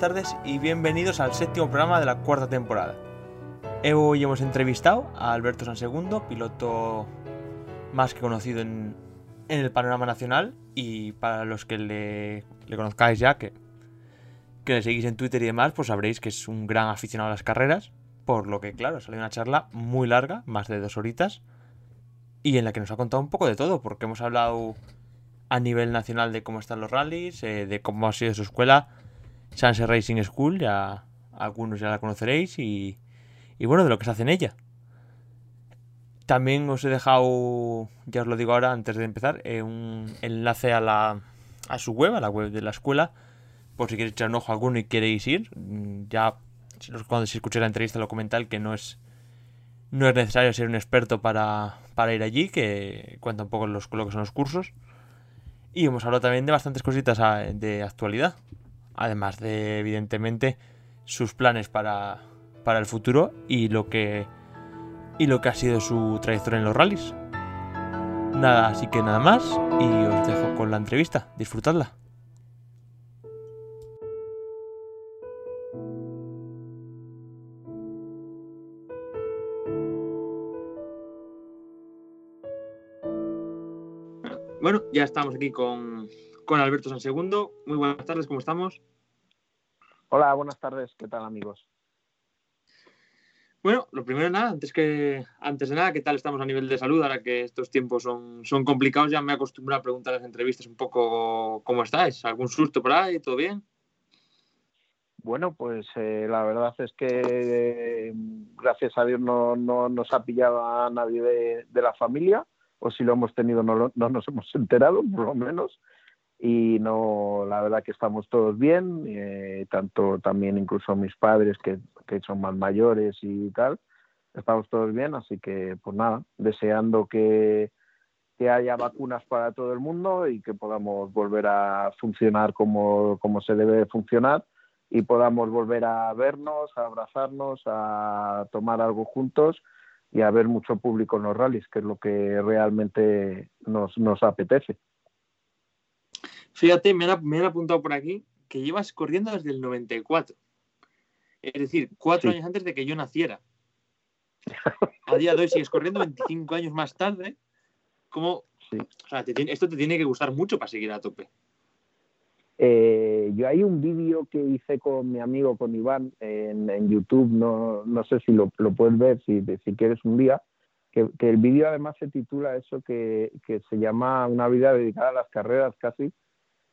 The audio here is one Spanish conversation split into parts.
Tardes y bienvenidos al séptimo programa de la cuarta temporada. Hoy hemos entrevistado a Alberto Sansegundo, piloto más que conocido en, el panorama nacional y para los que le, conozcáis ya, que, que le seguís en Twitter y demás, pues sabréis que es un gran aficionado a las carreras, por lo que claro, salió una charla muy larga, más de dos horitas, y en la que nos ha contado un poco de todo, porque hemos hablado a nivel nacional de cómo están los rallies, eh, de cómo ha sido su escuela, Sanse Racing School, ya algunos ya la conoceréis, y, y bueno, de lo que se hace en ella. También os he dejado, ya os lo digo ahora antes de empezar, eh, un enlace a, la, a su web, a la web de la escuela, por si queréis echar un ojo a alguno y queréis ir. Mm, ya cuando se escuche la entrevista lo comenté que no es no es necesario ser un experto para, para ir allí, que cuenta un poco los, lo que son los cursos. Y hemos hablado también de bastantes cositas ah, de actualidad. Además de, evidentemente, sus planes para, el futuro y lo que y lo que ha sido su trayectoria en los rallies. Nada, así que nada más y os dejo con la entrevista. Disfrutadla. Bueno, ya estamos aquí con, con Alberto Sansegundo. Muy buenas tardes, ¿cómo estamos? Hola, buenas tardes, ¿qué tal amigos? Bueno, lo primero nada, antes que antes de nada, ¿qué tal estamos a nivel de salud? Ahora que estos tiempos son, son complicados, ya me acostumbro a preguntar en las entrevistas un poco cómo estáis. ¿Algún susto por ahí? ¿Todo bien? Bueno, pues eh, la verdad es que eh, gracias a Dios no, no, nos ha pillado a nadie de, de la familia o si lo hemos tenido no, no nos hemos enterado, por lo menos. Y no, la verdad que estamos todos bien, eh, tanto también incluso mis padres que, que son más mayores y tal, estamos todos bien, así que pues nada, deseando que, que haya vacunas para todo el mundo y que podamos volver a funcionar como, como se debe funcionar y podamos volver a vernos, a abrazarnos, a tomar algo juntos y a ver mucho público en los rallies, que es lo que realmente nos, nos apetece. Fíjate, me han, me han, apuntado por aquí que llevas corriendo desde el 94. Es decir, cuatro años antes de que yo naciera. A día de hoy sigues corriendo 25 años más tarde. ¿Cómo? O sea, esto te tiene que gustar mucho para seguir a tope. Eh, yo hay un vídeo que hice con mi amigo, con Iván, en, YouTube, no, no, sé si lo, lo, puedes ver, si, si quieres un día, que, que el vídeo además se titula eso que, que, se llama Una vida dedicada a las carreras casi,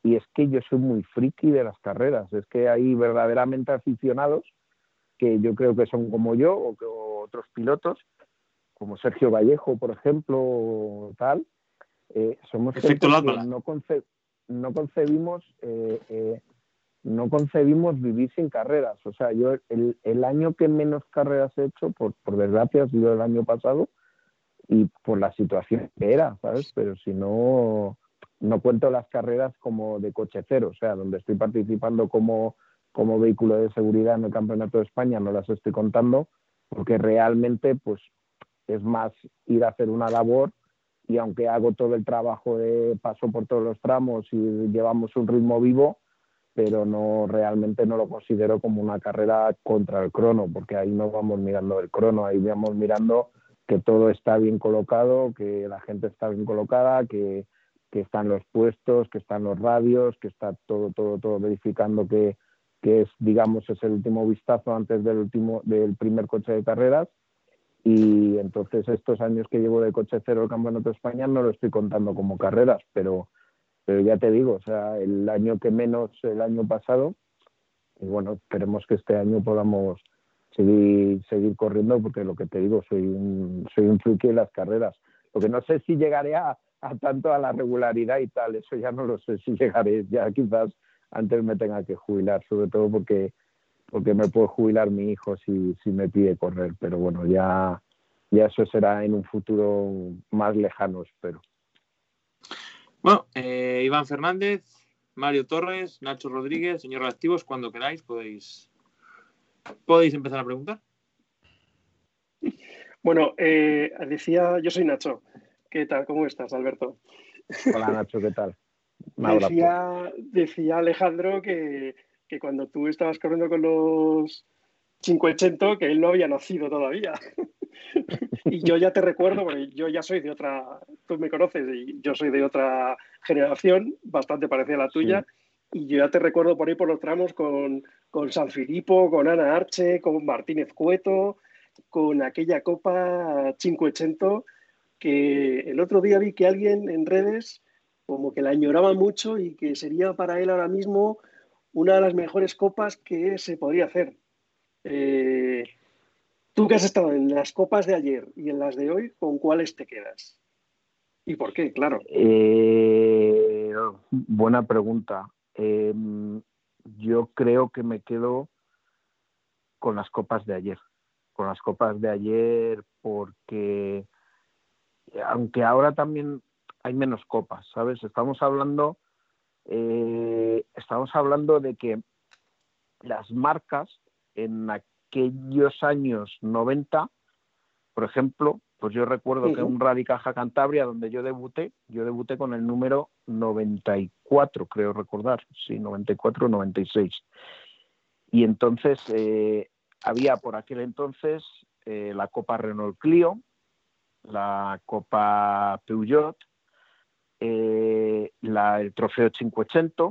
y es que yo soy muy friki de las carreras, es que hay verdaderamente aficionados que yo creo que son como yo o, que, otros pilotos, como Sergio Vallejo, por ejemplo, o tal, eh, somos Efecto que no, conce no concebimos eh, eh, no concebimos vivir sin carreras. O sea, yo el, el, año que menos carreras he hecho, por, por desgracia, ha sido el año pasado y por la situación que era, ¿sabes? Pero si no, no cuento las carreras como de coche cero, o sea, donde estoy participando como, como vehículo de seguridad en el Campeonato de España, no las estoy contando, porque realmente, pues, es más ir a hacer una labor y aunque hago todo el trabajo de paso por todos los tramos y llevamos un ritmo vivo, pero no realmente no lo considero como una carrera contra el crono, porque ahí no vamos mirando el crono, ahí vamos mirando que todo está bien colocado, que la gente está bien colocada, que, que están los puestos, que están los radios, que está todo, todo, todo verificando que, que es, digamos, es el último vistazo antes del último, del primer coche de carreras y entonces estos años que llevo de coche cero el Campeonato de España no lo estoy contando como carreras, pero, pero ya te digo, o sea, el año que menos el año pasado, y bueno, esperemos que este año podamos seguir, seguir corriendo, porque lo que te digo, soy un, soy un friki de las carreras. Lo que no sé si llegaré a, a tanto a la regularidad y tal, eso ya no lo sé si llegaré, ya quizás antes me tenga que jubilar, sobre todo porque porque me puede jubilar mi hijo si, si me pide correr, pero bueno, ya, ya eso será en un futuro más lejano, espero. Bueno, eh, Iván Fernández, Mario Torres, Nacho Rodríguez, señor Activos, cuando queráis podéis, podéis empezar a preguntar. Bueno, eh, decía, yo soy Nacho. ¿Qué tal? ¿Cómo estás, Alberto? Hola, Nacho, ¿qué tal? Decía, decía, Alejandro que, que cuando tú estabas corriendo con los 580, que él no había nacido todavía. y yo ya te recuerdo, porque yo ya soy de otra, tú me conoces y yo soy de otra generación, bastante parecida a la tuya, y yo ya te recuerdo por ahí por los tramos con, con San Filipo, con Ana Arche, con Martínez Cueto, con aquella Copa 580, que el otro día vi que alguien en redes como que la añoraba mucho y que sería para él ahora mismo una de las mejores copas que se podría hacer. Eh, tú que has estado en las copas de ayer y en las de hoy, ¿con cuáles te quedas? ¿Y por qué? Claro. Eh, buena pregunta. Em, yo creo que me quedo con las copas de ayer. Con las copas de ayer porque, aunque ahora también hay menos copas, ¿sabes? Estamos hablando, eh, estamos hablando de que las marcas en aquellos años 90, por ejemplo, pues yo recuerdo que un Rally Caja Cantabria donde yo debuté, yo debuté con el número 94, creo recordar, sí, 94 96. Y entonces eh, había por aquel entonces eh, la Copa Renault Clio, la Copa Peugeot, eh, la, el Trofeo 580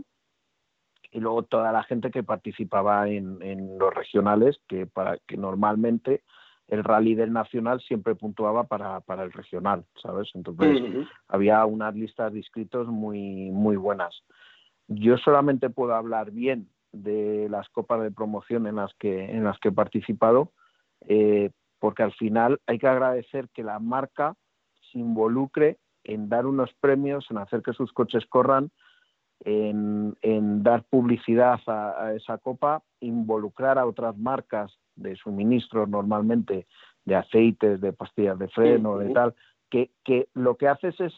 y luego toda la gente que participaba en, en, los regionales, que, para, que normalmente el rally del nacional siempre puntuaba para, para el regional, ¿sabes? Entonces había unas listas de inscritos muy, muy buenas. Yo solamente puedo hablar bien de las copas de promoción en las que, en las que he participado, eh, porque al final hay que agradecer que la marca se involucre en dar unos premios, en hacer que sus coches corran, en, en dar publicidad a, a, esa copa, involucrar a otras marcas de suministros normalmente de aceites, de pastillas de freno, de tal, que, que lo que haces es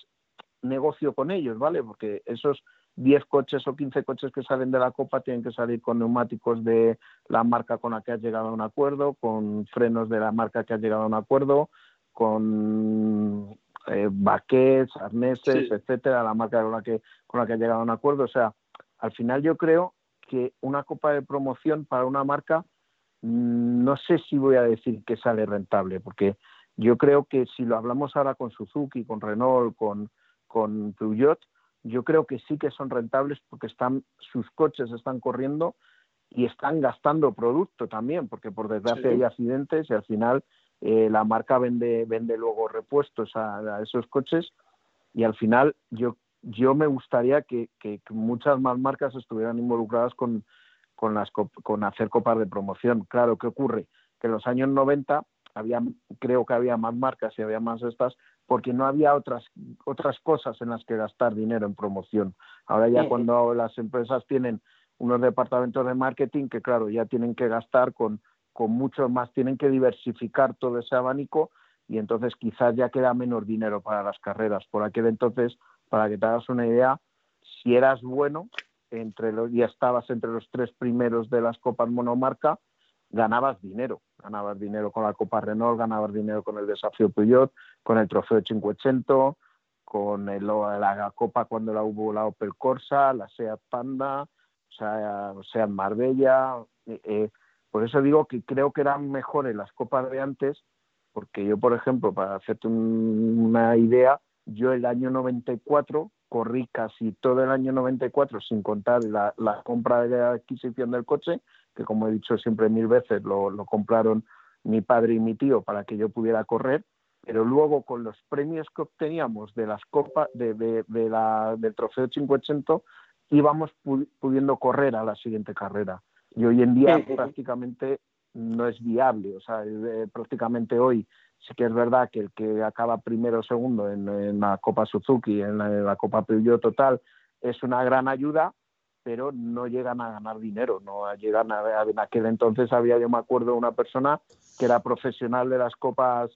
negocio con ellos, ¿vale? Porque esos 10 coches o 15 coches que salen de la copa tienen que salir con neumáticos de la marca con la que has llegado a un acuerdo, con frenos de la marca que has llegado a un acuerdo, con eh, baquets, arneses, sí. etcétera, la marca con la que con la que has llegado a un acuerdo. O sea, al final yo creo que una copa de promoción para una marca Mm, no sé si voy a decir que sale rentable, porque yo creo que si lo hablamos ahora con Suzuki, con Renault, con, con Peugeot, yo creo que sí que son rentables porque están, sus coches están corriendo y están gastando producto también, porque por desgracia sí. hay accidentes y al final eh, la marca vende, vende luego repuestos a, a, esos coches y al final yo, yo me gustaría que, que, que muchas más marcas estuvieran involucradas con, con, las, con hacer copas de promoción. Claro, ¿qué ocurre? Que en los años 90 había, creo que había más marcas y había más estas, porque no había otras, otras cosas en las que gastar dinero en promoción. Ahora ya cuando las empresas tienen unos departamentos de marketing que, claro, ya tienen que gastar con, con mucho más, tienen que diversificar todo ese abanico y entonces quizás ya queda menos dinero para las carreras. Por aquel entonces, para que te hagas una idea, si eras bueno, entre los, ya estabas entre los tres primeros de las copas monomarca, ganabas dinero. Ganabas dinero con la Copa Renault, ganabas dinero con el desafío Peugeot, con el trofeo 500, con el, la Copa cuando la hubo la Opel Corsa, la Seat Panda, o sea, Seat Marbella. Eh, eh, por eso digo que creo que eran mejores las copas de antes, porque yo, por ejemplo, para hacerte un, una idea, yo el año 94 corrí casi todo el año 94 sin contar la, la compra de la adquisición del coche, que como he dicho siempre mil veces, lo, lo, compraron mi padre y mi tío para que yo pudiera correr, pero luego con los premios que obteníamos de las copas, de, de, de la, del trofeo 580, íbamos pudiendo correr a la siguiente carrera. Y hoy en día prácticamente no es viable, o sea, eh, prácticamente hoy sí que es verdad que el que acaba primero o segundo en, en, la Copa Suzuki, en la, en la, Copa Peugeot total, es una gran ayuda, pero no llegan a ganar dinero, no llegan a, en aquel entonces había, yo me acuerdo, una persona que era profesional de las copas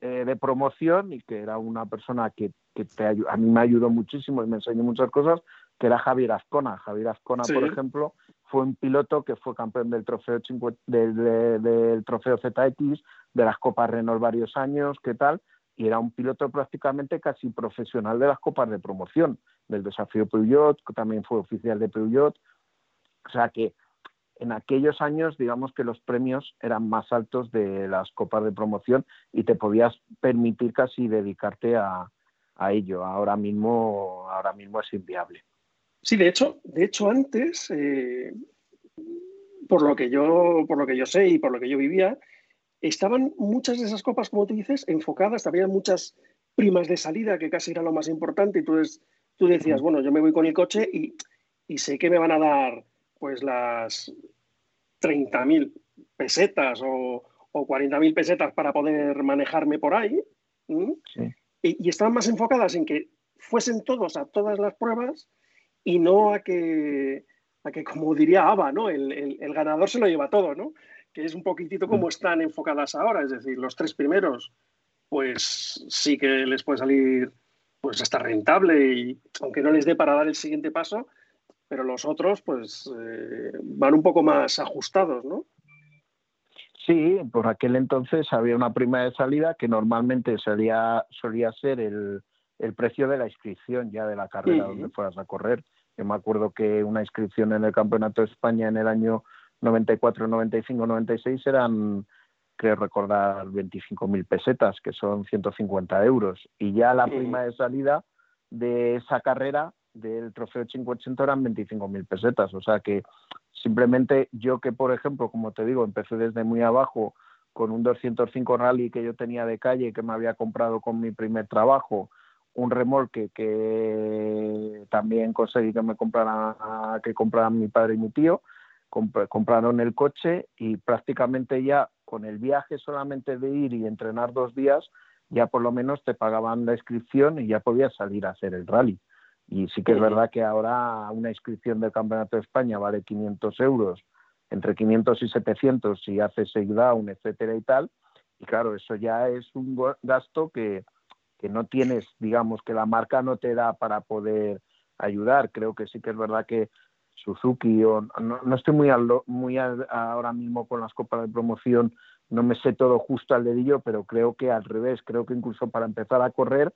eh, de promoción y que era una persona que, que te, a mí me ayudó muchísimo y me enseñó muchas cosas, que era Javier Azcona. Javier Azcona, sí. por ejemplo, fue un piloto que fue campeón del trofeo, del, del, del trofeo ZX, de las Copas Renault varios años, ¿qué tal? Y era un piloto prácticamente casi profesional de las copas de promoción, del desafío Peugeot, también fue oficial de Peugeot. O sea que en aquellos años, digamos que los premios eran más altos de las copas de promoción y te podías permitir casi dedicarte a, ello. Ahora mismo, ahora mismo es inviable. Sí, de hecho, de hecho antes, eh, por lo que yo, por lo que yo sé y por lo que yo vivía, estaban muchas de esas copas, como tú dices, enfocadas, había muchas primas de salida, que casi era lo más importante, y tú, tú decías, bueno, yo me voy con el coche y, y sé que me van a dar pues las 30.000 pesetas o, o 40.000 pesetas para poder manejarme por ahí. Y, estaban más enfocadas en que fuesen todos a todas las pruebas y no a que, a que como diría Ava, ¿no? El, el, ganador se lo lleva todo, ¿no? Que es un poquitito como mm. están enfocadas ahora, es decir, los tres primeros, pues sí que les puede salir pues hasta rentable y aunque no les dé para dar el siguiente paso, pero los otros pues eh, van un poco más ajustados, ¿no? Sí, por aquel entonces había una prima de salida que normalmente solía, solía ser el, precio de la inscripción ya de la carrera donde fueras a correr. Yo me acuerdo que una inscripción en el Campeonato de España en el año 94, 95, 96 eran, creo recordar, 25.000 pesetas, que son 150 euros. Y ya la prima de salida de esa carrera del trofeo 580 eran 25.000 pesetas. O sea que simplemente yo que, por ejemplo, como te digo, empecé desde muy abajo con un 205 rally que yo tenía de calle que me había comprado con mi primer trabajo, un remolque que también conseguí que me comprara, que compraran mi padre y mi tío, compraron el coche y prácticamente ya con el viaje solamente de ir y entrenar dos días, ya por lo menos te pagaban la inscripción y ya podías salir a hacer el rally. Y sí que es verdad que ahora una inscripción del Campeonato de España vale 500 euros, entre 500 y 700 si haces down, etcétera y tal. Y claro, eso ya es un gasto que, que no tienes, digamos, que la marca no te da para poder ayudar. Creo que sí que es verdad que Suzuki, o, no, no estoy muy, muy ahora mismo con las copas de promoción, no me sé todo justo al dedillo, pero creo que al revés, creo que incluso para empezar a correr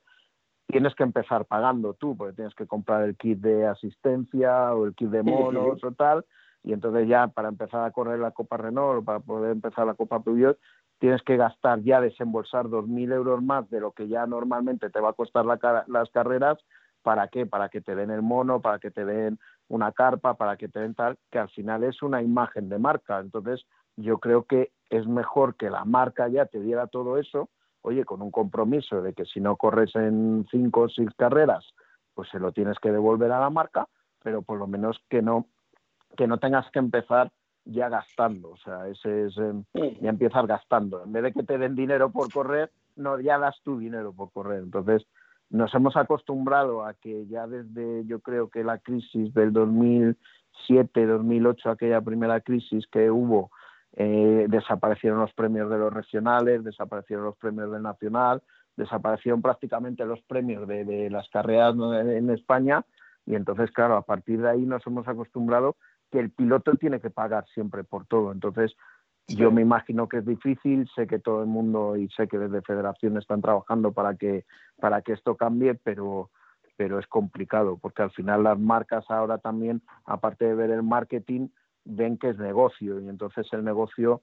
tienes que empezar pagando tú, porque tienes que comprar el kit de asistencia o el kit de monos o tal, y entonces ya para empezar a correr la Copa Renault o para poder empezar la Copa Peugeot, tienes que gastar ya desembolsar 2.000 euros más de lo que ya normalmente te va a costar las carreras, ¿para qué? Para que te den el mono, para que te den una carpa, para que te den tal, que al final es una imagen de marca. Entonces, yo creo que es mejor que la marca ya te diera todo eso, oye, con un compromiso de que si no corres en cinco o seis carreras, pues se lo tienes que devolver a la marca, pero por lo menos que no, que no tengas que empezar ya gastando, o sea, ese es em, ya empiezas gastando. En vez de que te den dinero por correr, no, ya das tu dinero por correr. Entonces, nos hemos acostumbrado a que ya desde, yo creo que la crisis del 2007, 2008, aquella primera crisis que hubo, eh, desaparecieron los premios de los regionales, desaparecieron los premios del nacional, desaparecieron prácticamente los premios de, las carreras en España y entonces, claro, a partir de ahí nos hemos acostumbrado que el piloto tiene que pagar siempre por todo. Entonces, yo me imagino que es difícil, sé que todo el mundo y sé que desde Federación están trabajando para que, para que esto cambie, pero, pero es complicado, porque al final las marcas ahora también, aparte de ver el marketing, ven que es negocio y entonces el negocio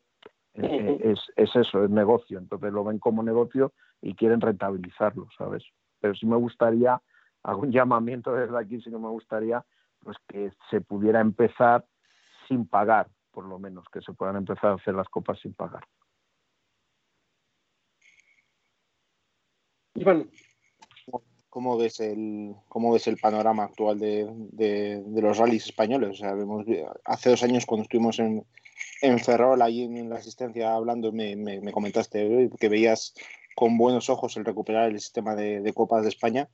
eh, eh, es, es, eso, es negocio. Entonces lo ven como negocio y quieren rentabilizarlo, ¿sabes? Pero sí me gustaría, algún llamamiento desde aquí, sí que me gustaría pues que se pudiera empezar sin pagar, por lo menos, que se puedan empezar a hacer las copas sin pagar. Iván, ¿Cómo ves el, cómo ves el panorama actual de, de, los rallies españoles? O sea, vemos, hace dos años cuando estuvimos en, en Ferrol, ahí en, la asistencia hablando, me, me, comentaste que veías con buenos ojos el recuperar el sistema de, de, Copas de España.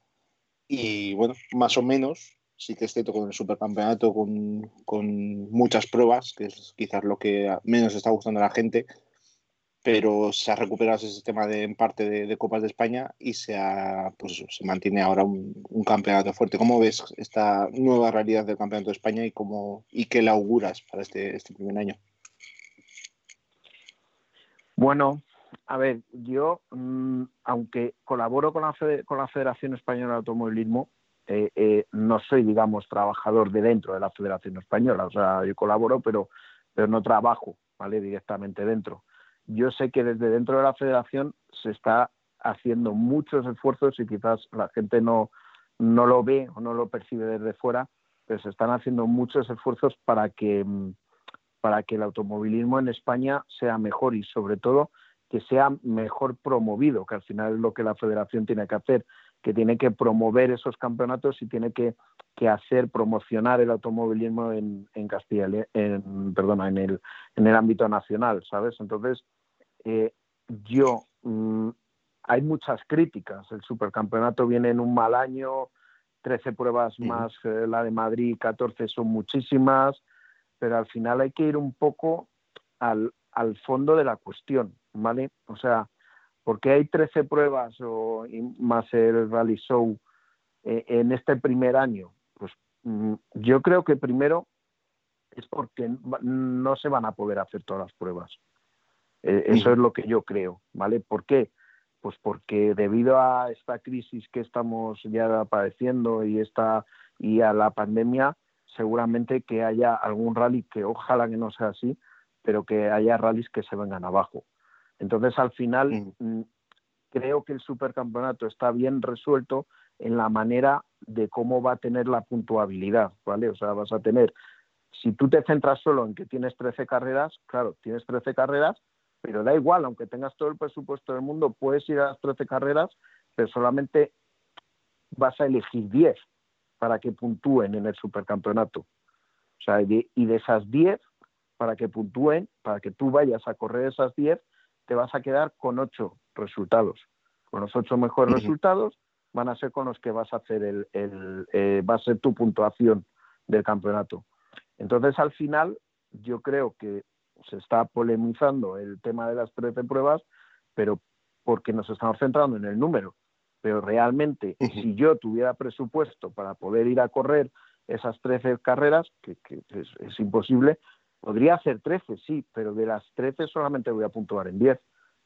Y bueno, más o menos, sí que es cierto con el supercampeonato, con, con muchas pruebas, que es quizás lo que menos está gustando a la gente, pero se ha recuperado ese sistema de, en parte de, Copas de España y se, ha, pues, se mantiene ahora un, campeonato fuerte. ¿Cómo ves esta nueva realidad del Campeonato de España y, cómo, y qué la auguras para este, este primer año? Bueno, a ver, yo, mm, aunque colaboro con la, con la Federación Española de Automovilismo, eh, eh, no soy, digamos, trabajador de dentro de la Federación Española. O sea, yo colaboro, pero pero no trabajo, ¿vale? Directamente dentro. Yo sé que desde dentro de la federación se está haciendo muchos esfuerzos y quizás la gente no, no lo ve o no lo percibe desde fuera, pero se están haciendo muchos esfuerzos para que, para que el automovilismo en España sea mejor y sobre todo que sea mejor promovido, que al final es lo que la federación tiene que hacer, que tiene que promover esos campeonatos y tiene que, hacer promocionar el automovilismo en, en Castilla, en, perdona, en el, en el ámbito nacional, ¿sabes? Entonces, eh, yo mm, hay muchas críticas. El supercampeonato viene en un mal año, 13 pruebas más la de Madrid, 14 son muchísimas, pero al final hay que ir un poco al, al fondo de la cuestión, ¿vale? O sea, porque hay 13 pruebas o, más el Rally Show eh, en este primer año? Pues mm, yo creo que primero es porque no se van a poder hacer todas las pruebas. Eh, eso es lo que yo creo, ¿vale? ¿Por qué? Pues porque debido a esta crisis que estamos ya padeciendo y esta y a la pandemia, seguramente que haya algún rally que ojalá que no sea así, pero que haya rallies que se vengan abajo. Entonces, al final, mm, creo que el supercampeonato está bien resuelto en la manera de cómo va a tener la puntuabilidad, ¿vale? O sea, vas a tener, si tú te centras solo en que tienes 13 carreras, claro, tienes 13 carreras, pero da igual, aunque tengas todo el presupuesto del mundo, puedes ir a las 13 carreras, pero solamente vas a elegir 10 para que puntúen en el supercampeonato. O sea, y de, esas 10, para que puntúen, para que tú vayas a correr esas 10, te vas a quedar con 8 resultados. Con los 8 mejores resultados van a ser con los que vas a hacer el, el eh, va a ser tu puntuación del campeonato. Entonces, al final, yo creo que se está polemizando el tema de las 13 pruebas, pero porque nos estamos centrando en el número. Pero realmente, si yo tuviera presupuesto para poder ir a correr esas 13 carreras, que, es, imposible, podría hacer 13, sí, pero de las 13 solamente voy a puntuar en 10.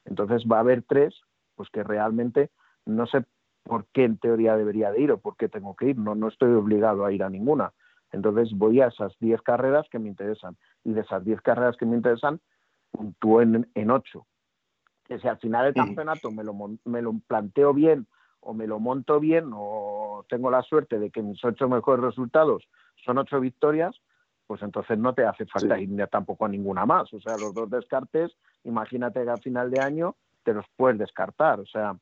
Entonces va a haber tres, pues que realmente no sé por qué en teoría debería de ir o por qué tengo que ir, no, no estoy obligado a ir a ninguna. Entonces voy a esas 10 carreras que me interesan y de esas 10 carreras que me interesan, puntúo en, en 8. Que si al final del campeonato me lo, me lo planteo bien o me lo monto bien o tengo la suerte de que mis 8 mejores resultados son 8 victorias, pues entonces no te hace falta ir tampoco a ninguna más. O sea, los dos descartes, imagínate que al final de año te los puedes descartar. O sea,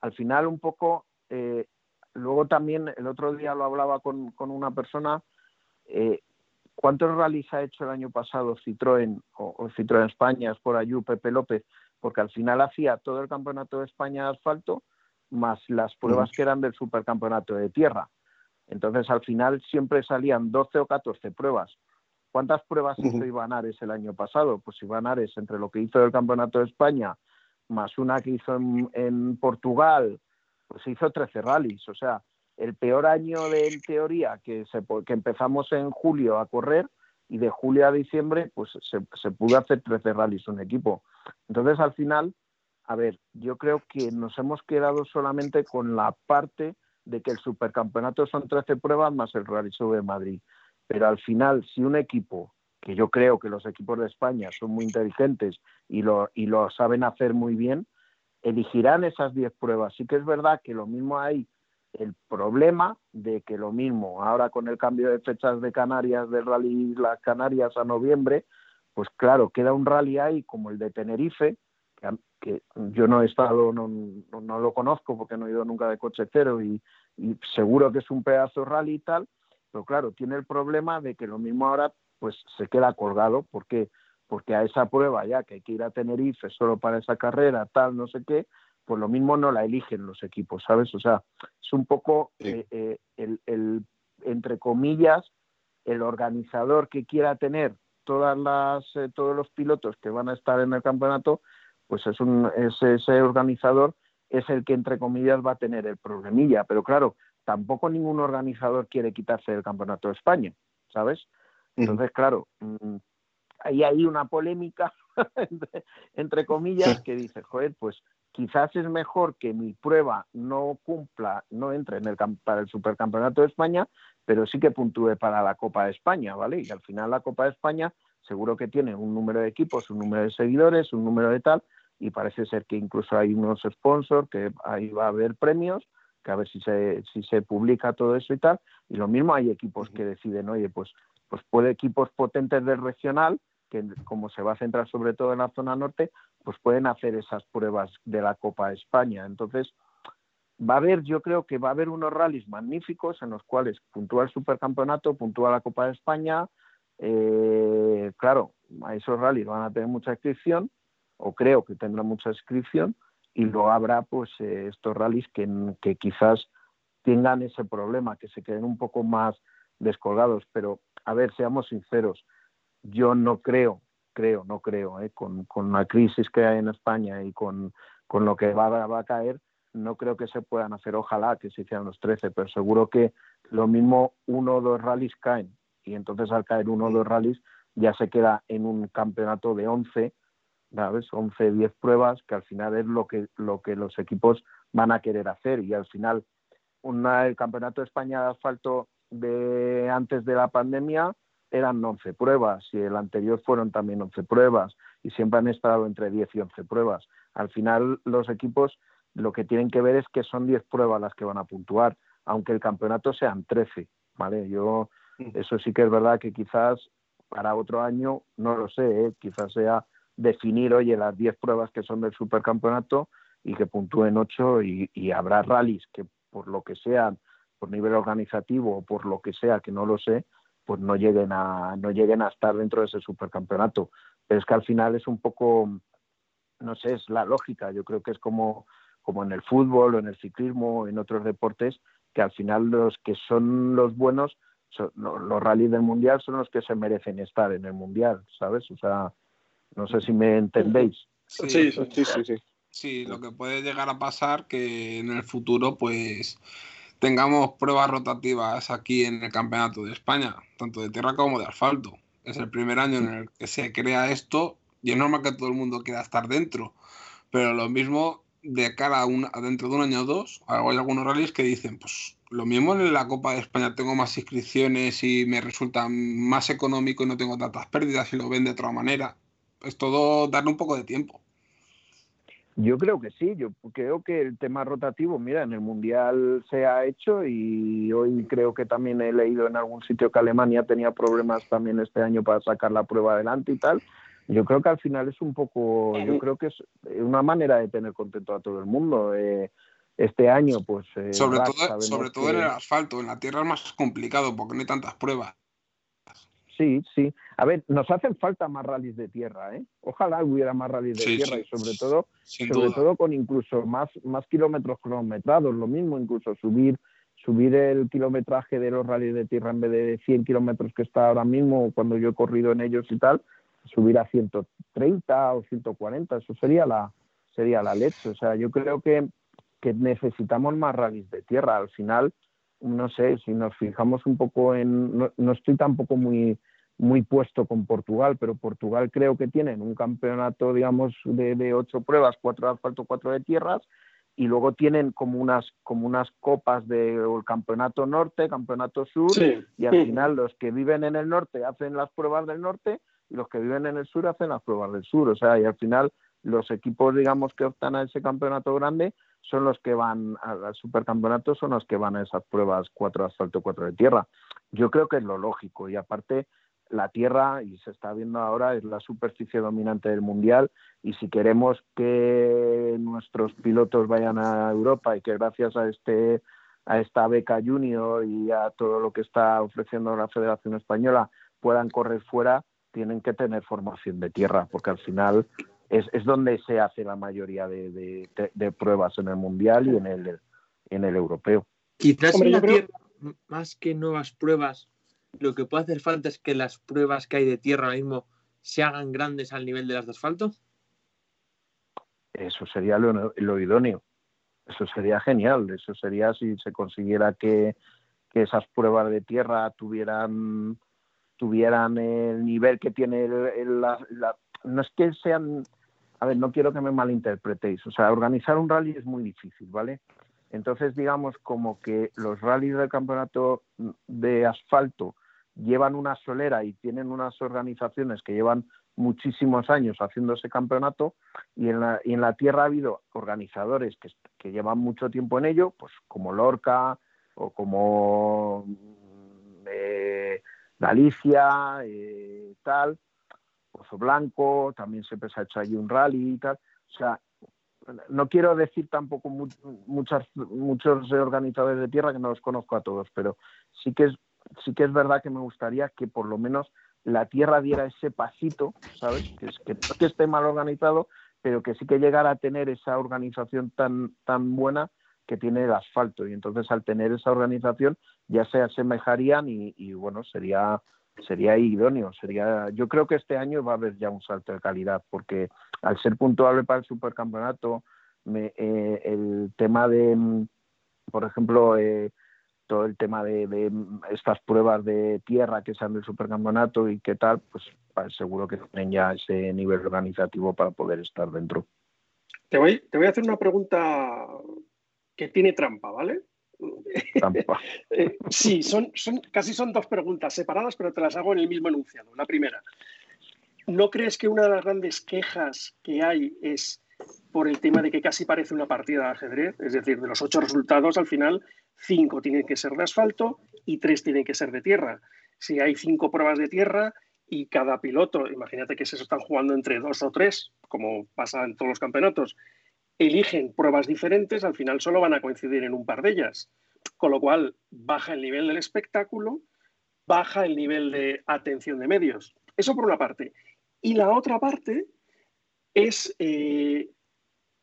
al final un poco, eh, luego también el otro día lo hablaba con, con una persona eh, ¿Cuántos rallies ha hecho el año pasado Citroën o, Citroën España, por Ayú, Pepe López? Porque al final hacía todo el campeonato de España de asfalto más las pruebas que eran del supercampeonato de tierra. Entonces al final siempre salían 12 o 14 pruebas. ¿Cuántas pruebas hizo Iván Ares el año pasado? Pues Iván Ares, entre lo que hizo del Campeonato de España, más una que hizo en, en Portugal, pues hizo 13 rallies. O sea, el peor año de en teoría que, se, que empezamos en julio a correr y de julio a diciembre pues se, se pudo hacer 13 rallies un equipo. Entonces al final, a ver, yo creo que nos hemos quedado solamente con la parte de que el supercampeonato son 13 pruebas más el Rally de Madrid. Pero al final, si un equipo, que yo creo que los equipos de España son muy inteligentes y lo, y lo saben hacer muy bien, elegirán esas 10 pruebas. Sí que es verdad que lo mismo hay el problema de que lo mismo, ahora con el cambio de fechas de Canarias, del rally las Canarias a noviembre, pues claro, queda un rally ahí como el de Tenerife, que, yo no he estado, no, no, lo conozco porque no he ido nunca de coche cero y, seguro que es un pedazo rally y tal, pero claro, tiene el problema de que lo mismo ahora pues se queda colgado, porque porque a esa prueba ya que hay que ir a Tenerife solo para esa carrera, tal, no sé qué, pues lo mismo no la eligen los equipos, ¿sabes? O sea, es un poco eh, eh, el, entre comillas, el organizador que quiera tener todas las, eh, todos los pilotos que van a estar en el campeonato, pues es un, ese organizador es el que entre comillas va a tener el problemilla, pero claro, tampoco ningún organizador quiere quitarse del campeonato de España, ¿sabes? Entonces, claro, mm, ahí hay una polémica entre, comillas que dice, joder, pues quizás es mejor que mi prueba no cumpla, no entre en el para el supercampeonato de España, pero sí que puntúe para la Copa de España, ¿vale? Y al final la Copa de España seguro que tiene un número de equipos, un número de seguidores, un número de tal, y parece ser que incluso hay unos sponsors, que ahí va a haber premios, que a ver si se, si se publica todo eso y tal, y lo mismo hay equipos que deciden, oye, pues, pues puede equipos potentes del regional, que como se va a centrar sobre todo en la zona norte, pues pueden hacer esas pruebas de la Copa de España. Entonces, va a haber, yo creo que va a haber unos rallies magníficos en los cuales puntúa el supercampeonato, puntúa la Copa de España. Eh, claro, a esos rallies van a tener mucha inscripción, o creo que tendrán mucha inscripción, y luego habrá pues eh, estos rallies que, que quizás tengan ese problema, que se queden un poco más descolgados. Pero, a ver, seamos sinceros, yo no creo creo, no creo, ¿eh? con, con, la crisis que hay en España y con, con lo que va, va, a caer, no creo que se puedan hacer, ojalá que se hicieran los 13, pero seguro que lo mismo uno o dos rallies caen y entonces al caer uno o dos rallies ya se queda en un campeonato de 11, ¿sabes? 11, 10 pruebas, que al final es lo que, lo que los equipos van a querer hacer y al final una, el campeonato de España de asfalto de antes de la pandemia eran 11 pruebas y el anterior fueron también 11 pruebas y siempre han estado entre 10 y 11 pruebas. Al final los equipos lo que tienen que ver es que son 10 pruebas las que van a puntuar, aunque el campeonato sean 13, ¿vale? Yo mm. eso sí que es verdad que quizás para otro año, no lo sé, ¿eh? quizás sea definir, oye, las 10 pruebas que son del supercampeonato y que puntúen 8 y, habrá rallies que por lo que sean, por nivel organizativo o por lo que sea, que no lo sé, pues no lleguen a no lleguen a estar dentro de ese supercampeonato. Pero es que al final es un poco no sé es la lógica. Yo creo que es como como en el fútbol o en el ciclismo o en otros deportes que al final los que son los buenos los rallies del mundial son los que se merecen estar en el mundial sabes o sea no sé si me entendéis sí sí sí sí, sí. sí lo que puede llegar a pasar que en el futuro pues tengamos pruebas rotativas aquí en el Campeonato de España, tanto de tierra como de asfalto. Es el primer año en el que se crea esto y es normal que todo el mundo quiera estar dentro, pero lo mismo de cara a, una, dentro de un año o dos, hay algunos rallies que dicen, pues lo mismo en la Copa de España tengo más inscripciones y me resulta más económico y no tengo tantas pérdidas y lo ven de otra manera. Es todo darle un poco de tiempo. Yo creo que sí, yo creo que el tema rotativo, mira, en el Mundial se ha hecho y hoy creo que también he leído en algún sitio que Alemania tenía problemas también este año para sacar la prueba adelante y tal. Yo creo que al final es un poco, yo creo que es una manera de tener contento a todo el mundo. Eh, este año, pues... Eh, sobre todo, sobre todo en el asfalto, en la tierra es más complicado porque no hay tantas pruebas. Sí, sí. A ver, nos hacen falta más rallies de tierra, ¿eh? Ojalá hubiera más rallies de tierra y sobre todo, sobre todo con incluso más, más kilómetros cronometrados, lo mismo, incluso subir subir el kilometraje de los rallies de tierra en vez de 100 kilómetros que está ahora mismo cuando yo he corrido en ellos y tal, subir a 130 o 140, eso sería la sería la leche. O sea, yo creo que, que necesitamos más rallies de tierra. Al final, no sé, si nos fijamos un poco en, no, no estoy tampoco muy muy puesto con Portugal, pero Portugal creo que tienen un campeonato, digamos, de, ocho pruebas, cuatro de asfalto, cuatro de tierras, y luego tienen como unas, como unas copas del campeonato norte, campeonato sur, y al final los que viven en el norte hacen las pruebas del norte y los que viven en el sur hacen las pruebas del sur, o sea, y al final los equipos, digamos, que optan a ese campeonato grande son los que van al supercampeonato, son los que van a esas pruebas cuatro de asfalto, cuatro de tierra. Yo creo que es lo lógico y aparte la Tierra, y se está viendo ahora, es la superficie dominante del Mundial y si queremos que nuestros pilotos vayan a Europa y que gracias a este a esta beca junior y a todo lo que está ofreciendo la Federación Española puedan correr fuera, tienen que tener formación de tierra, porque al final es, es donde se hace la mayoría de, de, pruebas en el Mundial y en el, en el europeo. Quizás en la tierra, más que nuevas pruebas, lo que puede hacer falta es que las pruebas que hay de tierra ahora mismo se hagan grandes al nivel de las de asfalto? Eso sería lo, idóneo. Eso sería genial. Eso sería si se consiguiera que, esas pruebas de tierra tuvieran tuvieran el nivel que tiene el, la, no es que sean a ver, no quiero que me malinterpretéis. O sea, organizar un rally es muy difícil, ¿vale? Entonces, digamos como que los rallies del campeonato de asfalto llevan una solera y tienen unas organizaciones que llevan muchísimos años haciendo ese campeonato y en la, y en la tierra ha habido organizadores que, llevan mucho tiempo en ello, pues como Lorca o como eh, Galicia, eh, tal, Pozo Blanco, también siempre se ha hecho allí un rally y tal. O sea, no quiero decir tampoco muchas, muchos organizadores de tierra que no los conozco a todos, pero sí que es sí que es verdad que me gustaría que por lo menos la tierra diera ese pasito, ¿sabes? Que, es, que que esté mal organizado, pero que sí que llegara a tener esa organización tan, tan buena que tiene el asfalto. Y entonces al tener esa organización ya se asemejarían y, y bueno, sería sería idóneo. Sería, yo creo que este año va a haber ya un salto de calidad, porque al ser puntuable para el supercampeonato, me, eh, el tema de, mm, por ejemplo, eh, todo el tema de, estas pruebas de tierra que sean del supercampeonato y qué tal, pues seguro que tienen ya ese nivel organizativo para poder estar dentro. Te voy, te voy a hacer una pregunta que tiene trampa, ¿vale? Trampa. Eh, sí, son, son, casi son dos preguntas separadas, pero te las hago en el mismo enunciado. La primera, ¿no crees que una de las grandes quejas que hay es por el tema de que casi parece una partida de ajedrez? Es decir, de los ocho resultados, al final cinco tienen que ser de asfalto y tres tienen que ser de tierra. Si hay cinco pruebas de tierra y cada piloto, imagínate que se están jugando entre dos o tres, como pasa en todos los campeonatos, eligen pruebas diferentes, al final solo van a coincidir en un par de ellas. Con lo cual, baja el nivel del espectáculo, baja el nivel de atención de medios. Eso por una parte. Y la otra parte es, eh,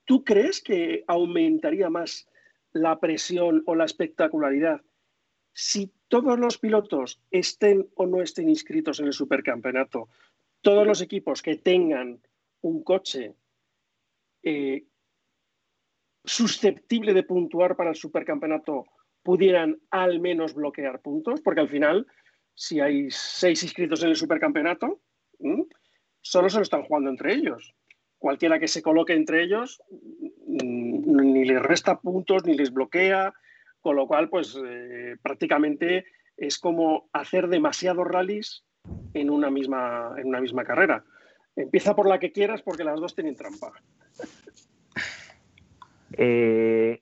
¿tú crees que aumentaría más la presión o la espectacularidad si todos los pilotos estén o no estén inscritos en el supercampeonato, todos los equipos que tengan un coche eh, susceptible de puntuar para el supercampeonato pudieran al menos bloquear puntos, porque al final, si hay seis inscritos en el supercampeonato, solo se lo están jugando entre ellos. Cualquiera que se coloque entre ellos ni les resta puntos, ni les bloquea, con lo cual, pues eh, prácticamente es como hacer demasiados rallies en una, misma, en una misma carrera. Empieza por la que quieras porque las dos tienen trampa. Eh,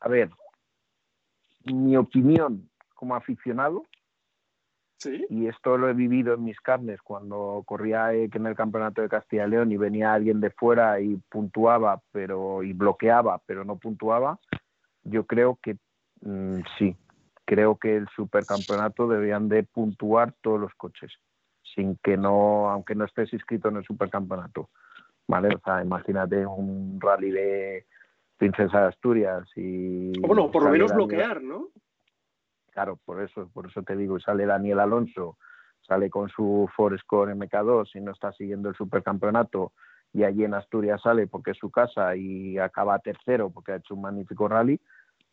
a ver, mi opinión como aficionado, ¿Sí? y esto lo he vivido en mis carnes cuando corría eh, en el campeonato de Castilla y León y venía alguien de fuera y puntuaba pero y bloqueaba pero no puntuaba, yo creo que mm, sí, creo que el supercampeonato deberían de puntuar todos los coches, sin que no, aunque no estés inscrito en el supercampeonato. ¿Vale? O sea, imagínate un rally de Princesa de Asturias y. Bueno, por lo menos bloquear, ¿no? Claro, por eso, por eso te digo, sale Daniel Alonso, sale con su Score MK2 y no está siguiendo el supercampeonato y allí en Asturias sale porque es su casa y acaba tercero porque ha hecho un magnífico rally,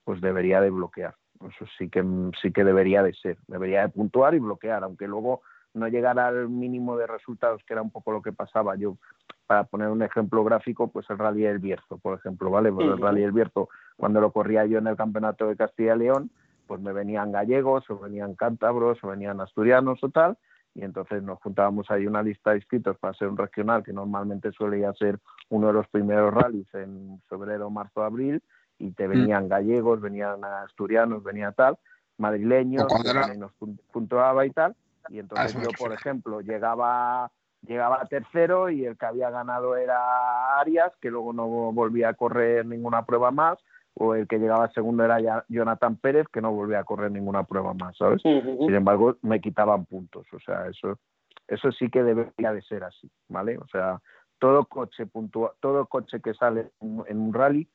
pues debería de bloquear. Eso sí que sí que debería de ser, debería de puntuar y bloquear, aunque luego no llegara al mínimo de resultados, que era un poco lo que pasaba. Yo, para poner un ejemplo gráfico, pues el Rally del Bierzo, por ejemplo, ¿vale? Pues el Rally del Bierzo, cuando lo corría yo en el Campeonato de Castilla y León, pues me venían gallegos, o venían cántabros, o venían asturianos o tal, y entonces nos juntábamos ahí una lista de inscritos para ser un regional, que normalmente suele ser uno de los primeros rallies en febrero, marzo, abril, y te mm. venían gallegos, venían asturianos, venía tal, madrileños, y nos puntuaba y tal, y entonces yo, por ejemplo, llegaba llegaba tercero y el que había ganado era Arias, que luego no volvía a correr ninguna prueba más, o el que llegaba segundo era Jonathan Pérez, que no volvía a correr ninguna prueba más, ¿sabes? Sin embargo, me quitaban puntos, o sea, eso, eso sí que debería de ser así, ¿vale? O sea, todo coche puntua, todo coche que sale en un rally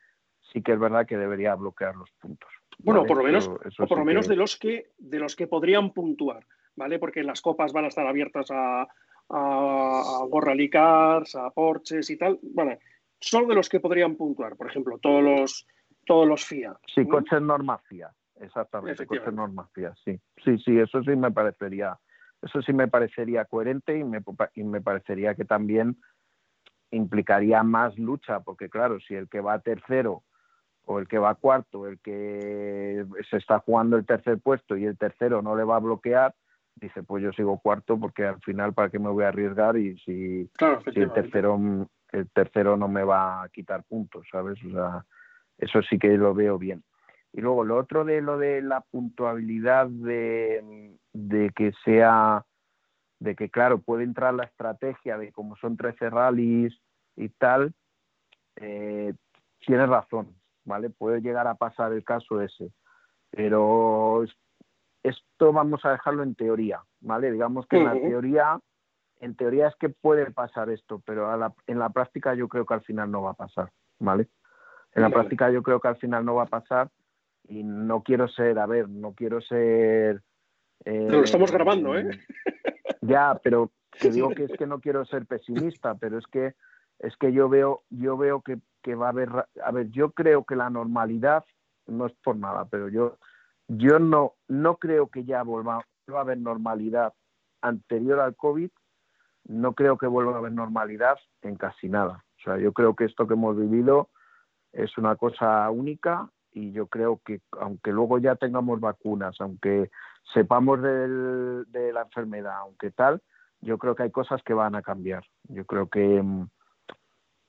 sí que es verdad que debería bloquear los puntos. Bueno, por lo menos, por lo menos de los que de los que podrían puntuar. ¿vale? Porque las copas van a estar abiertas a, a, Cars, a Porches y tal. Bueno, solo de los que podrían puntuar, por ejemplo, todos los, todos los FIA. Sí, coches normas FIA, exactamente, coches normas FIA, sí. Sí, sí, eso sí me parecería, eso sí me parecería coherente y me, y me parecería que también implicaría más lucha, porque claro, si el que va tercero o el que va cuarto, el que se está jugando el tercer puesto y el tercero no le va a bloquear, dice, pues yo sigo cuarto porque al final para qué me voy a arriesgar y si, si el tercero el tercero no me va a quitar puntos, ¿sabes? O sea, eso sí que lo veo bien. Y luego lo otro de lo de la puntuabilidad de, de que sea, de que claro, puede entrar la estrategia de como son 13 rallies y tal, eh, tienes razón, ¿vale? Puede llegar a pasar el caso ese. Pero esto vamos a dejarlo en teoría, ¿vale? Digamos que en la teoría, en teoría es que puede pasar esto, pero en la práctica yo creo que al final no va a pasar, ¿vale? En la práctica yo creo que al final no va a pasar y no quiero ser, a ver, no quiero ser... Eh, lo estamos grabando, ¿eh? Ya, pero te digo que es que no quiero ser pesimista, pero es que es que yo veo yo veo que, que va a haber a ver yo creo que la normalidad no es por nada pero yo yo no no creo que ya vuelva, a haber normalidad anterior al covid no creo que vuelva a haber normalidad en casi nada o sea yo creo que esto que hemos vivido es una cosa única y yo creo que aunque luego ya tengamos vacunas, aunque sepamos de la enfermedad, aunque tal, yo creo que hay cosas que van a cambiar. Yo creo que,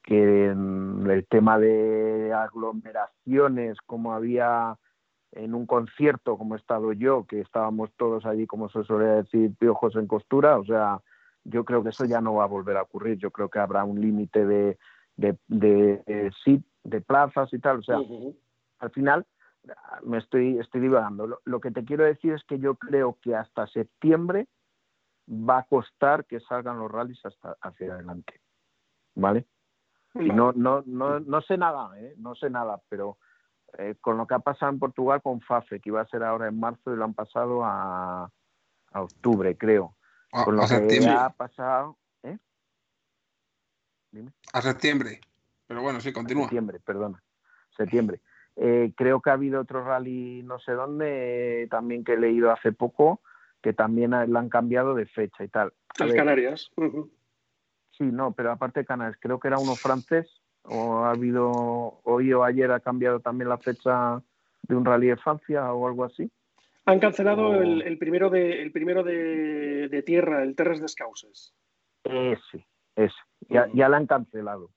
que el tema de aglomeraciones, como había en un concierto, como he estado yo, que estábamos todos allí, como se suele decir, piojos en costura, o sea, yo creo que eso ya no va a volver a ocurrir. Yo creo que habrá un límite de, de, de, de, plazas y tal. O sea, al final me estoy, estoy divagando. Lo, que te quiero decir es que yo creo que hasta septiembre va a costar que salgan los rallies hasta hacia adelante. ¿Vale? Y no, no, no, no sé nada, ¿eh? no sé nada, pero eh, con lo que ha pasado en Portugal con FAFE, que iba a ser ahora en marzo y lo han pasado a, a octubre, creo. con lo que ha pasado. ¿eh? A septiembre. Pero bueno, sí, continúa. septiembre, perdona. Septiembre. Eh, creo que ha habido otro rally, no sé dónde, también que he leído hace poco, que también le han cambiado de fecha y tal. Las Canarias. Sí, no, pero aparte de Canarias, creo que era uno francés, o ha habido, hoy o ayer ha cambiado también la fecha de un rally de Francia o algo así. Han cancelado el, primero de el primero de, tierra, el Terres Descauses. Ese, ese. Ya, ya la han cancelado.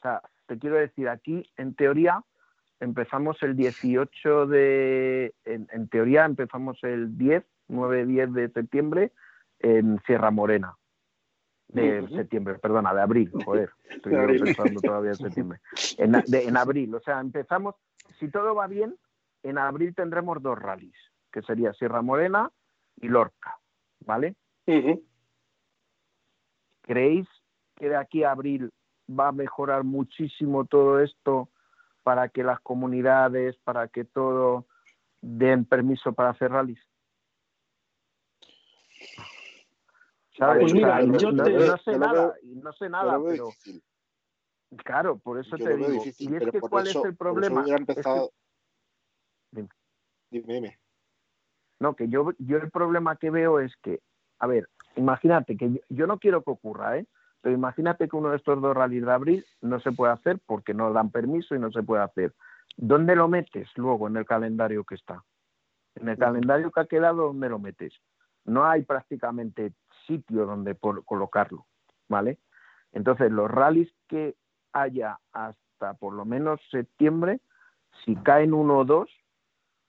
O sea, te quiero decir, aquí, en teoría, empezamos el 18 de, en, teoría empezamos el 10, 9-10 de septiembre en Sierra Morena. De septiembre, perdona, de abril, joder, estoy pensando todavía en septiembre. En, en abril, o sea, empezamos, si todo va bien, en abril tendremos dos rallies, que sería Sierra Morena y Lorca, ¿vale? ¿Creéis que de aquí a abril va a mejorar muchísimo todo esto para que las comunidades, para que todo den permiso para hacer rallies? Pues mira, yo no, sé nada, no sé nada, pero claro, por eso te digo. y es que cuál es el problema. Dime. dime, No, que yo, yo el problema que veo es que, a ver, imagínate que yo, yo no quiero que ocurra, ¿eh? Pero imagínate que uno de estos dos rallies de abril no se puede hacer porque no dan permiso y no se puede hacer. ¿Dónde lo metes luego en el calendario que está? En el calendario que ha quedado, ¿dónde lo metes? No hay prácticamente sitio donde colocarlo, ¿vale? Entonces, los rallies que haya hasta por lo menos septiembre, si caen uno o dos,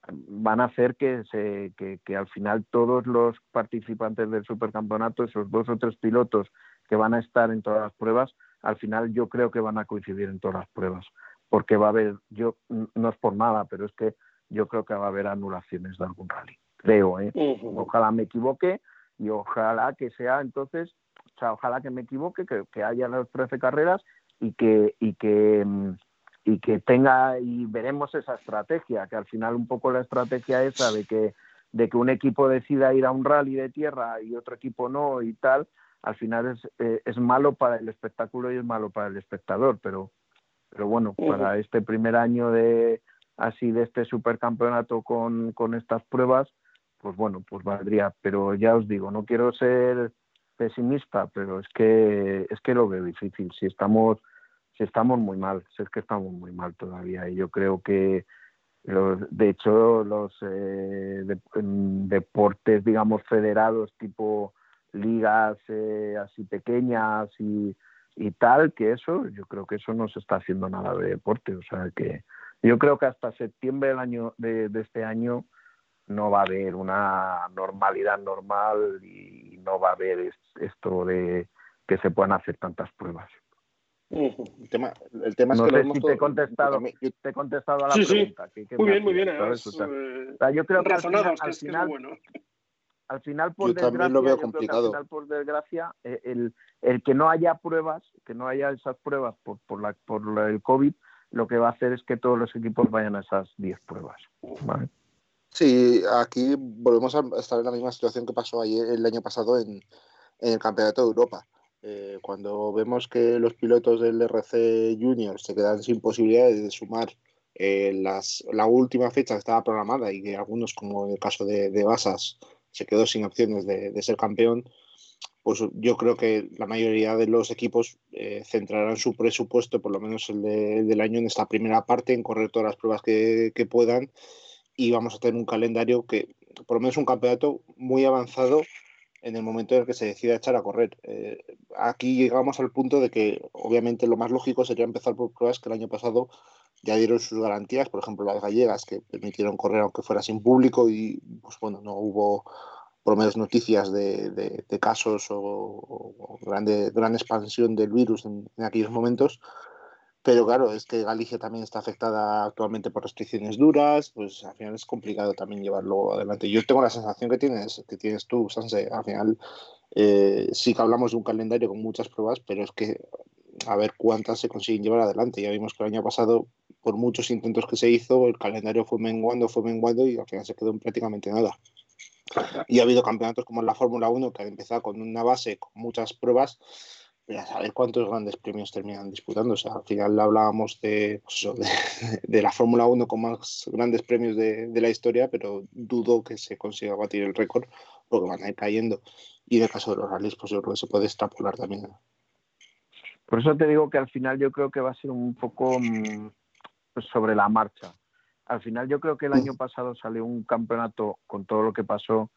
van a hacer que, se, que, que al final todos los participantes del supercampeonato, esos dos o tres pilotos que van a estar en todas las pruebas, al final yo creo que van a coincidir en todas las pruebas, porque va a haber, yo no es por nada, pero es que yo creo que va a haber anulaciones de algún rally, creo, ¿eh? Ojalá me equivoque y ojalá que sea entonces, o sea, ojalá que me equivoque, que, que haya las 13 carreras y que, y que mm, y que tenga y veremos esa estrategia, que al final un poco la estrategia esa de que de que un equipo decida ir a un rally de tierra y otro equipo no y tal, al final es, eh, es malo para el espectáculo y es malo para el espectador, pero, pero bueno, para este primer año de así de este supercampeonato con, con estas pruebas, pues bueno, pues valdría, pero ya os digo, no quiero ser pesimista, pero es que es que lo veo difícil. Si estamos si estamos muy mal, si es que estamos muy mal todavía. Y yo creo que los, de hecho los eh, deportes digamos federados tipo ligas eh, así pequeñas y, y tal que eso yo creo que eso no se está haciendo nada de deporte o sea que yo creo que hasta septiembre del año de, de este año no va a haber una normalidad normal y no va a haber esto de que se puedan hacer tantas pruebas. El tema, el tema no es que sé lo si te he contestado, te he contestado a la Sí, sí. pregunta. que- que Muy bien, muy bien. O sea, eh, yo creo que al final, al es es bueno. Al final por Yo desgracia, lo veo complicado. al final por desgracia eh, el, el que no haya pruebas, que no haya esas pruebas por, por, la, por el COVID, lo que va a hacer es que todos los equipos vayan a esas 10 pruebas. ¿vale? Sí, aquí volvemos a estar en la misma situación que pasó ayer, el año pasado en, en el Campeonato de Europa. Eh, cuando vemos que los pilotos del RC Junior se quedan sin posibilidades de sumar eh, las, la última fecha que estaba programada y que algunos, como en el caso de, de Basas, se quedó sin opciones de, ser campeón, pues yo creo que la mayoría de los equipos eh, centrarán su presupuesto, por lo menos el, de- el del año, en esta primera parte, en correr todas las pruebas que, que puedan y vamos a tener un calendario que, por lo menos un campeonato muy avanzado en el momento en el que se decida echar a correr. Eh, aquí llegamos al punto de que obviamente lo más lógico sería empezar por pruebas que el año pasado ya dieron sus garantías, por ejemplo las gallegas que permitieron correr aunque fuera sin público y pues bueno, no hubo por lo menos noticias de, de- de casos o, o grande, gran expansión del virus en, en aquellos momentos. Pero claro, es que Galicia también está afectada actualmente por restricciones duras, pues al final es complicado también llevarlo adelante. Yo tengo la sensación que tienes, que tienes tú, Sanse, al final eh, sí que hablamos de un calendario con muchas pruebas, pero es que a ver cuántas se consiguen llevar adelante. Ya vimos que el año pasado, por muchos intentos que se hizo, el calendario fue menguando, fue menguando y al final se quedó en prácticamente nada. Y ha habido campeonatos como la Fórmula 1 que han empezado con una base, con muchas pruebas, pero a saber cuántos grandes premios terminan disputando. O sea, al final hablábamos de, pues eso, de, de la Fórmula 1 con más grandes premios de, de la historia, pero dudo que se consiga batir el récord porque van a ir cayendo. Y en el caso de los rallies, pues yo creo que se puede extrapolar también. Por eso te digo que al final yo creo que va a ser un poco mm, pues, sobre la marcha. Al final yo creo que el año pasado salió un campeonato con todo lo que pasó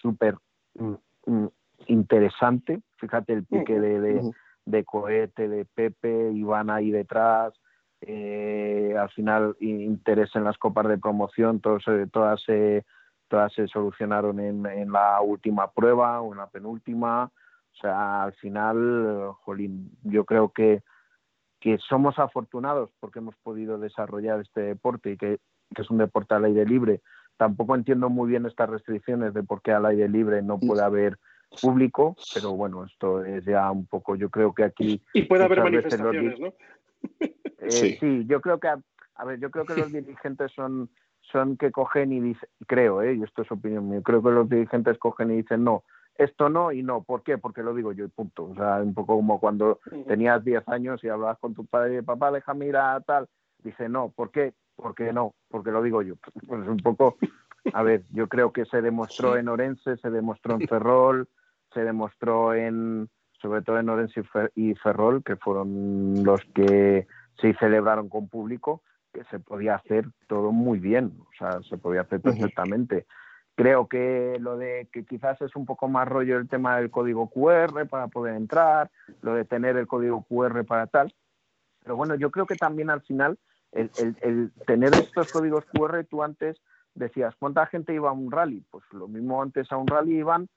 súper mm, mm, interesante. Fíjate el pique de, de, cohete, de Pepe, Iván ahí detrás. eh, al final interés en las copas de promoción, todos, todas, se, todas se solucionaron en, en la última prueba o en la penúltima. O sea, al final, jolín, yo creo que, que somos afortunados porque hemos podido desarrollar este deporte y que, que es un deporte al aire libre. Tampoco entiendo muy bien estas restricciones de por qué al aire libre no puede haber público, pero bueno, esto es ya un poco, yo creo que aquí Y puede haber manifestaciones, ¿no? eh, Sí. sí. yo creo que, a, a ver, yo creo que los dirigentes son, son que cogen y dicen, creo, ¿eh? y esto es opinión mía, creo que los dirigentes cogen y dicen, no, esto no y no, ¿por qué? Porque lo digo yo y punto. O sea, un poco como cuando tenías 10 años y hablabas con tu padre, papá, déjame ir a tal, dice, no, ¿por qué? Porque no, porque lo digo yo. Pues un poco, a ver, yo creo que se demostró en Orense, se demostró en Ferrol, se demostró en, sobre todo en Orense y Fer- y Ferrol, que fueron los que sí celebraron con público, que se podía hacer todo muy bien, o sea, se podía hacer perfectamente. Creo que lo de que quizás es un poco más rollo el tema del código QR para poder entrar, lo de tener el código QR para tal. Pero bueno, yo creo que también al final el, tener estos códigos QR, tú antes decías, ¿cuánta gente iba a un rally? Pues lo mismo antes a un rally iban,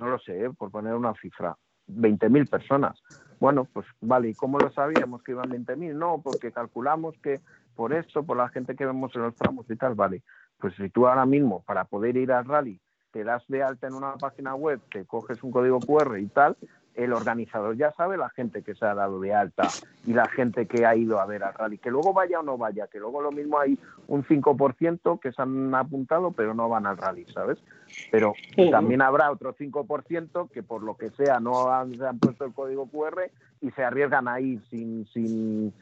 no lo sé, por poner una cifra, 20.000 personas. Bueno, pues vale, ¿y cómo lo sabíamos que iban 20.000? No, porque calculamos que por esto, por la gente que vemos en los tramos y tal, vale. Pues si tú ahora mismo, para poder ir al rally, te das de alta en una página web, te coges un código QR y tal, el organizador ya sabe la gente que se ha dado de alta y la gente que ha ido a ver al rally, que luego vaya o no vaya, que luego lo mismo hay un 5% que se han apuntado pero no van al rally, ¿sabes? Pero también habrá otro 5% que por lo que sea no han, se han puesto el código QR y se arriesgan a ir sin, sin,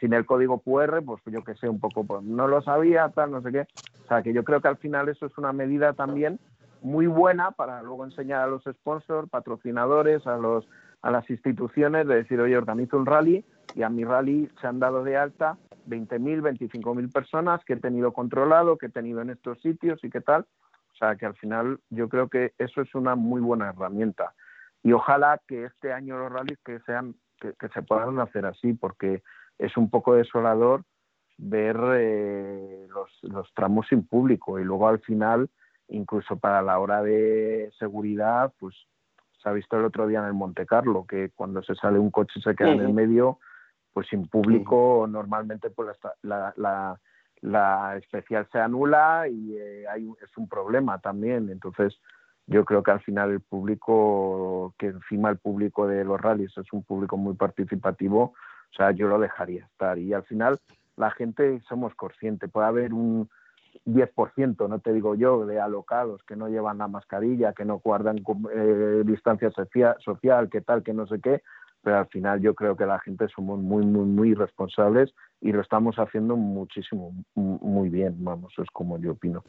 sin el código QR, pues yo que sé, un poco, pues no lo sabía, tal, no sé qué. O sea, que yo creo que al final eso es una medida también muy buena para luego enseñar a los sponsors, patrocinadores, a los a las instituciones de decir, oye, organizo un rally y a mi rally se han dado de alta 20.000, 25.000 personas que he tenido controlado, que he tenido en estos sitios y qué tal. O sea, que al final yo creo que eso es una muy buena herramienta. Y ojalá que este año los rallies que sean que, se puedan hacer así, porque es un poco desolador ver eh, los, los tramos sin público y luego al final, incluso para la hora de seguridad, pues se ha visto el otro día en el Monte Carlo, que cuando se sale un coche y se queda en el medio, pues sin público normalmente pues la, la, la, especial se anula y eh, hay, es un problema también. Entonces, yo creo que al final el público, que encima el público de los rallies es un público muy participativo, o sea, yo lo dejaría estar. Y al final la gente somos conscientes, puede haber un 10%, no te digo yo, de alocados que no llevan la mascarilla, que no guardan eh, distancia social, que tal, que no sé qué, pero al final yo creo que la gente somos muy, muy, muy responsables y lo estamos haciendo muchísimo, muy bien, vamos, es como yo opino.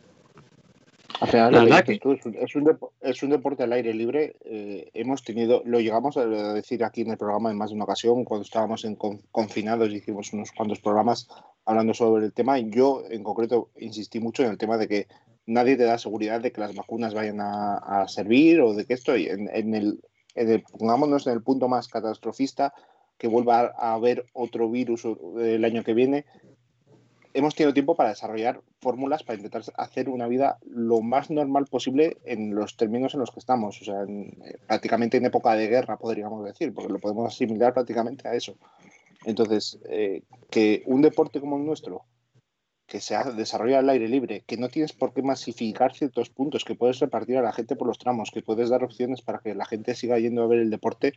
Es, un, es, un deporte al aire libre. Eh, hemos tenido, lo llegamos a decir aquí en el programa en más de una ocasión, cuando estábamos en confinados, hicimos unos cuantos programas hablando sobre el tema. Y yo, en concreto, insistí mucho en el tema de que nadie te da seguridad de que las vacunas vayan a, servir o de que esto, en, en, el, en el, pongámonos en el punto más catastrofista, que vuelva a haber otro virus el año que viene hemos tenido tiempo para desarrollar fórmulas para intentar hacer una vida lo más normal posible en los términos en los que estamos, o sea, eh, prácticamente en época de guerra, podríamos decir, porque lo podemos asimilar prácticamente a eso. Entonces, eh, que un deporte como el nuestro, que se desarrolla al aire libre, que no tienes por qué masificar ciertos puntos, que puedes repartir a la gente por los tramos, que puedes dar opciones para que la gente siga yendo a ver el deporte,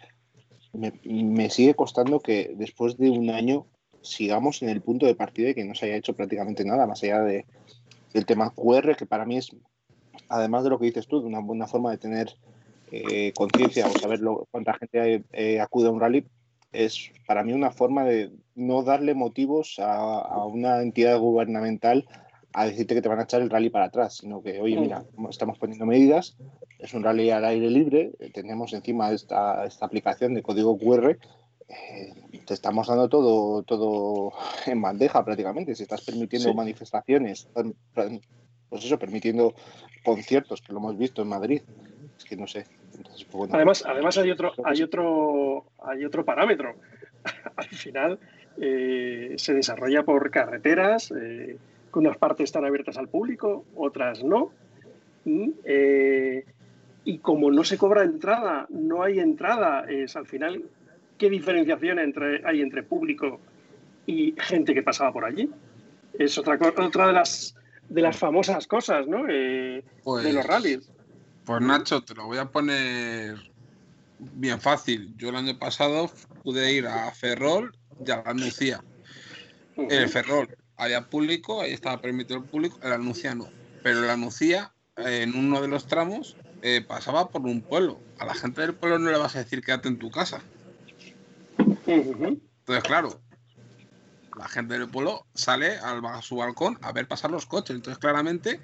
me sigue costando que después de un año sigamos en el punto de partida y que no se haya hecho prácticamente nada, más allá de, del tema QR, que para mí es, además de lo que dices tú, de una buena forma de tener eh, conciencia o saber cuánta gente eh, acude a un rally, es para mí una forma de no darle motivos a, una entidad gubernamental a decirte que te van a echar el rally para atrás, sino que, oye, mira, estamos poniendo medidas, es un rally al aire libre, tenemos encima esta, esta aplicación de código QR eh, te estamos dando todo, todo en bandeja prácticamente. Si estás permitiendo manifestaciones, pues eso, permitiendo conciertos, que lo hemos visto en Madrid. Es que no sé. Pues además, además hay otro, hay otro, hay otro parámetro. Al final eh, se desarrolla por carreteras, eh, que unas partes están abiertas al público, otras no. Mm, y como no se cobra entrada, no hay entrada, es al final ¿Qué diferenciación entre, hay entre público y gente que pasaba por allí? Es otra, otra de, las, de las famosas cosas, ¿no? Eh, de los pues, rallies. Pues Nacho, te lo voy a poner bien fácil. Yo el año pasado pude ir a Ferrol y a la Nucía. En el Ferrol había público, ahí estaba permitido el público, el Anuncia no. Pero la Nucía, en uno de los tramos, eh, pasaba por un pueblo. A la gente del pueblo no le vas a decir quédate en tu casa. Entonces, claro, la gente del pueblo sale al, a su balcón a ver pasar los coches. Entonces, claramente,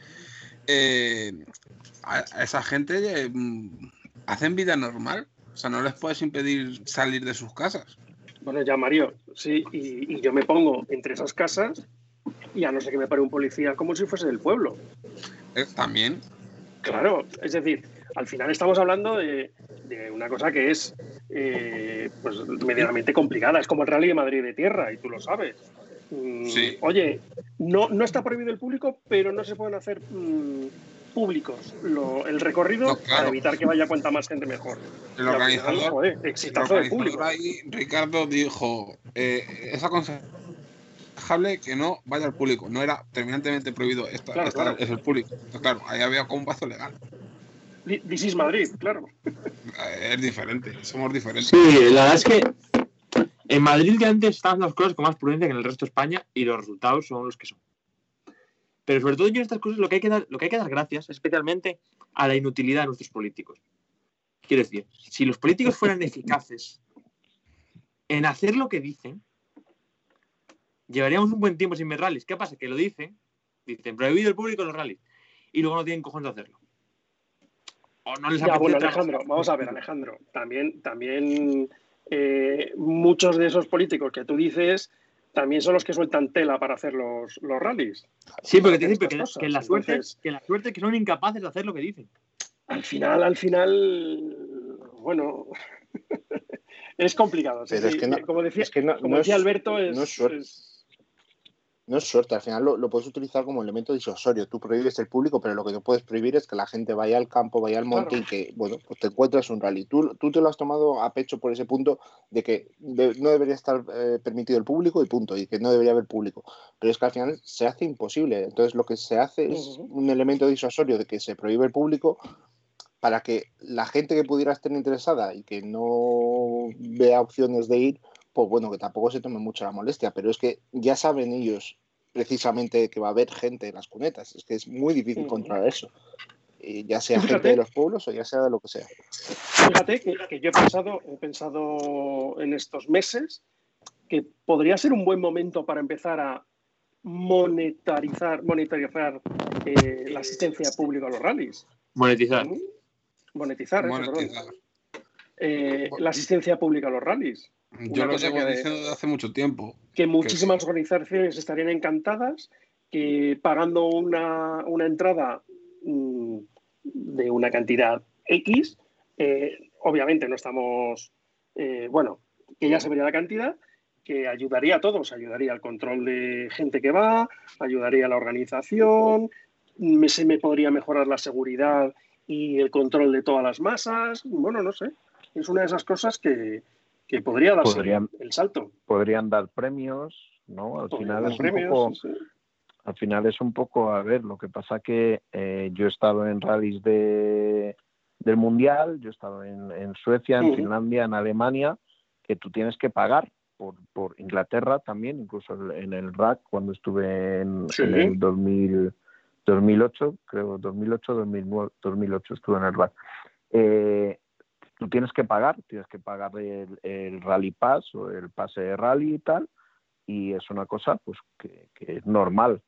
eh, a, esa gente eh, hacen vida normal. O sea, no les puedes impedir salir de sus casas. Bueno, ya Mario, sí, y, yo me pongo entre esas casas y a no ser que me pare un policía como si fuese del pueblo. Eh, también. Claro, es decir, al final estamos hablando de, una cosa que es eh, pues medianamente complicada. Es como el Rally de Madrid de tierra, y tú lo sabes. Mm, oye, no, no está prohibido el público, pero no se pueden hacer mm, públicos el recorrido para evitar que vaya cuanta más gente mejor. El organizador, el público. Ahí, Ricardo dijo, eh, es aconsejable que no vaya al público. No era terminantemente prohibido, esta, es el público. claro, ahí había como un paso legal. This is Madrid, claro. Es diferente, somos diferentes. Sí, la verdad es que en Madrid ya antes estaban las cosas con más prudencia que en el resto de España y los resultados son los que son. Pero sobre todo yo en estas cosas lo que hay que dar, lo que hay que dar gracias especialmente a la inutilidad de nuestros políticos. Quiero decir, si los políticos fueran eficaces en hacer lo que dicen, llevaríamos un buen tiempo sin ver rallies. ¿Qué pasa? Que lo dicen, dicen prohibido el público en los rallies y luego no tienen cojones de hacerlo. O no les Ya, bueno, Alejandro, vamos a ver, Alejandro. También, también eh, muchos de esos políticos que tú dices también son los que sueltan tela para hacer los, los rallies. Sí, porque te dicen que, cosas. que la suerte, Entonces, que la suerte es que son incapaces de hacer lo que dicen. al final, al final, bueno, es complicado. sí, Pero es sí. que no- como decía, es que no- como no decía es- Alberto, es, no es suerte. No es suerte, al final lo, lo puedes utilizar como elemento disuasorio. Tú prohíbes el público, pero lo que no puedes prohibir es que la gente vaya al campo, vaya al monte Claro. y que, bueno, pues te encuentras un rally. Tú, tú te lo has tomado a pecho por ese punto de que de- no debería estar eh, permitido el público y punto, y que no debería haber público. Pero es que al final se hace imposible. Entonces lo que se hace es un elemento disuasorio de que se prohíbe el público para que la gente que pudiera estar interesada y que no vea opciones de ir, pues bueno, que tampoco se tome mucha la molestia, pero es que ya saben ellos precisamente que va a haber gente en las cunetas, es que es muy difícil Ujú. controlar eso, ya sea Fíjate. gente de los pueblos o ya sea de lo que sea. Fíjate que, que yo he pensado, he pensado en estos meses que podría ser un buen momento para empezar a monetarizar, monetarizar eh, la asistencia pública a los rallies. Monetizar. ¿Mm? Monetizar, eso, perdón. Monetizar. Eh, la asistencia pública a los rallies. Yo Una lo que- diciendo desde hace mucho tiempo. Que muchísimas organizaciones estarían encantadas que pagando una, una entrada mm, de una cantidad X, eh, obviamente no estamos, eh, bueno, que ya se vería la cantidad, que ayudaría a todos, ayudaría al control de gente que va, ayudaría a la organización, me- se me podría mejorar la seguridad y el control de todas las masas, bueno, no sé, es una de esas cosas que, que podría darse Podrían- el salto. Podrían dar premios, ¿no? Al Podrían final es un poco, sí, sí. al final es un poco, a ver, lo que pasa que eh, yo he estado en rallies de, del Mundial, yo he estado en, en Suecia, en. Finlandia, en Alemania, que tú tienes que pagar por, por Inglaterra también, incluso en el RAC cuando estuve en el 2000, 2008, creo 2008, 2009, 2008 estuve en el RAC. Eh, tú tienes que pagar, tienes que pagar el, el Rally Pass o el pase de rally y tal, y es una cosa pues que, que es normal.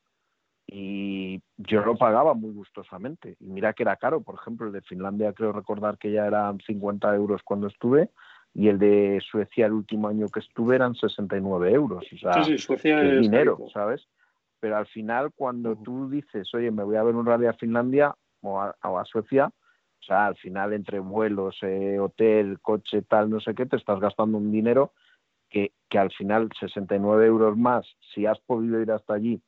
Y yo lo pagaba muy gustosamente. Y mira que era caro, por ejemplo, el de Finlandia creo recordar que ya eran 50 euros cuando estuve, y el de Suecia el último año que estuve eran 69 euros. O sea, Sí, sí, Suecia es dinero. ¿sabes? Pero al final, cuando Ujú. tú dices, oye, me voy a ver un rally a Finlandia o a, o a Suecia, o sea, al final entre vuelos, eh, hotel, coche, tal, no sé qué, te estás gastando un dinero que, que al final 69 euros más, si has podido ir hasta allí,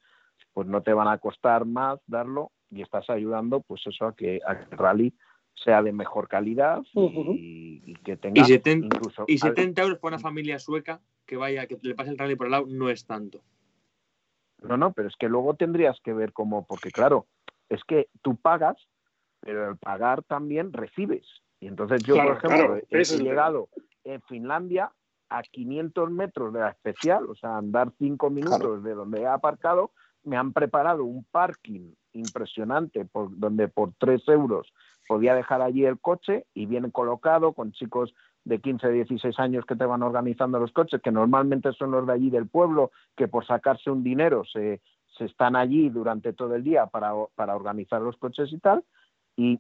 pues no te van a costar más darlo y estás ayudando, pues eso, a que, a que el rally sea de mejor calidad y, que tenga Y 70, incluso y al- 70 euros para una familia sueca que vaya, que le pase el rally por el lado, no es tanto. No, no, pero es que luego tendrías que ver cómo, porque claro, es que tú pagas, pero al pagar también recibes. Y entonces yo, Claro, por ejemplo, claro, he, llegado en Finlandia a 500 metros de la especial, o sea, andar cinco minutos Claro. de donde he aparcado, me han preparado un parking impresionante, por, donde por 3 euros podía dejar allí el coche y bien colocado con chicos de 15, 16 años que te van organizando los coches, que normalmente son los de allí del pueblo, que por sacarse un dinero se, se están allí durante todo el día para, para organizar los coches y tal. Y,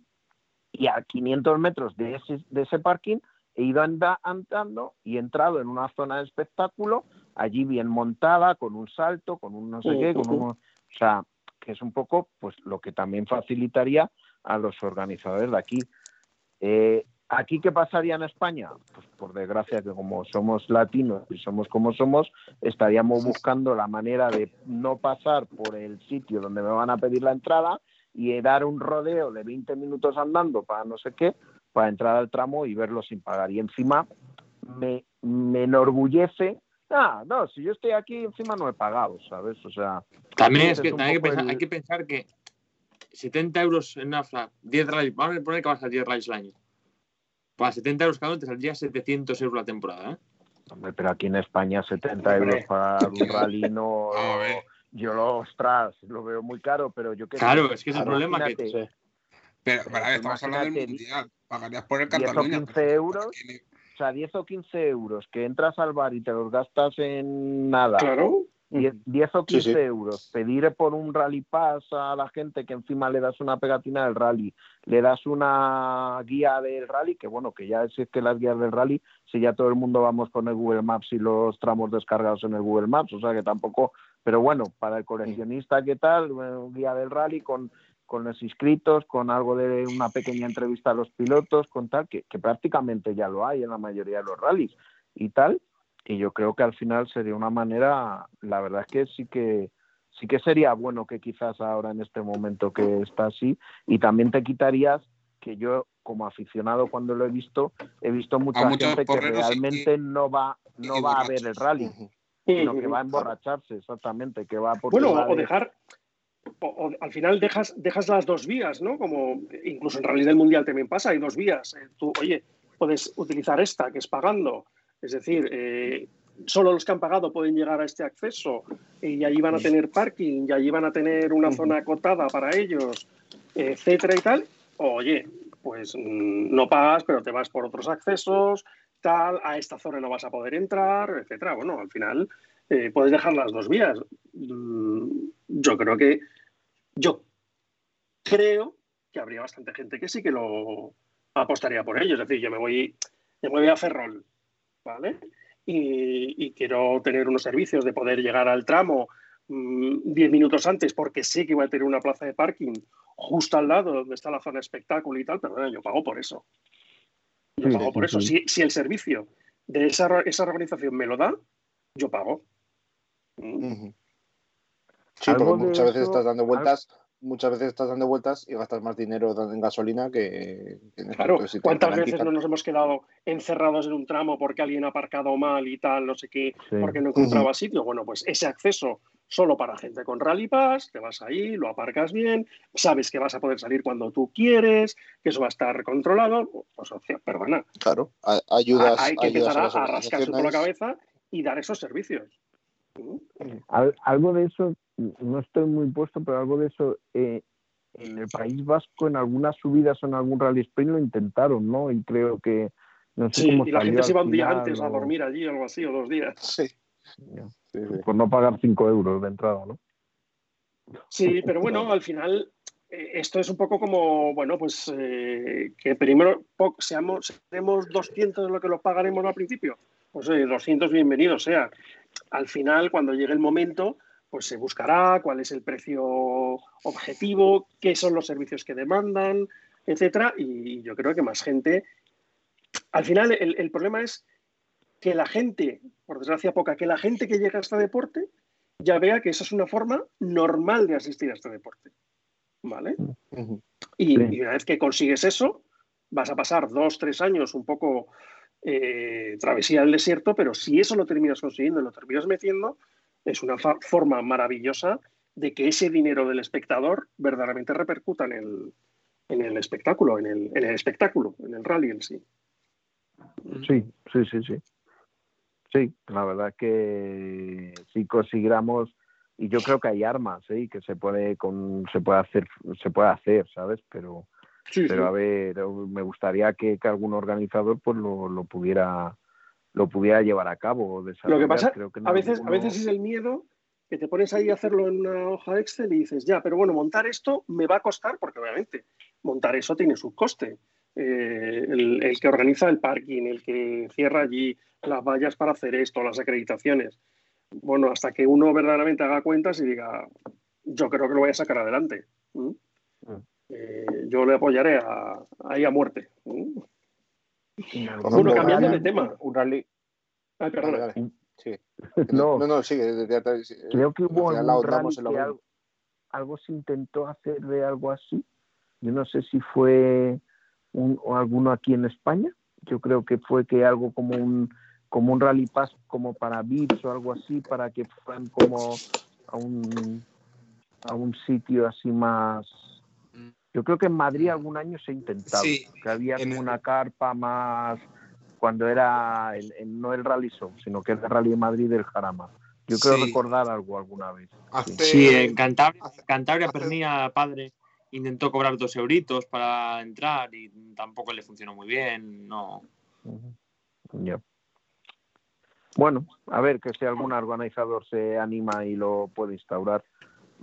y a 500 metros de ese, de ese parking he ido anda- andando y he entrado en una zona de espectáculo, allí bien montada, con un salto, con un no sé qué, con uno, o sea, que es un poco pues lo que también facilitaría a los organizadores de aquí. Eh, ¿Aquí qué pasaría en España? Pues por desgracia que como somos latinos y somos como somos, estaríamos buscando la manera de no pasar por el sitio donde me van a pedir la entrada y dar un rodeo de 20 minutos andando para no sé qué, para entrar al tramo y verlo sin pagar. Y encima me, me enorgullece, ah, no, si yo estoy aquí encima no he pagado, ¿sabes? O sea, También, es que, también hay, que pensar, el- hay que pensar que 70 euros en una fla, 10 rallies, vamos a poner que vas a 10 rallies al año. Para 70 euros cada uno te saldría 700 euros la temporada, ¿eh? hombre, pero aquí en España 70 Hombre. euros para un rally no... Yo lo, ostras, lo veo muy caro, pero yo sé, Claro, es que es el problema que... Sí. Pero, pero a ver, estamos hablando del mundial. Pagarías por el 10 o Cataluña. 15 pero euros. aquí- O sea, 10 o 15 euros que entras al bar y te los gastas en nada. Claro. 10, 10 o Sí, 15 sí. euros, pedir por un rally pass a la gente que encima le das una pegatina del rally, le das una guía del rally, que bueno, que ya si es que las guías del rally, si ya todo el mundo vamos con el Google Maps y los tramos descargados en el Google Maps, o sea que tampoco, pero bueno, para el coleccionista, ¿qué tal? Bueno, guía del rally con, con los inscritos, con algo de una pequeña entrevista a los pilotos, con tal, que, que prácticamente ya lo hay en la mayoría de los rallies y tal, y yo creo que al final sería una manera, la verdad es que sí que sí que sería bueno que quizás ahora en este momento que está así y también te quitarías que yo como aficionado cuando lo he visto he visto mucha gente que y- realmente no va no va a ver el rally sino que va a emborracharse exactamente que va porque Bueno, va o de- dejar, o, o al final dejas, dejas las dos vías, ¿no? Como incluso en Rally del Mundial también pasa, hay dos vías. Eh, Tú, oye, puedes utilizar esta, que es pagando. Es decir, eh, solo los que han pagado pueden llegar a este acceso y allí van a tener parking y allí van a tener una zona acotada para ellos, etcétera y tal. Oye, pues mm, no pagas, pero te vas por otros accesos, tal, a esta zona no vas a poder entrar, etcétera. Bueno, al final eh, puedes dejar las dos vías. Mm, Yo creo que yo creo que habría bastante gente que sí que lo apostaría por ello. Es decir, yo me voy, yo me voy a Ferrol, ¿vale? Y, y quiero tener unos servicios de poder llegar al tramo mm, 10 minutos antes porque sé que voy a tener una plaza de parking justo al lado donde está la zona de espectáculo y tal, pero bueno, yo pago por eso. Yo Sí, pago por sí, eso. sí. Si, si el servicio de esa, esa organización me lo da, yo pago. Mm. Sí, porque muchas veces eso- estás dando vueltas, muchas veces estás dando vueltas y gastas más dinero dando en gasolina que, que en. Claro, si ¿cuántas veces no nos hemos quedado encerrados en un tramo porque alguien ha aparcado mal y tal, no sé qué, Sí. porque no encontraba sitio? Bueno, pues ese acceso solo para gente con Rally Pass, te vas ahí, lo aparcas bien, sabes que vas a poder salir cuando tú quieres, que eso va a estar controlado, pues, o sea, perdona, Claro, a- ayudas, hay que ayudas empezar a a, rascarse por la cabeza y dar esos servicios. Al- algo de eso, no estoy muy puesto, pero algo de eso eh, en el País Vasco, en algunas subidas o en algún rally sprint lo intentaron, ¿no? Y creo que no sé Sí, cómo y la gente se iba un día final, antes a dormir allí o algo así, o dos días. Sí, Ya. sí, sí. Por no pagar 5 euros de entrada, ¿no? Sí, pero bueno, al final eh, esto es un poco como, bueno, pues eh, que primero seamos, seremos 200 de lo que lo pagaremos al principio. Pues oye, 200 bienvenidos sea. Al final, cuando llegue el momento, pues se buscará cuál es el precio objetivo, qué son los servicios que demandan, etcétera. Y yo creo que más gente. Al final, el, el problema es que la gente, por desgracia poca, que la gente que llega a este deporte ya vea que esa es una forma normal de asistir a este deporte. ¿Vale? Y una vez que consigues eso, vas a pasar dos, tres años un poco eh, travesía del desierto, pero si eso lo terminas consiguiendo y lo terminas metiendo, es una forma maravillosa de que ese dinero del espectador verdaderamente repercuta en el, en el espectáculo, en el, en el espectáculo, en el rally en sí. Sí, sí, sí, sí. Sí, la verdad que si consiguiéramos, y yo creo que hay armas, ¿eh? y que se puede con, se puede hacer, se puede hacer, ¿sabes? Pero, Sí, pero sí. a ver, me gustaría que, que algún organizador pues lo, lo pudiera lo pudiera llevar a cabo. Lo que pasa, Creo que en a veces, a veces es el miedo que te pones ahí a hacerlo en una hoja de Excel y dices, ya, pero bueno, montar esto me va a costar, porque obviamente montar eso tiene su coste. Eh, el, el que organiza el parking, el que cierra allí las vallas para hacer esto, las acreditaciones. Bueno, hasta que uno verdaderamente haga cuentas y diga, yo creo que lo voy a sacar adelante. ¿Mm? Mm. Eh, yo le apoyaré a- ahí a muerte. Algún Bueno, cambiando de tema. Un rally. Ay, perdona. Dale, dale. Sí. No, No, no, sigue. de- creo que hubo algún rally que algo se intentó hacer de algo así. Yo no sé si fue un, o alguno aquí en España. Yo creo que fue que algo como un como un rally pass como para VIPs o algo así para que fueran como a un a un sitio así más yo creo que en Madrid algún año se ha intentado Sí, que había en- una carpa más cuando era el- el- no el Rally Show sino que era el Rally de Madrid del Jarama yo creo Sí. recordar algo alguna vez Hace, Sí, en Cantabria, hace- Cantabria hace- Pernilla, padre, intentó cobrar dos euritos para entrar y tampoco le funcionó muy bien. No. Ujú. Ya. Bueno, a ver que si algún organizador se anima y lo puede instaurar.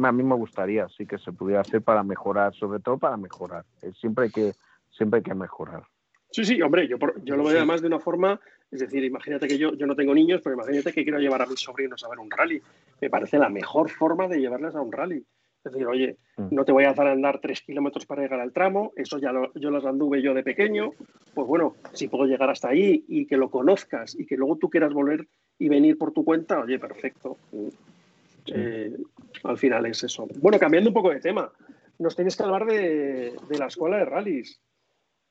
A mí me gustaría, sí que se pudiera hacer para mejorar, sobre todo para mejorar. Eh, siempre hay que, siempre hay que mejorar. Sí, sí, hombre, yo, yo lo veo además de una forma, es decir, imagínate que yo, yo no tengo niños, pero imagínate que quiero llevar a mis sobrinos a ver un rally. Me parece la mejor forma de llevarles a un rally. Es decir, oye, mm. no te voy a hacer andar tres kilómetros para llegar al tramo, eso ya lo, yo las anduve yo de pequeño, pues bueno, si puedo llegar hasta ahí y que lo conozcas y que luego tú quieras volver y venir por tu cuenta, oye, perfecto. Eh, al final es eso. Bueno, cambiando un poco de tema, nos tienes que hablar de, la escuela de rallies.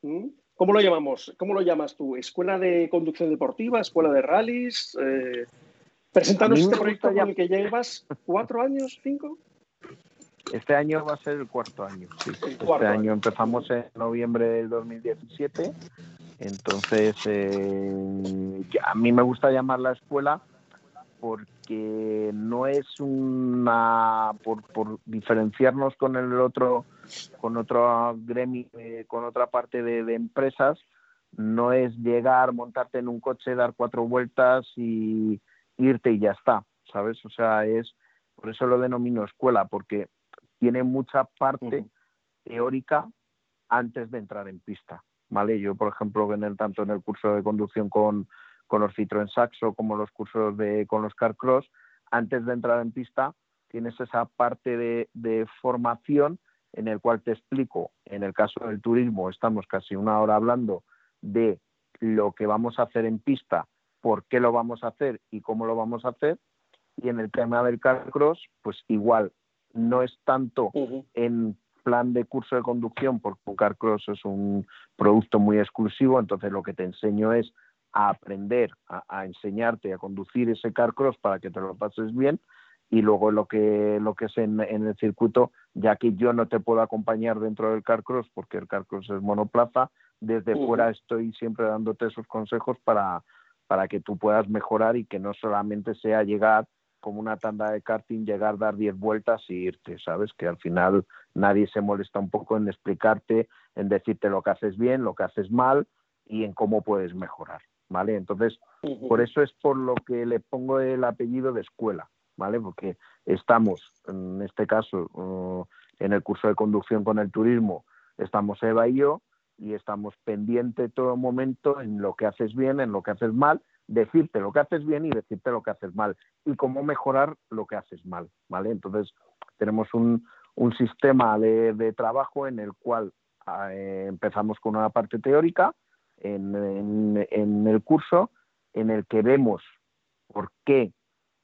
¿Mm? ¿Cómo lo llamamos? ¿Cómo lo llamas tú? ¿Escuela de conducción deportiva? ¿Escuela de rallies? Eh, preséntanos este proyecto con el que llevas cuatro años, cinco. Este año va a ser el cuarto año. Este año empezamos en noviembre del 2017. Entonces, eh, a mí me gusta llamar la escuela porque no es una por, diferenciarnos con el otro con otro gremio eh, con otra parte de, empresas no es llegar montarte en un coche dar cuatro vueltas y irte y ya está sabes o sea es por eso lo denomino escuela porque tiene mucha parte teórica antes de entrar en pista, ¿vale? Yo, por ejemplo, en el, tanto en el curso de conducción con, con los Citroën Saxo como los cursos de, con los Car Cross, antes de entrar en pista tienes esa parte de, de formación en el cual te explico, en el caso del turismo, estamos casi una hora hablando de lo que vamos a hacer en pista, por qué lo vamos a hacer y cómo lo vamos a hacer. Y en el tema del car cross, pues igual no es tanto en plan de curso de conducción, porque un Cross es un producto muy exclusivo, entonces lo que te enseño es a aprender, a, enseñarte a conducir ese car cross para que te lo pases bien. Y luego lo que lo que es en, el circuito, ya que yo no te puedo acompañar dentro del car cross porque el car cross es monoplaza, desde fuera estoy siempre dándote esos consejos para, para que tú puedas mejorar y que no solamente sea llegar como una tanda de karting, llegar, dar 10 vueltas y irte, ¿sabes? Que al final nadie se molesta un poco en explicarte, en decirte lo que haces bien, lo que haces mal y en cómo puedes mejorar, ¿vale? Entonces, por eso es por lo que le pongo el apellido de escuela, ¿vale? Porque estamos, en este caso, uh, en el curso de conducción con el turismo, estamos Eva y yo, y estamos pendientes todo momento en lo que haces bien, en lo que haces mal, decirte lo que haces bien y decirte lo que haces mal y cómo mejorar lo que haces mal, ¿vale? Entonces tenemos un, un sistema de, de, trabajo en el cual eh, empezamos con una parte teórica en, en, el curso en el que vemos por qué,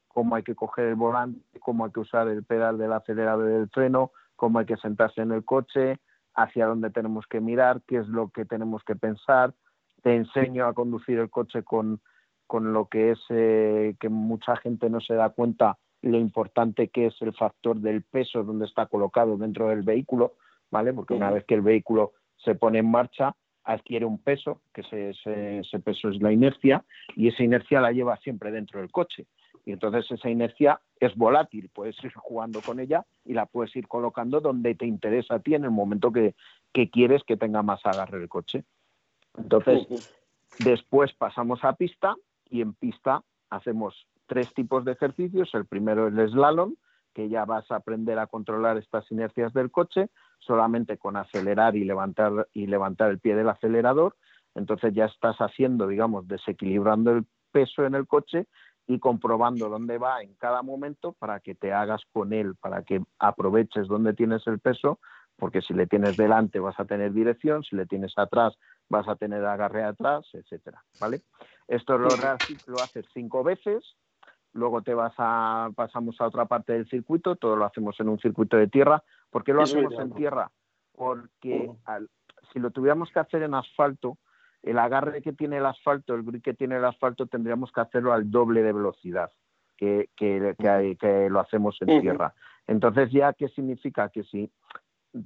cómo hay que coger el volante, cómo hay que usar el pedal del acelerador y del freno, cómo hay que sentarse en el coche, hacia dónde tenemos que mirar, qué es lo que tenemos que pensar. Te enseño a conducir el coche con, con lo que es eh, que mucha gente no se da cuenta lo importante que es el factor del peso donde está colocado dentro del vehículo, ¿vale? Porque una vez que el vehículo se pone en marcha, adquiere un peso, que ese, ese, peso es la inercia, y esa inercia la lleva siempre dentro del coche. Y entonces esa inercia es volátil, puedes ir jugando con ella y la puedes ir colocando donde te interesa a ti en el momento que, que quieres que tenga más agarre el coche. Entonces, después pasamos a pista y en pista hacemos tres tipos de ejercicios. El primero es el slalom, que ya vas a aprender a controlar estas inercias del coche solamente con acelerar y levantar y levantar el pie del acelerador. Entonces ya estás haciendo, digamos, desequilibrando el peso en el coche y comprobando dónde va en cada momento para que te hagas con él, para que aproveches dónde tienes el peso, porque si le tienes delante vas a tener dirección, si le tienes atrás vas a tener agarre atrás, etcétera, ¿vale? Esto lo, lo haces cinco veces, luego te vas a, pasamos a otra parte del circuito, todo lo hacemos en un circuito de tierra. ¿Por qué lo hacemos en tierra? Porque si lo tuviéramos que hacer en asfalto, el agarre que tiene el asfalto, el grip que tiene el asfalto, tendríamos que hacerlo al doble de velocidad que, que, que, lo hacemos en tierra. Entonces, ¿ya qué significa? Que si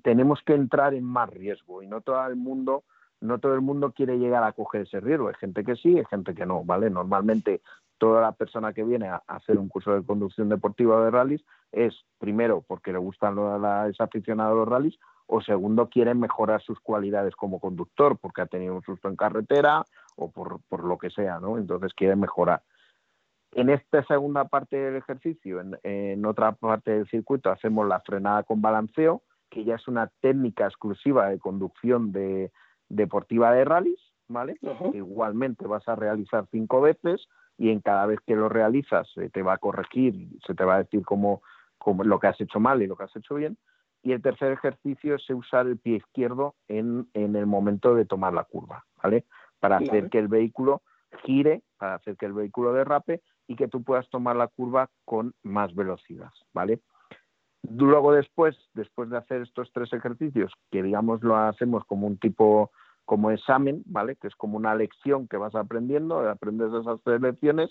tenemos que entrar en más riesgo y no todo el mundo no todo el mundo quiere llegar a coger ese riesgo. Hay gente que sí, hay gente que no, ¿vale? Normalmente toda la persona que viene a hacer un curso de conducción deportiva de rallies es primero porque le gustan los, es aficionado a los rallies o segundo quiere mejorar sus cualidades como conductor porque ha tenido un susto en carretera o por, por lo que sea, ¿no? Entonces quiere mejorar. En esta segunda parte del ejercicio, en, otra parte del circuito, hacemos la frenada con balanceo, que ya es una técnica exclusiva de conducción de, deportiva de rallies, ¿vale? Igualmente vas a realizar cinco veces y en cada vez que lo realizas se te va a corregir, se te va a decir cómo, lo que has hecho mal y lo que has hecho bien. Y el tercer ejercicio es usar el pie izquierdo en, el momento de tomar la curva, ¿vale? Para hacer que el vehículo gire, para hacer que el vehículo derrape y que tú puedas tomar la curva con más velocidad, ¿vale? Luego después, después de hacer estos tres ejercicios, que digamos lo hacemos como un tipo, como examen, ¿vale? Que es como una lección que vas aprendiendo, aprendes esas tres lecciones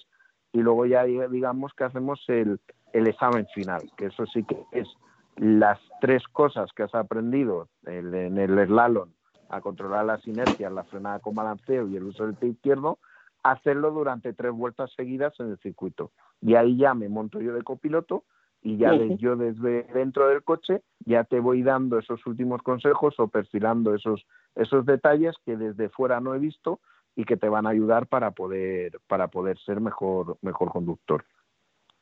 y luego ya digamos que hacemos el, el examen final, que eso sí que es las tres cosas que has aprendido en el slalom, a controlar las inercias, la frenada con balanceo y el uso del pie izquierdo, hacerlo durante tres vueltas seguidas en el circuito. Y ahí ya me monto yo de copiloto y ya yo desde dentro del coche ya te voy dando esos últimos consejos o perfilando esos, esos detalles que desde fuera no he visto y que te van a ayudar para poder, para poder ser mejor, mejor conductor.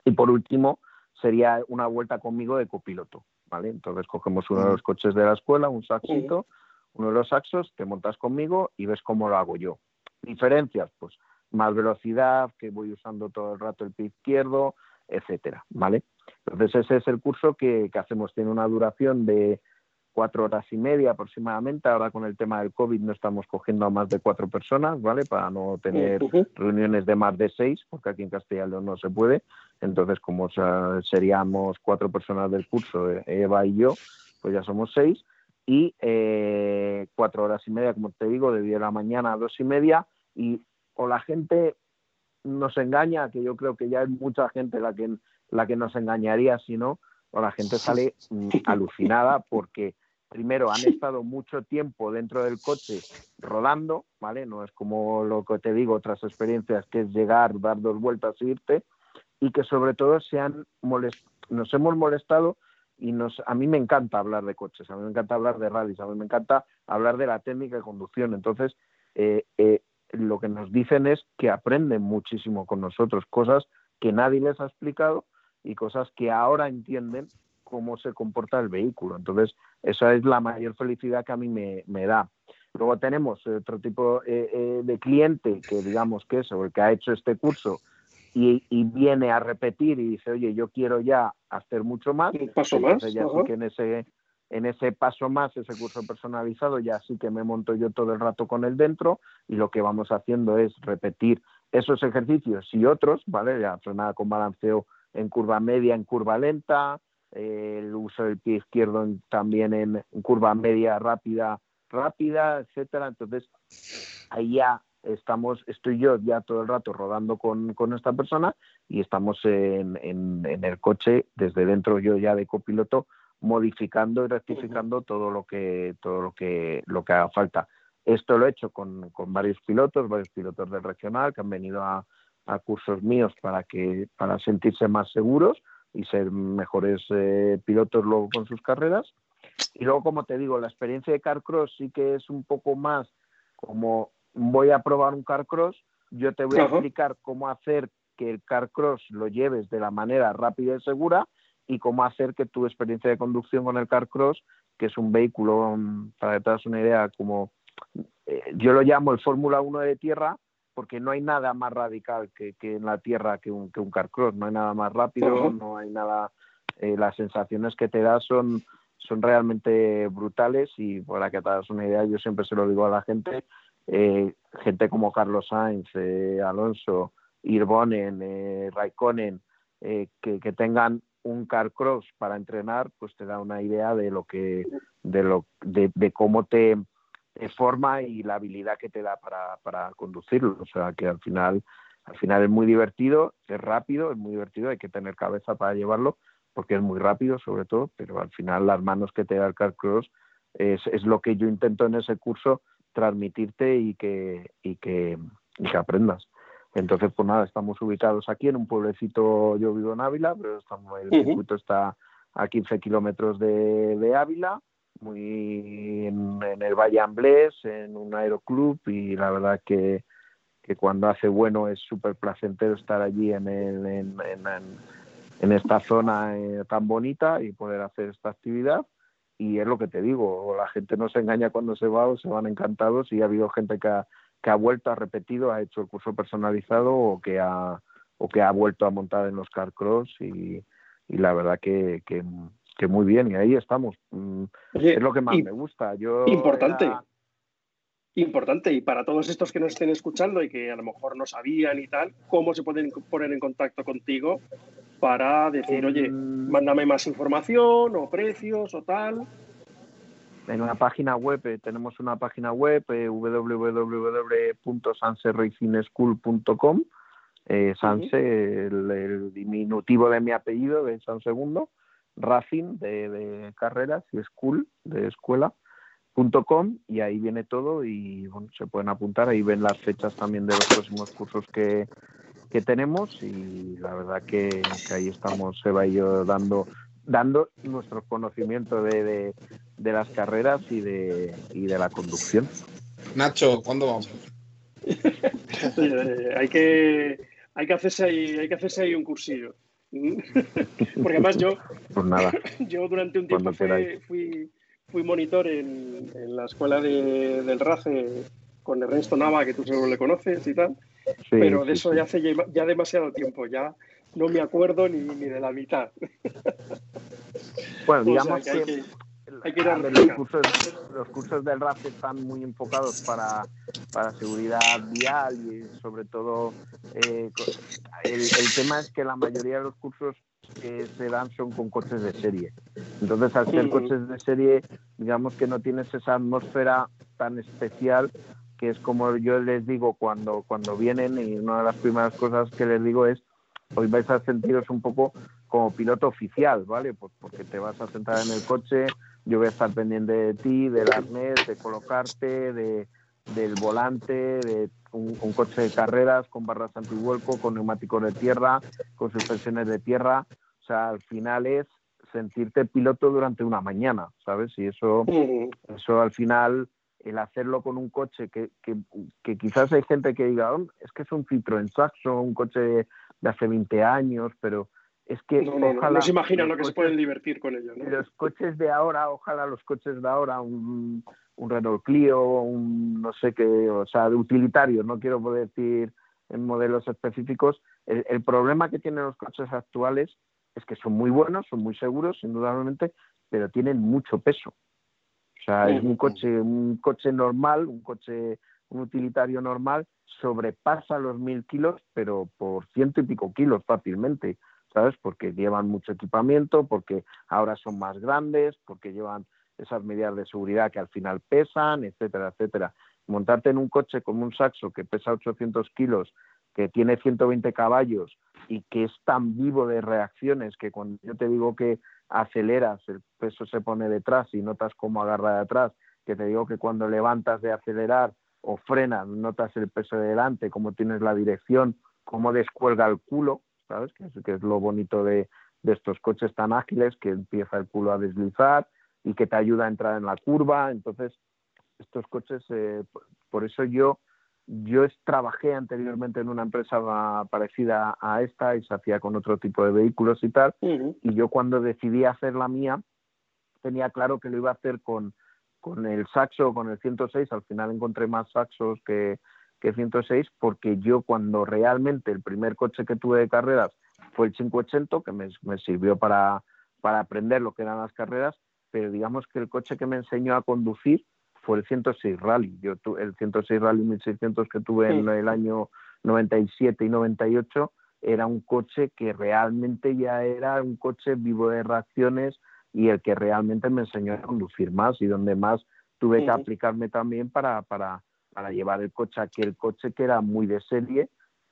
Y por último, sería una vuelta conmigo de copiloto, ¿vale? Entonces cogemos uno de los coches de la escuela, un saxito, uno de los saxos, te montas conmigo y ves cómo lo hago yo. Diferencias, pues más velocidad, que voy usando todo el rato el pie izquierdo, etcétera, ¿vale? Entonces ese es el curso que, hacemos, tiene una duración de cuatro horas y media aproximadamente. Ahora con el tema del COVID no estamos cogiendo a más de cuatro personas, ¿vale? Para no tener reuniones de más de seis, porque aquí en Castellano no se puede. Entonces, como seríamos cuatro personas del curso, Eva y yo, pues ya somos seis. Y eh, cuatro horas y media, como te digo, de 10 de la mañana a dos y media. Y o la gente nos engaña, que yo creo que ya hay mucha gente la que, la que nos engañaría si no, o la gente sale mm, alucinada porque primero han estado mucho tiempo dentro del coche rodando, ¿vale? No es como lo que te digo, otras experiencias que es llegar, dar dos vueltas e irte, y que sobre todo se han nos hemos molestado y nos, a mí me encanta hablar de coches, a mí me encanta hablar de rallies, a mí me encanta hablar de la técnica de conducción. Entonces, eh, eh, lo que nos dicen es que aprenden muchísimo con nosotros, cosas que nadie les ha explicado y cosas que ahora entienden cómo se comporta el vehículo. Entonces, esa es la mayor felicidad que a mí me, da. Luego tenemos otro tipo eh, eh, de cliente que digamos que es el que ha hecho este curso y, viene a repetir y dice, oye, yo quiero ya hacer mucho más. Un paso más. Ya sí que en ese, en ese paso más, ese curso personalizado, ya sí que me monto yo todo el rato con él dentro y lo que vamos haciendo es repetir esos ejercicios y otros, ¿vale? Ya frenada con balanceo en curva media, en curva lenta, el uso del pie izquierdo también en, curva media rápida, rápida, etcétera. Entonces, ahí ya estamos, estoy yo ya todo el rato rodando con, con esta persona y estamos en, en, en, el coche, desde dentro yo ya de copiloto, modificando y rectificando todo lo que todo lo que lo que haga falta. Esto lo he hecho con, varios pilotos, varios pilotos del regional que han venido a, cursos míos para que para sentirse más seguros y ser mejores eh, pilotos luego con sus carreras. Y luego, como te digo, la experiencia de Carcross sí que es un poco más como voy a probar un Carcross, yo te voy a explicar cómo hacer que el Carcross lo lleves de la manera rápida y segura y cómo hacer que tu experiencia de conducción con el Carcross, que es un vehículo, mm, para que te das una idea, como eh, yo lo llamo el Fórmula 1 de tierra, porque no hay nada más radical que, en la tierra que un, que un Carcross, no hay nada más rápido, no hay nada, eh, las sensaciones que te da son, son realmente brutales y para que te das una idea, yo siempre se lo digo a la gente, eh, gente como Carlos Sainz, Alonso, Irbonen, Raikkonen, que, que tengan un car cross para entrenar, pues te da una idea de lo que, de lo, de, cómo te, forma y la habilidad que te da para, para conducirlo. O sea que al final, al final es muy divertido, es rápido, es muy divertido, hay que tener cabeza para llevarlo, porque es muy rápido sobre todo, pero al final las manos que te da el car cross es, es lo que yo intento en ese curso transmitirte y que, y que, y que aprendas. Entonces, pues nada, estamos ubicados aquí en un pueblecito, yo vivo en Ávila, pero estamos, el circuito está a 15 kilómetros de, Ávila, muy en, el Valle Amblés, en un aeroclub y la verdad que, que cuando hace bueno es súper placentero estar allí en, el, en, en, esta zona eh, tan bonita y poder hacer esta actividad. Y es lo que te digo, la gente no se engaña cuando se va o se van encantados y ha habido gente que ha, que ha vuelto, ha repetido, ha hecho el curso personalizado o que ha, o que ha vuelto a montar en los car cross y, y la verdad que, que, muy bien y ahí estamos. Mm, es lo que más me gusta. Yo importante. Importante, y para todos estos que nos estén escuchando y que a lo mejor no sabían y tal, ¿cómo se pueden poner en contacto contigo para decir, oye, mándame más información o precios o tal? En una página web, eh, tenemos una página web, eh, www.sanserracingschool.com, eh, Sanse, el, diminutivo de mi apellido, de San Segundo, Racing, de, de carreras, y School, de escuela com y ahí viene todo y bueno, se pueden apuntar, ahí ven las fechas también de los próximos cursos que, que tenemos y la verdad que, ahí estamos Eva y yo dando dando nuestro conocimiento de, de, las carreras y de, y de la conducción. Nacho, ¿cuándo vamos? hay que hay que hacerse ahí, hay que hacerse ahí un cursillo. Porque además yo, pues nada, yo durante un tiempo fui fui monitor en, la escuela de, del RACE con Ernesto Nava, que tú seguro le conoces y tal, pero de eso ya hace ya, demasiado tiempo, ya no me acuerdo ni, ni de la mitad. Bueno, digamos que, los, cursos, del RACE están muy enfocados para, para seguridad vial y sobre todo eh, el, el tema es que la mayoría de los cursos que se dan son con coches de serie. Entonces, al ser coches de serie, digamos que no tienes esa atmósfera tan especial que es como yo les digo cuando, cuando vienen y una de las primeras cosas que les digo es hoy vais a sentiros un poco como piloto oficial, ¿vale? Pues porque te vas a sentar en el coche, yo voy a estar pendiente de ti, del arnés, de colocarte, de, del volante, de un, un, coche de carreras con barras antivuelco, con neumáticos de tierra, con suspensiones de tierra. O sea, al final es sentirte piloto durante una mañana, ¿sabes? Y eso, eso al final, el hacerlo con un coche que, que, quizás hay gente que diga, oh, es que es un Citroën Saxo, un coche de hace 20 años, pero es que no, se imaginan lo que se pueden divertir con ello. Los coches de ahora, ojalá los coches de ahora, un, un Renault Clio, un no sé qué, o sea, de utilitario, no quiero decir en modelos específicos. el problema que tienen los coches actuales es que son muy buenos, son muy seguros, indudablemente, pero tienen mucho peso. O sea, es un coche, un coche normal, un coche, un utilitario normal, sobrepasa los mil kilos, pero por ciento y pico kilos fácilmente, ¿sabes? Porque llevan mucho equipamiento, porque ahora son más grandes, porque llevan esas medidas de seguridad que al final pesan, etcétera, etcétera. Montarte en un coche como un saxo que pesa 800 kilos, que tiene 120 caballos, y que es tan vivo de reacciones que cuando yo te digo que aceleras, el peso se pone detrás y notas cómo agarra de atrás, que te digo que cuando levantas de acelerar o frenas, notas el peso de delante, cómo tienes la dirección, cómo descuelga el culo, ¿sabes? Que es, que es lo bonito de, de estos coches tan ágiles, que empieza el culo a deslizar y que te ayuda a entrar en la curva. Entonces, estos coches, eh, por eso yo yo trabajé anteriormente en una empresa parecida a esta y se hacía con otro tipo de vehículos y tal. Y yo cuando decidí hacer la mía, tenía claro que lo iba a hacer con, con el Saxo, con el 106. Al final encontré más Saxos que, que 106 porque yo cuando realmente el primer coche que tuve de carreras fue el 580, que me, me sirvió para, para aprender lo que eran las carreras, pero digamos que el coche que me enseñó a conducir fue el 106 Rally. Yo el 106 Rally 1600 que tuve en el año 97 y 98 era un coche que realmente ya era un coche vivo de reacciones y el que realmente me enseñó a conducir más y donde más tuve que aplicarme también para, para, para llevar el coche, aquel coche que era muy de serie.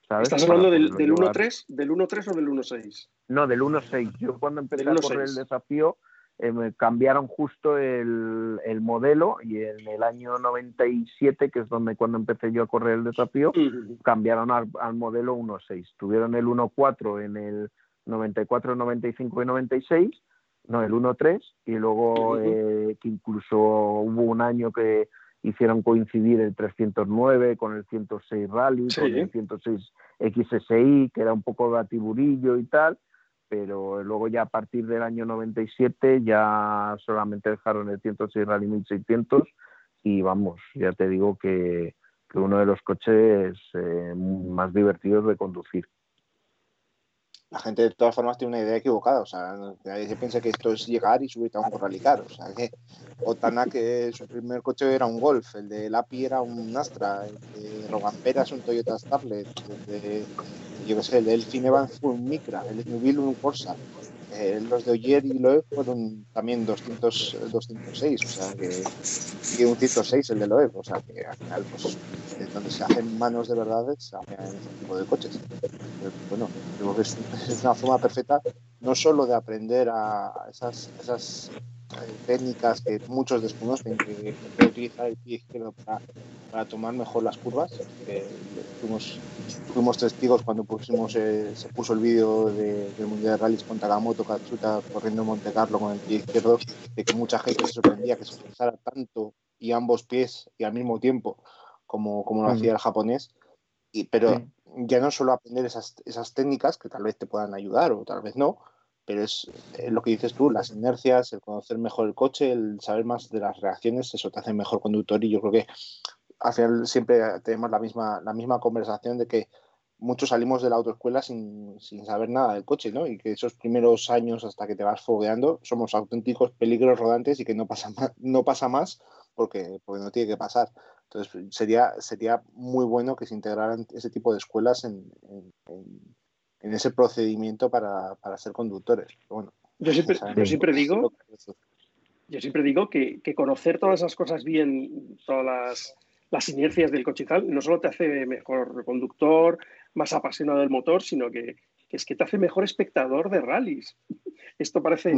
¿sabes? ¿Estás hablando del, del 1.3 del 1.3 o del 1.6? No, del 1.6. Yo cuando empecé a correr el desafío eh, cambiaron justo el, el, modelo y en el año 97, que es donde cuando empecé yo a correr el desafío, cambiaron al, al modelo 1.6. Tuvieron el 1.4 en el 94, 95 y 96, no el 1.3, y luego eh, que incluso hubo un año que, hicieron coincidir el 309 con el 106 Rally, con el 106 XSI, que era un poco batiburillo y tal, pero luego ya a partir del año 97 ya solamente dejaron el 106 Rally 1600 y vamos, ya te digo que, que uno de los coches eh, más divertidos de conducir la gente de todas formas tiene una idea equivocada. O sea, se piensa que esto es llegar y subirte a un rallycar. O sea, que Otana, que su primer coche era un Golf, el de Lapi era un Astra, el de Rogampera es un Toyota Starlet, el de, yo qué sé, el de Elfin Evans fue un Micra, el de Newville un Corsa. Eh, los de Oyer y Loeb fueron también 200, 206, o sea que y un 106 el de Loeb, o sea que al final pues donde se hacen manos de verdad se hacen ese tipo de coches. bueno, creo que es, una forma perfecta no solo de aprender a esas, esas eh, técnicas que muchos desconocen, que, que utilizar el pie izquierdo para, para, tomar mejor las curvas. Que fuimos, fuimos testigos cuando pusimos, eh, se puso el vídeo de, del Mundial de Rallys con Tagamoto Katsuta corriendo en Monte Carlo con el pie izquierdo, de que mucha gente se sorprendía que se utilizara tanto y ambos pies y al mismo tiempo como, como lo hacía el japonés. Y, pero ya no solo aprender esas, esas técnicas que tal vez te puedan ayudar o tal vez no, pero es, eh, lo que dices tú, las inercias, el conocer mejor el coche, el saber más de las reacciones, eso te hace mejor conductor y yo creo que al final siempre tenemos la misma, la misma conversación de que muchos salimos de la autoescuela sin, sin, saber nada del coche, ¿no? Y que esos primeros años hasta que te vas fogueando somos auténticos peligros rodantes y que no pasa más, no pasa más porque, porque no tiene que pasar. Entonces sería, sería muy bueno que se integraran ese tipo de escuelas en, en, ese procedimiento para, para ser conductores. Bueno, yo siempre, yo siempre digo, yo siempre digo que, que, conocer todas esas cosas bien, todas las, las inercias del coche y tal, no solo te hace mejor conductor, más apasionado del motor, sino que, que es que te hace mejor espectador de rallies. Esto parece,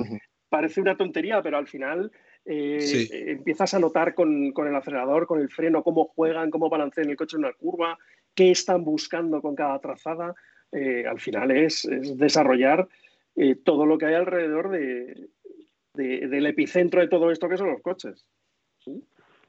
parece una tontería, pero al final eh, empiezas a notar con, con, el acelerador, con el freno, cómo juegan, cómo balancean el coche en una curva, qué están buscando con cada trazada. Eh, al final es, es desarrollar eh, todo lo que hay alrededor de, de, del epicentro de todo esto que son los coches.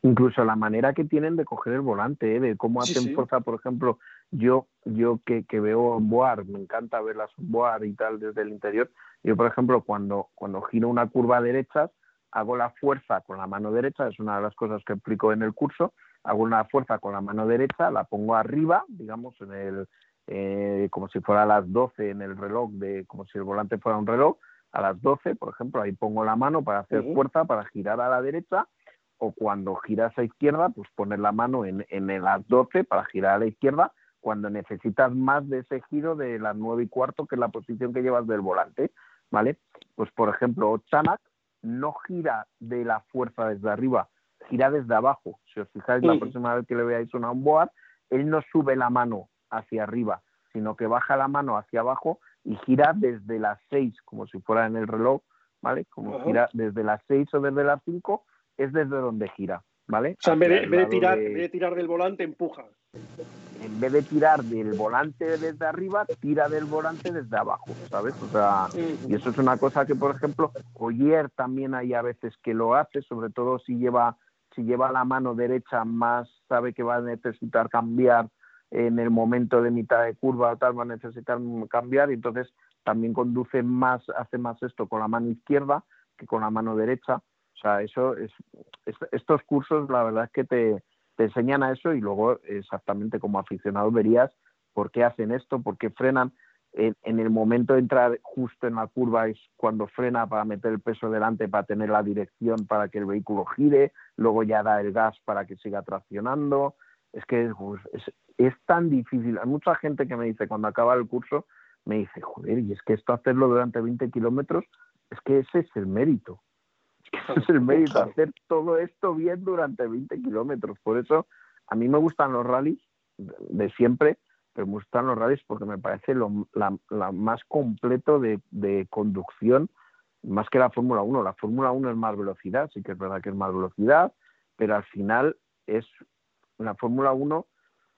Incluso la manera que tienen de coger el volante, de cómo hacen sí, fuerza, por ejemplo, yo, yo que, que veo Boar, me encanta ver las Boar y tal desde el interior, yo por ejemplo cuando, cuando giro una curva derecha, hago la fuerza con la mano derecha, es una de las cosas que explico en el curso, hago una fuerza con la mano derecha, la pongo arriba, digamos, en el, eh, como si fuera a las 12 en el reloj, de, como si el volante fuera un reloj, a las 12, por ejemplo, ahí pongo la mano para hacer fuerza, para girar a la derecha, o cuando giras a izquierda, pues poner la mano en, en las 12 para girar a la izquierda, cuando necesitas más de ese giro de las 9 y cuarto, que es la posición que llevas del volante, ¿vale? Pues, por ejemplo, Chanak no gira de la fuerza desde arriba, gira desde abajo. Si os fijáis, sí. la próxima vez que le veáis una onboard, él no sube la mano hacia arriba, sino que baja la mano hacia abajo y gira desde las 6, como si fuera en el reloj, ¿vale? Como gira desde las 6 o desde las 5, es desde donde gira, ¿vale? O sea, en vez de, en vez de tirar, de... En vez de tirar del volante, empuja en vez de tirar del volante desde arriba, tira del volante desde abajo, ¿sabes? O sea, y eso es una cosa que, por ejemplo, Oyer también hay a veces que lo hace, sobre todo si lleva, si lleva la mano derecha más, sabe que va a necesitar cambiar en el momento de mitad de curva o tal, va a necesitar cambiar, y entonces también conduce más, hace más esto con la mano izquierda que con la mano derecha. O sea, eso es, es estos cursos, la verdad es que te, te enseñan a eso y luego exactamente como aficionado verías por qué hacen esto, por qué frenan. En, en, el momento de entrar justo en la curva es cuando frena para meter el peso delante, para tener la dirección para que el vehículo gire, luego ya da el gas para que siga traccionando. Es que pues, es, es tan difícil. Hay mucha gente que me dice cuando acaba el curso, me dice, joder, y es que esto hacerlo durante 20 kilómetros, es que ese es el mérito es el mérito, hacer todo esto bien durante 20 kilómetros. Por eso a mí me gustan los rallies de siempre, pero me gustan los rallies porque me parece lo la, la más completo de, de, conducción, más que la Fórmula 1. La Fórmula 1 es más velocidad, sí que es verdad que es más velocidad, pero al final es la Fórmula 1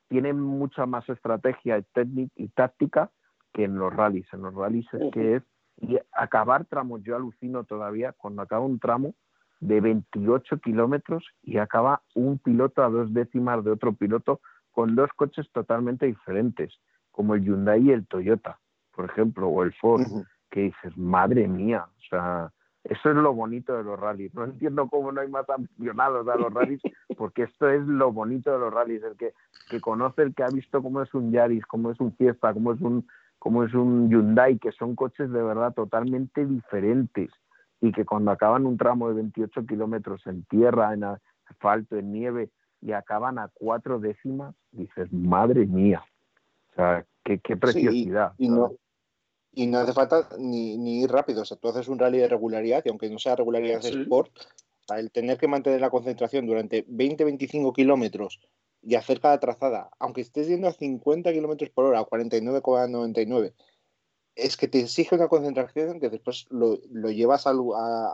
tiene mucha más estrategia técnica y táctica que en los rallies. En los rallies es que es y acabar tramos, yo alucino todavía, cuando acaba un tramo, de 28 kilómetros y acaba un piloto a dos décimas de otro piloto con dos coches totalmente diferentes, como el Hyundai y el Toyota, por ejemplo, o el Ford, que dices, madre mía, o sea, eso es lo bonito de los rallies. No entiendo cómo no hay más aficionados a los rallies, porque esto es lo bonito de los rallies, el que, que conoce, el que ha visto cómo es un Yaris, cómo es un Fiesta, cómo es un, cómo es un Hyundai, que son coches de verdad totalmente diferentes y que cuando acaban un tramo de 28 kilómetros en tierra, en asfalto, en nieve, y acaban a cuatro décimas, dices, madre mía, o sea, qué, qué preciosidad. y, no, y no hace falta ni, ni, ir rápido, o sea, tú haces un rally de regularidad y aunque no sea regularidad de sport, el tener que mantener la concentración durante 20-25 kilómetros y hacer cada trazada, aunque estés yendo a 50 kilómetros por hora, 49,99, es que te exige una concentración que después lo, lo llevas al,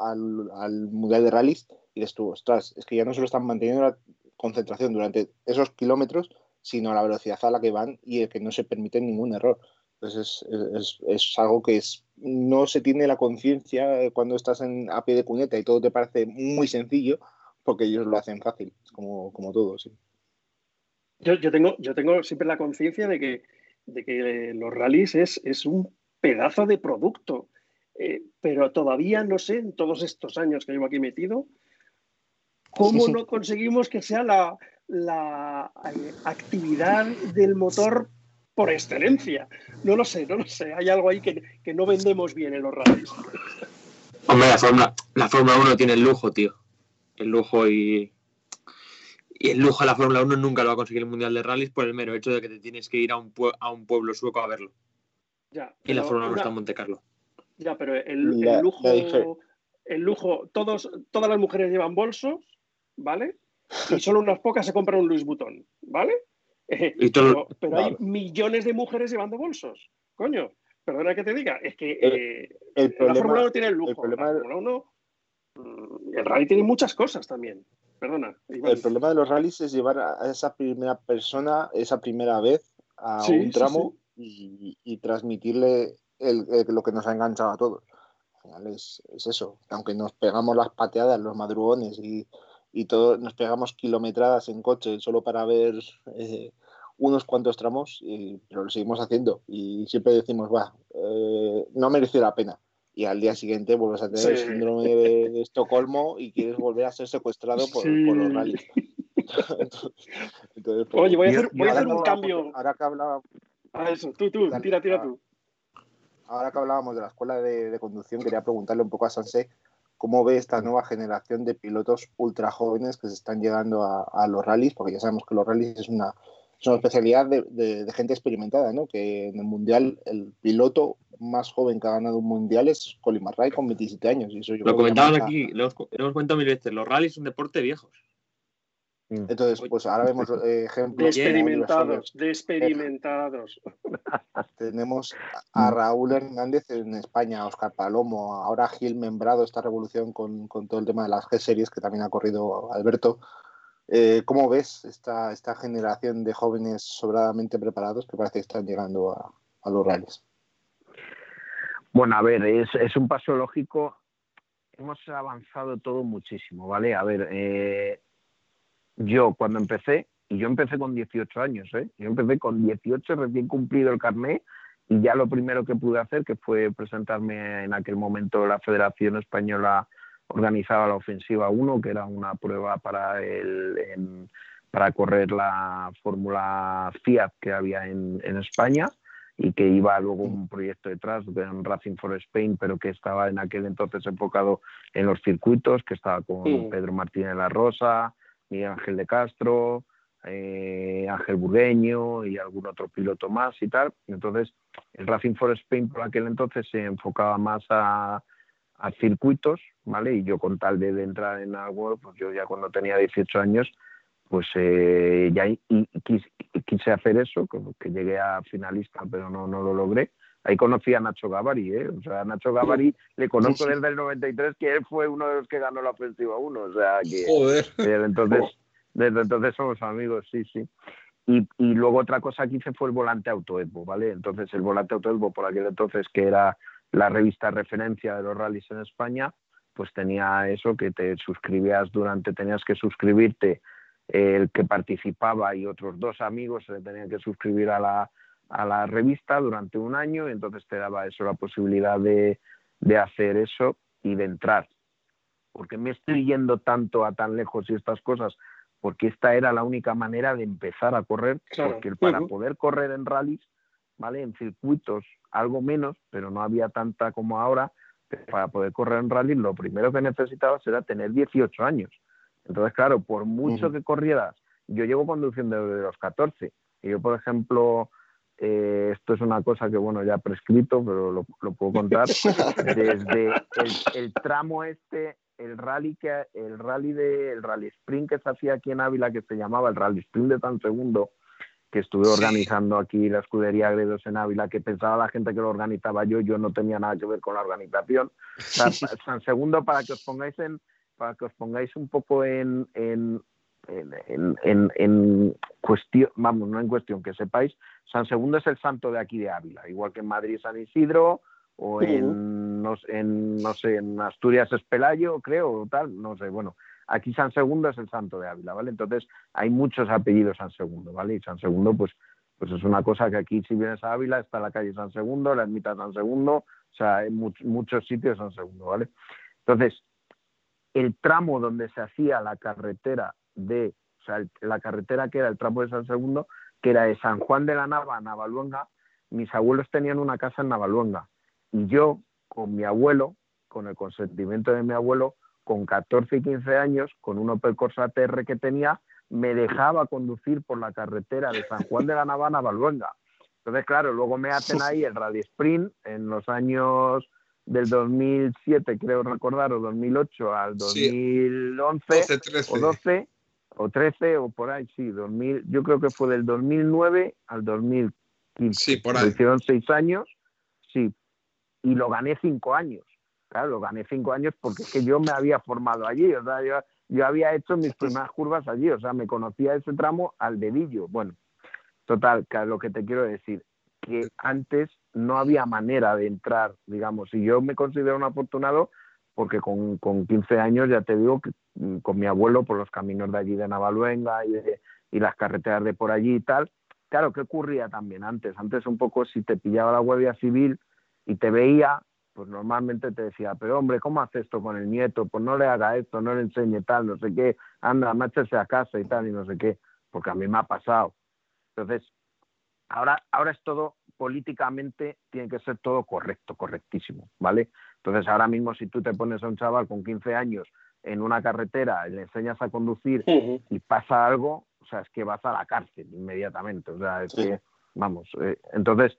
al, al, Mundial de Rallys y dices tú, ostras, es que ya no solo están manteniendo la concentración durante esos kilómetros, sino la velocidad a la que van y que no se permite ningún error. Entonces es, es, es algo que es, no se tiene la conciencia cuando estás en, a pie de cuneta y todo te parece muy sencillo, porque ellos lo hacen fácil, como, como todo. Sí. Yo, yo, tengo, yo tengo siempre la conciencia de que, de que los rallies es, es un pedazo de producto. Eh, pero todavía no sé, en todos estos años que llevo aquí metido, cómo no conseguimos que sea la, la eh, actividad del motor por excelencia. No lo sé, no lo sé. Hay algo ahí que, que no vendemos bien en los rallies. Hombre, la Fórmula, la Fórmula 1 tiene el lujo, tío. El lujo y, y el lujo de la Fórmula 1 nunca lo va a conseguir el Mundial de Rallys por el mero hecho de que te tienes que ir a un, a un pueblo sueco a verlo. Ya, y la Fórmula 1 está en Monte Carlo. Ya, pero el, lujo, el lujo, todos, todas las mujeres llevan bolsos, ¿vale? Y solo unas pocas se compran un Louis Vuitton, ¿vale? Todo, pero, pero hay millones de mujeres llevando bolsos. Coño, perdona que te diga, es que eh, el problema, la Fórmula 1 tiene el lujo. El, problema, la Fórmula 1, mm, el rally tiene muchas cosas también. Perdona. El problema de los rallies es llevar a esa primera persona, esa primera vez, a Sí, un sí, tramo Y, y transmitirle el- el- lo que nos ha enganchado a todos. Al final es, es eso. Aunque nos pegamos las pateadas, los madrugones y, y todo, nos pegamos kilometradas en coche solo para ver eh, unos cuantos tramos, y- pero lo seguimos haciendo. Y siempre decimos, va, eh, no mereció la pena. Y al día siguiente vuelves a tener el Sí. síndrome de, de Estocolmo y quieres volver a ser secuestrado por, Sí. por los rallies. entonces, entonces, pues, Oye, voy a hacer, voy a hacer un cambio. Ahora que hablábamos A eso, tú, tú, Dale. tira, tira tú. ahora que hablábamos de la escuela de, de conducción, quería preguntarle un poco a Sanse cómo ve esta nueva generación de pilotos ultra jóvenes que se están llegando a, a los rallies, porque ya sabemos que los rallies es una, es una especialidad de, de- de gente experimentada, ¿no? Que en el mundial el piloto más joven que ha ganado un mundial es Colin McRae con 27 años. Y eso yo Lo marca- aquí, lo hemos, lo hemos comentado mil veces, los rallies son deporte viejos. Entonces, pues ahora vemos eh, De ejemplos. como experimentados, de experimentados. Tenemos a Raúl Hernández en España, a Oscar Palomo, ahora Gil Membrado, esta revolución con, con todo el tema de las G-Series que también ha corrido Alberto. Eh, ¿Cómo ves esta, esta generación de jóvenes sobradamente preparados que parece que están llegando a, a los rallies? Bueno, a ver, es, es un paso lógico. Hemos avanzado todo muchísimo, ¿vale? A ver, eh, yo cuando empecé, y yo empecé con 18 años, ¿eh? Yo empecé con 18, recién cumplido el carnet, y ya lo primero que pude hacer, que fue presentarme en aquel momento la Federación Española organizaba la Ofensiva 1, que era una prueba para el, en- para correr la Fórmula Fiat que había en, en España y que iba luego un proyecto detrás de un Racing for Spain, pero que estaba en aquel entonces enfocado en los circuitos, que estaba con Mm. Pedro Martínez La Rosa, Miguel Ángel de Castro, eh, Ángel Burgueño y algún otro piloto más y tal. Entonces, el Racing for Spain por aquel entonces se enfocaba más a, circuitos, ¿vale? Y yo con tal de, entrar en algo, pues yo ya cuando tenía 18 años, pues eh, ya y, y quis- quise hacer eso, que, que llegué a finalista, pero no, no lo logré. Ahí conocí a Nacho Gavari, ¿eh? O sea, a Nacho Gavari le conozco desde el 93, que él fue uno de los que ganó la ofensiva 1, o sea, que... Joder. Desde entonces, desde entonces somos amigos, sí, sí. Y, y luego otra cosa que hice fue el volante autoevo, ¿vale? Entonces el volante autoevo por aquel entonces que era la revista referencia de los rallies en España, pues tenía eso que te suscribías durante, tenías que suscribirte el que participaba y otros dos amigos se tenían que suscribir a la, a la revista durante un año y entonces te daba eso la posibilidad de, de hacer eso y de entrar. Porque me estoy yendo tanto a tan lejos y estas cosas, porque esta era la única manera de empezar a correr, porque para poder correr en rallies, ¿vale? En circuitos algo menos, pero no había tanta como ahora, para poder correr en rally lo primero que necesitabas era tener 18 años. Entonces, claro, por mucho que corrieras, yo llevo conduciendo desde los 14, y yo, por ejemplo, eh, esto es una cosa que, bueno, ya prescrito, pero lo, puedo contar, desde el, tramo este, el rally que el rally de el rally sprint que se hacía aquí en Ávila que se llamaba el rally sprint de San Segundo que estuve organizando aquí la escudería Gredos en Ávila, que pensaba la gente que lo organizaba yo, yo no tenía nada que ver con la organización. San Segundo, para que os pongáis en, para que os pongáis un poco en, en, en, en, cuestión, vamos, no en cuestión, que sepáis, San Segundo es el santo de aquí de Ávila, igual que en Madrid San Isidro, o en, no, en, no sé, en Asturias es Pelayo, creo, o tal, no sé, bueno, Aquí San Segundo es el santo de Ávila, ¿vale? Entonces hay muchos apellidos San Segundo, ¿vale? Y San Segundo, pues, pues es una cosa que aquí si vienes a Ávila está la calle San Segundo, la ermita San Segundo, o sea, hay muchos sitios San Segundo, ¿vale? Entonces, el tramo donde se hacía la carretera de, o sea, la carretera que era el tramo de San Segundo, que era de San Juan de la Nava a Navaluenga, mis abuelos tenían una casa en Navaluenga y yo, con mi abuelo, con el consentimiento de mi abuelo, con 14 y 15 años, con un Opel Corsa TR que tenía, me dejaba conducir por la carretera de San Juan de la Navana a Valbuenga. Entonces, claro, luego me hacen ahí el Rally Sprint en los años del 2007, creo recordar, o 2008 al 2011 o 12 o 13 o por ahí, sí, 2000, yo creo que fue del 2009 al 2015. Sí, por ahí. hicieron seis años, sí, y lo gané cinco años claro, lo gané cinco años porque es que yo me había formado allí, o sea, yo, yo había hecho mis primeras curvas allí, o sea, me conocía ese tramo al dedillo. Bueno, total, que lo que te quiero decir, que antes no había manera de entrar, digamos, y yo me considero un afortunado porque con, con 15 años, ya te digo, que mm, con mi abuelo por los caminos de allí de Navaluenga y, y las carreteras de por allí y tal. Claro, ¿qué ocurría también antes? Antes un poco si te pillaba la Guardia Civil y te veía, pues normalmente te decía, pero hombre, ¿cómo hace esto con el nieto? Pues no le haga esto, no le enseñe tal, no sé qué, anda, márchese a casa y tal, y no sé qué, porque a mí me ha pasado. Entonces, ahora, ahora es todo políticamente, tiene que ser todo correcto, correctísimo, ¿vale? Entonces, ahora mismo si tú te pones a un chaval con 15 años en una carretera le enseñas a conducir y pasa algo, o sea, es que vas a la cárcel inmediatamente, o sea, es que, vamos, eh, entonces,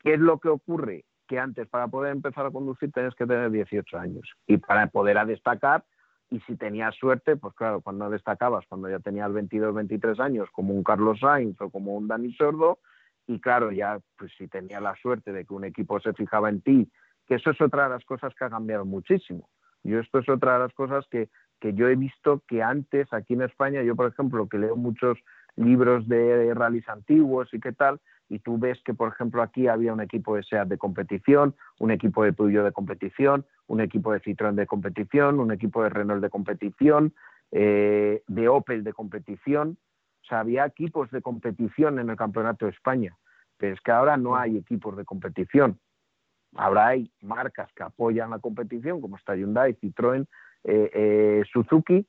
¿qué es lo que ocurre? que antes para poder empezar a conducir tenías que tener 18 años y para poder destacar y si tenías suerte, pues claro, cuando destacabas, cuando ya tenías 22, 23 años, como un Carlos Sainz o como un Dani Sordo, y claro, ya pues si tenías la suerte de que un equipo se fijaba en ti, que eso es otra de las cosas que ha cambiado muchísimo. Yo esto es otra de las cosas que, que yo he visto que antes aquí en España, yo por ejemplo, que leo muchos libros de rallies antiguos y qué tal, y tú ves que, por ejemplo, aquí había un equipo de SEAT de competición, un equipo de Peugeot de competición, un equipo de Citroën de competición, un equipo de Renault de competición, eh, de Opel de competición. O sea, había equipos de competición en el Campeonato de España, pero es que ahora no hay equipos de competición. Ahora hay marcas que apoyan la competición, como está Hyundai, Citroën, eh, eh, Suzuki,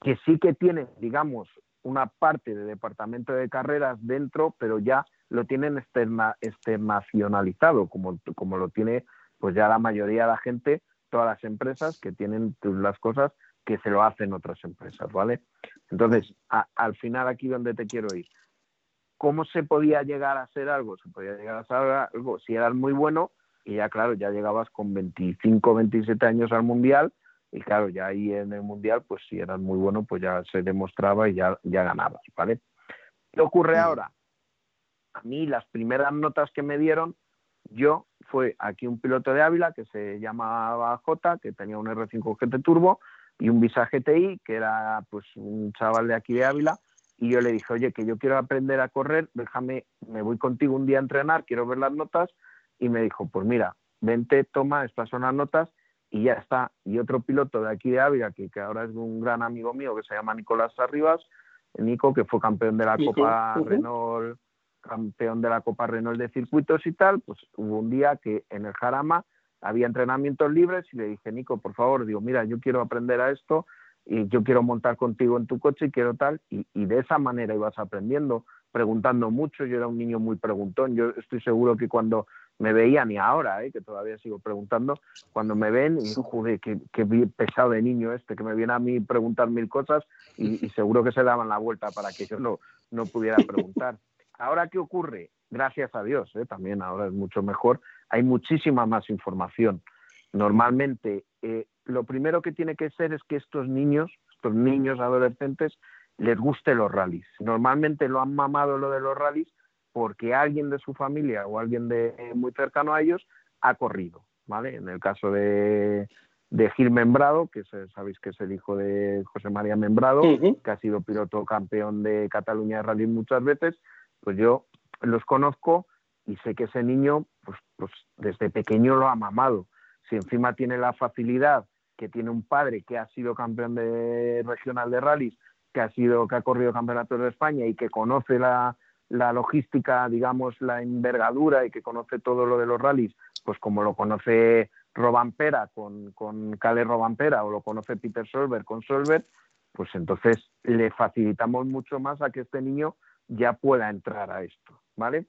que sí que tienen, digamos, una parte de departamento de carreras dentro, pero ya lo tienen externa, externacionalizado, como, como lo tiene pues ya la mayoría de la gente, todas las empresas que tienen las cosas que se lo hacen otras empresas, ¿vale? Entonces, al final aquí donde te quiero ir, ¿cómo se podía llegar a hacer algo? Se podía llegar a hacer algo si eras muy bueno y ya claro, ya llegabas con 25, 27 años al mundial y claro, ya ahí en el Mundial, pues si eras muy bueno, pues ya se demostraba y ya, ya ganabas, ¿vale? ¿Qué ocurre ahora? A mí las primeras notas que me dieron, yo fue aquí un piloto de Ávila que se llamaba J, que tenía un R5 GT Turbo y un Visa GTI, que era pues un chaval de aquí de Ávila, y yo le dije, oye, que yo quiero aprender a correr, déjame, me voy contigo un día a entrenar, quiero ver las notas, y me dijo, pues mira, vente, toma, estas son las notas, y ya está. Y otro piloto de aquí de Ávila, que, que ahora es un gran amigo mío, que se llama Nicolás Arribas, Nico, que fue campeón de la Copa. Renault, campeón de la Copa Renault de circuitos y tal, pues hubo un día que en el Jarama había entrenamientos libres y le dije, Nico, por favor, digo, mira, yo quiero aprender a esto y yo quiero montar contigo en tu coche y quiero tal, y, y de esa manera ibas aprendiendo, preguntando mucho, yo era un niño muy preguntón, yo estoy seguro que cuando me veían y ahora, ¿eh? que todavía sigo preguntando, cuando me ven, y joder, qué, qué pesado de niño este, que me viene a mí preguntar mil cosas y, y seguro que se daban la vuelta para que yo no, no pudiera preguntar. Ahora, ¿qué ocurre? Gracias a Dios, ¿eh? también ahora es mucho mejor, hay muchísima más información. Normalmente, eh, lo primero que tiene que ser es que estos niños, estos niños adolescentes, les guste los rallies. Normalmente lo han mamado lo de los rallies porque alguien de su familia o alguien de muy cercano a ellos ha corrido, ¿vale? En el caso de, de Gil Membrado, que es- sabéis que es el hijo de José María Membrado, que ha sido piloto campeón de Cataluña de rally muchas veces, pues yo los conozco y sé que ese niño, pues, pues desde pequeño lo ha mamado. Si encima tiene la facilidad que tiene un padre que ha sido campeón de regional de rallies, que ha sido, que ha corrido campeonatos de España y que conoce la, la logística, digamos, la envergadura y que conoce todo lo de los rallies, pues como lo conoce Robampera con, con Cale Robampera o lo conoce Peter Solberg con Solberg, pues entonces le facilitamos mucho más a que este niño ya pueda entrar a esto, ¿vale?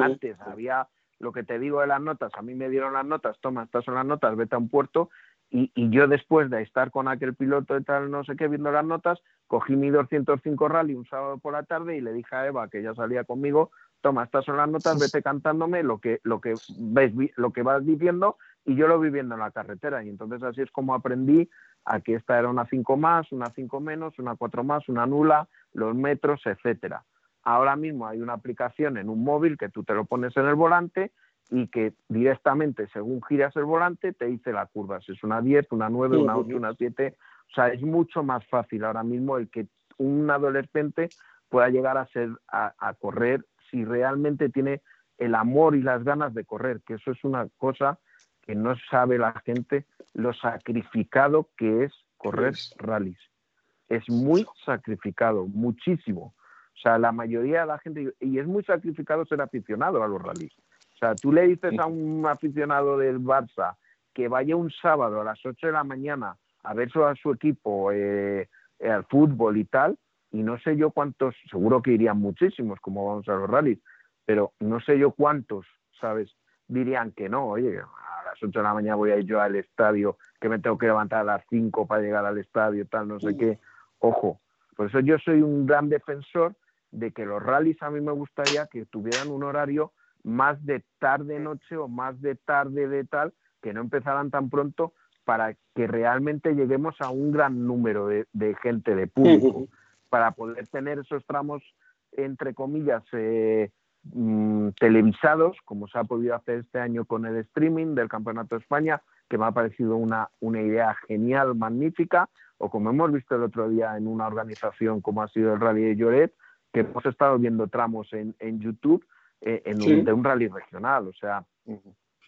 Antes había lo que te digo de las notas, a mí me dieron las notas, toma, estas son las notas, vete a un puerto, y, y yo después de estar con aquel piloto y tal, no sé qué, viendo las notas, cogí mi 205 rally un sábado por la tarde y le dije a Eva, que ya salía conmigo, toma, estas son las notas, vete cantándome lo que, lo que ves, lo que vas diciendo, y yo lo vi viendo en la carretera. Y entonces así es como aprendí a que esta era una 5 más, una 5 menos, una 4 más, una nula, los metros, etcétera. Ahora mismo hay una aplicación en un móvil que tú te lo pones en el volante y que directamente, según giras el volante, te dice la curva. Si es una 10, una 9, una 8, una 7. O sea, es mucho más fácil ahora mismo el que un adolescente pueda llegar a ser a, a correr si realmente tiene el amor y las ganas de correr, que eso es una cosa que no sabe la gente lo sacrificado que es correr rallies. Es muy sacrificado, muchísimo. O sea, la mayoría de la gente, y es muy sacrificado ser aficionado a los rallies. O sea, tú le dices a un aficionado del Barça que vaya un sábado a las 8 de la mañana a ver a su equipo eh, al fútbol y tal, y no sé yo cuántos, seguro que irían muchísimos, como vamos a los rallies, pero no sé yo cuántos, ¿sabes? Dirían que no, oye, a las 8 de la mañana voy a ir yo al estadio, que me tengo que levantar a las 5 para llegar al estadio, tal, no sé qué. Ojo, por eso yo soy un gran defensor de que los rallies a mí me gustaría que tuvieran un horario más de tarde-noche o más de tarde de tal, que no empezaran tan pronto para que realmente lleguemos a un gran número de, de gente, de público, para poder tener esos tramos, entre comillas, eh, mm, televisados, como se ha podido hacer este año con el streaming del Campeonato de España, que me ha parecido una, una idea genial, magnífica, o como hemos visto el otro día en una organización como ha sido el Rally de Lloret, que hemos estado viendo tramos en, en YouTube eh, en un- de un rally regional. O sea,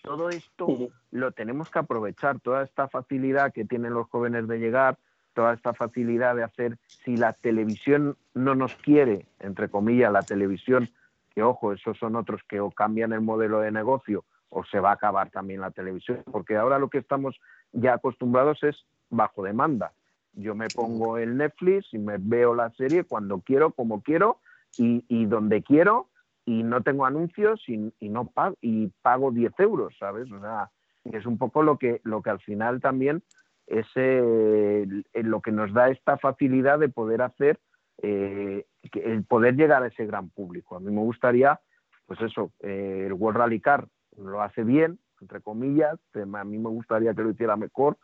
todo esto lo tenemos que aprovechar, toda esta facilidad que tienen los jóvenes de llegar, toda esta facilidad de hacer, si la televisión no nos quiere, entre comillas, la televisión, que ojo, esos son otros que o cambian el modelo de negocio o se va a acabar también la televisión, porque ahora lo que estamos ya acostumbrados es bajo demanda. Yo me pongo el Netflix y me veo la serie cuando quiero, como quiero y, y donde quiero y no tengo anuncios y, y no pago, y pago 10 euros, ¿sabes? O sea, es un poco lo que, lo que al final también es eh, lo que nos da esta facilidad de poder hacer, eh, el poder llegar a ese gran público. A mí me gustaría, pues eso, eh, el World Rally Car lo hace bien, entre comillas, a mí me gustaría que lo hiciera mejor,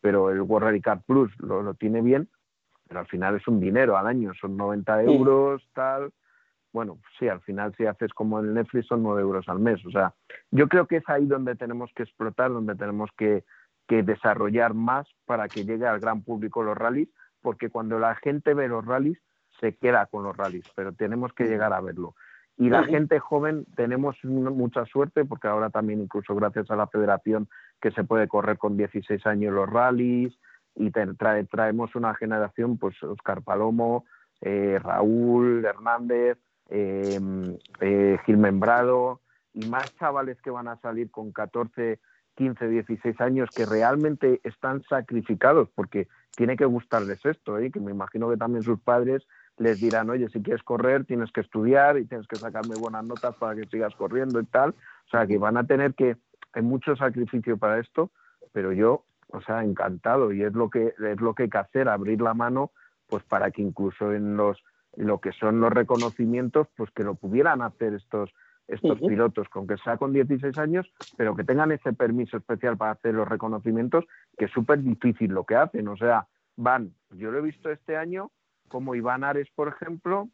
pero el World Rally Car Plus lo, lo tiene bien, pero al final es un dinero al año, son 90 euros, tal. Bueno, sí, al final si haces como en Netflix son 9 euros al mes. O sea, yo creo que es ahí donde tenemos que explotar, donde tenemos que, que desarrollar más para que llegue al gran público los rallies, porque cuando la gente ve los rallies, se queda con los rallies, pero tenemos que llegar a verlo. Y la gente joven tenemos mucha suerte porque ahora también incluso gracias a la federación que se puede correr con 16 años los rallies y traemos una generación, pues Oscar Palomo, eh, Raúl Hernández, eh, eh, Gil Membrado y más chavales que van a salir con 14, 15, 16 años que realmente están sacrificados porque tiene que gustarles esto, ¿eh? que me imagino que también sus padres les dirán, oye, si quieres correr tienes que estudiar y tienes que sacarme buenas notas para que sigas corriendo y tal. O sea, que van a tener que, hay mucho sacrificio para esto, pero yo, o sea, encantado y es lo que, es lo que hay que hacer, abrir la mano, pues para que incluso en los, lo que son los reconocimientos, pues que lo pudieran hacer estos, estos pilotos, con que sea con 16 años, pero que tengan ese permiso especial para hacer los reconocimientos, que es súper difícil lo que hacen. O sea, van, yo lo he visto este año, como Iván Ares, por ejemplo,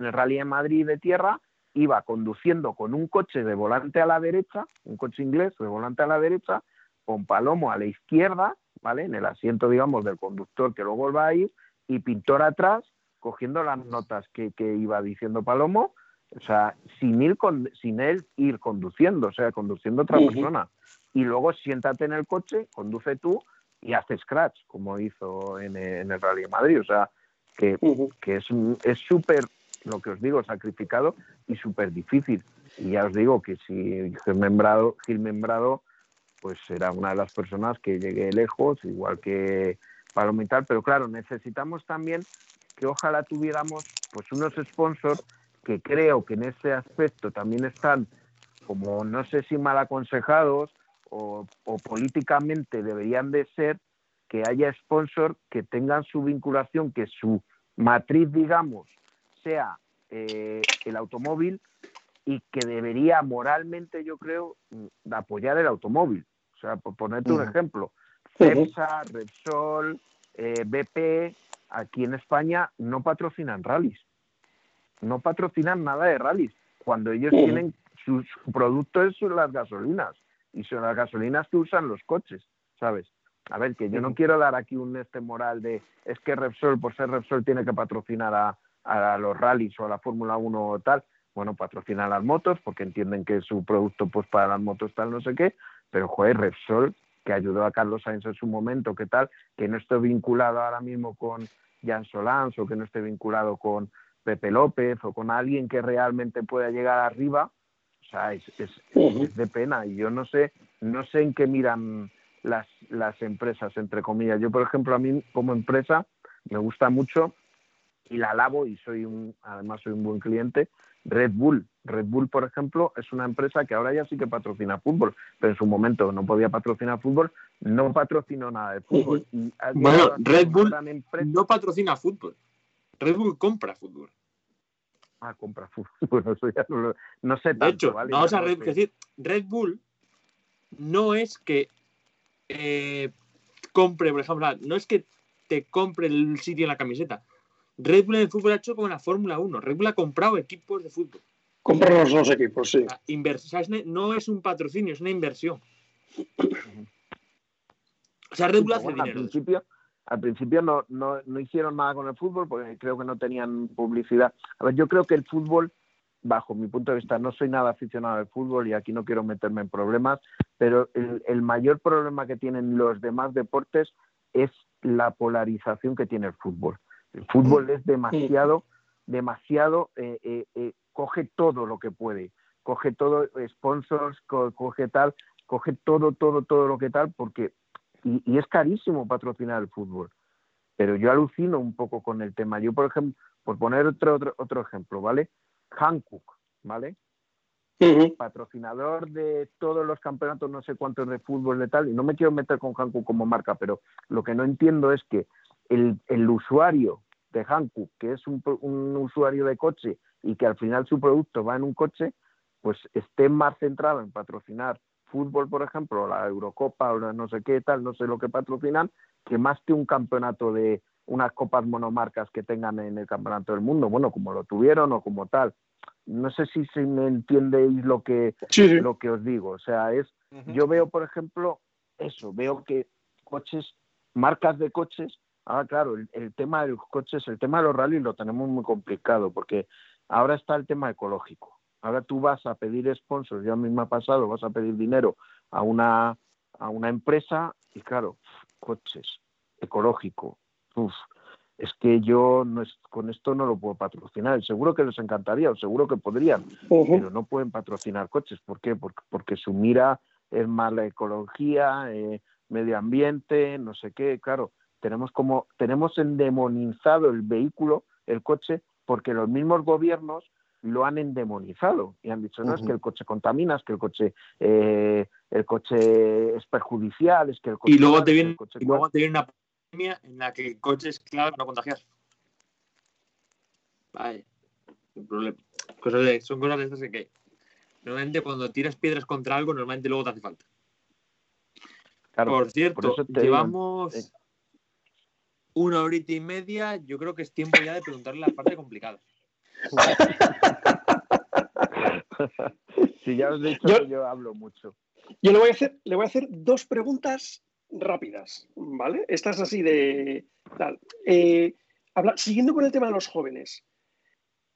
en el Rally de Madrid de tierra, iba conduciendo con un coche de volante a la derecha, un coche inglés de volante a la derecha, con Palomo a la izquierda, ¿vale? En el asiento, digamos, del conductor que luego va a ir, y Pintor atrás, cogiendo las notas que, que iba diciendo Palomo, o sea, sin ir con, sin él ir conduciendo, o sea, conduciendo otra persona. Y luego siéntate en el coche, conduce tú y hace scratch, como hizo en, el Rally de Madrid. O sea, que, que es súper, lo que os digo, sacrificado y súper difícil. Y ya os digo que si Gil Membrado, Gil Membrado pues será una de las personas que llegue lejos, igual que Palomital, pero claro, necesitamos también que ojalá tuviéramos pues unos sponsors que creo que en ese aspecto también están como no sé si mal aconsejados o, políticamente deberían de ser que haya sponsors que tengan su vinculación, que su matriz, digamos, sea eh, el automóvil y que debería moralmente, yo creo, mm, apoyar el automóvil. O sea, por ponerte un ejemplo, CEPSA, Repsol, eh, BP, aquí en España no patrocinan rallies. No patrocinan nada de rallies, cuando ellos tienen su, producto es las gasolinas y son las gasolinas que usan los coches, ¿sabes? A ver, que yo no quiero dar aquí un este moral de es que Repsol, por ser Repsol, tiene que patrocinar a, a los rallies o a la Fórmula 1 o tal. Bueno, patrocinan las motos porque entienden que su producto, pues para las motos tal, no sé qué. Pero, joder, Repsol, que ayudó a Carlos Sainz en su momento, ¿qué tal? Que no esté vinculado ahora mismo con Jan Solans o que no esté vinculado con, Pepe López o con alguien que realmente pueda llegar arriba, o sea, es, de pena. Y yo no sé, no sé en qué miran las, las empresas, entre comillas. Yo, por ejemplo, a mí como empresa me gusta mucho y la alabo y soy un, además soy un buen cliente, Red Bull. Red Bull, por ejemplo, es una empresa que ahora ya sí que patrocina fútbol, pero en su momento no podía patrocinar fútbol, no patrocinó nada de fútbol. bueno, Red Bull no patrocina fútbol. Red Bull compra fútbol. Ah, compra fútbol. Eso ya no, sé tanto, De hecho, ¿vale? vamos a decir, Red Bull no es que eh, compre, por ejemplo, no es que te compre el sitio en la camiseta. Red Bull en el fútbol ha hecho como la Fórmula 1. Red Bull ha comprado equipos de fútbol. Compra los dos equipos, sí. no es un patrocinio, es una inversión. O sea, Red Bull hace dinero. Al principio, al principio no, no, no, hicieron nada con el fútbol porque creo que no tenían publicidad. A ver, yo creo que el fútbol, bajo mi punto de vista, no soy nada aficionado al fútbol y aquí no quiero meterme en problemas, pero el, el mayor problema que tienen los demás deportes es la polarización que tiene el fútbol. El fútbol es demasiado, demasiado, eh, eh, eh, coge todo lo que puede, coge todo, sponsors, coge tal, coge todo, todo, todo lo que tal, porque y, es carísimo patrocinar el fútbol. Pero yo alucino un poco con el tema. Yo, por ejemplo, por poner otro, otro, otro ejemplo, ¿vale? Hankook, ¿vale? Patrocinador de todos los campeonatos, no sé cuántos de fútbol de tal, y no me quiero meter con Hankook como marca, pero lo que no entiendo es que el, el usuario de Hankook, que es un, un usuario de coche y que al final su producto va en un coche, pues esté más centrado en patrocinar fútbol, por ejemplo, la Eurocopa o no sé qué tal, no sé lo que patrocinan, que más que un campeonato de unas copas monomarcas que tengan en el campeonato del mundo, bueno, como lo tuvieron o como tal. No sé si, se me entiendéis lo que, lo que os digo. O sea, es, yo veo, por ejemplo, eso, veo que coches, marcas de coches, ah, claro, el, tema de los coches, el tema de los rallies lo tenemos muy complicado, porque ahora está el tema ecológico. Ahora tú vas a pedir sponsors, ya me ha pasado, vas a pedir dinero a una, a una empresa y claro, coches, ecológico, uf, es que yo no es, con esto no lo puedo patrocinar. Seguro que les encantaría, o seguro que podrían, pero no pueden patrocinar coches. ¿Por qué? Porque, porque su mira es más la ecología, eh, medio ambiente, no sé qué. Claro, tenemos como tenemos endemonizado el vehículo, el coche, porque los mismos gobiernos lo han endemonizado y han dicho no es que el coche contamina, es que el coche eh, el coche es perjudicial, es que el coche y luego te viene, el y luego te viene una pandemia en la que el coche es clave para no contagiar. Vaya, un problema. Cosas de- son cosas de estas que, que normalmente cuando tiras piedras contra algo, normalmente luego te hace falta. Claro, Por cierto, por digo, llevamos eh. Una horita y media. Yo creo que es tiempo ya de preguntarle la parte complicada. si ya os he dicho Yo- que yo hablo mucho. Yo le voy a hacer, le voy a hacer dos preguntas rápidas, ¿vale? Estas así de tal. Eh, habla- siguiendo con el tema de los jóvenes.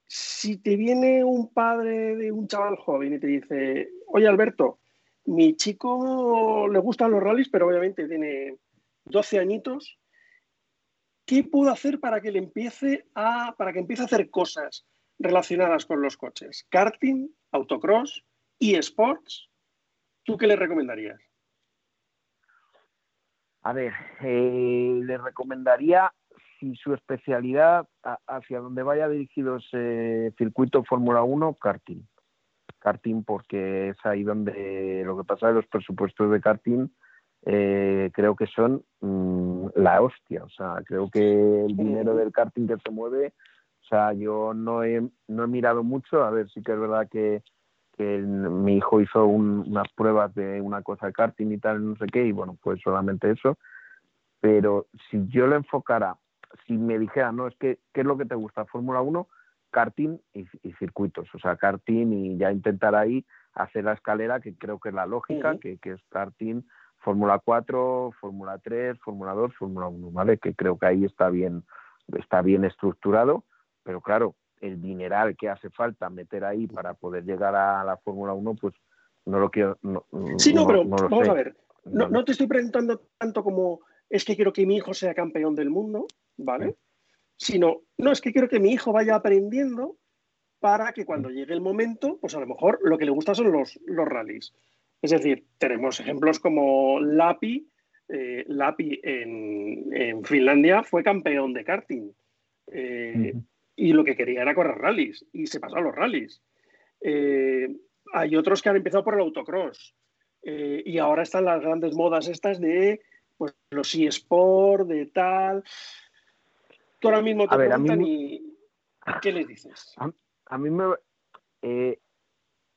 Si te viene un padre de un chaval joven y te dice, oye Alberto, mi chico le gustan los rallies, pero obviamente tiene 12 añitos. ¿Qué puedo hacer para que le empiece a, para que empiece a hacer cosas relacionadas con los coches? Karting, autocross, eSports. ¿Tú qué le recomendarías? A ver, eh, le recomendaría, si su especialidad hacia donde vaya dirigido ese circuito Fórmula 1, karting. Karting porque es ahí donde lo que pasa de los presupuestos de karting eh, creo que son mm, la hostia. O sea, creo que el dinero del karting que se mueve, o sea, yo no he, no he mirado mucho, a ver, sí que es verdad que, que el- mi hijo hizo un- unas pruebas de una cosa de karting y tal, no sé qué, y bueno, pues solamente eso. Pero si yo lo enfocara, si me dijera, no, es que, ¿qué es lo que te gusta? Fórmula 1, karting y, y circuitos, o sea, karting y ya intentar ahí hacer la escalera, que creo que es la lógica, que, que es karting, Fórmula 4, Fórmula 3, Fórmula 2, Fórmula 1, ¿vale? Que creo que ahí está bien, está bien estructurado, pero claro, el dineral que hace falta meter ahí para poder llegar a la Fórmula 1, pues no lo quiero. No, Sí, no, pero no lo vamos sé. a ver. No, no te estoy preguntando tanto como es que quiero que mi hijo sea campeón del mundo, ¿vale? Sino, no, es que quiero que mi hijo vaya aprendiendo para que cuando llegue el momento, pues a lo mejor lo que le gusta son los, los rallies. Es decir, tenemos ejemplos como Lapi. eh, Lapi en, en Finlandia fue campeón de karting. Eh, y lo que quería era correr rallies y se pasó a los rallies. Eh, hay otros que han empezado por el autocross y ahora están las grandes modas estas de pues, los eSport, de tal. Tú ahora mismo te A ver, a mí preguntan y ¿qué les dices? A mí me. eh,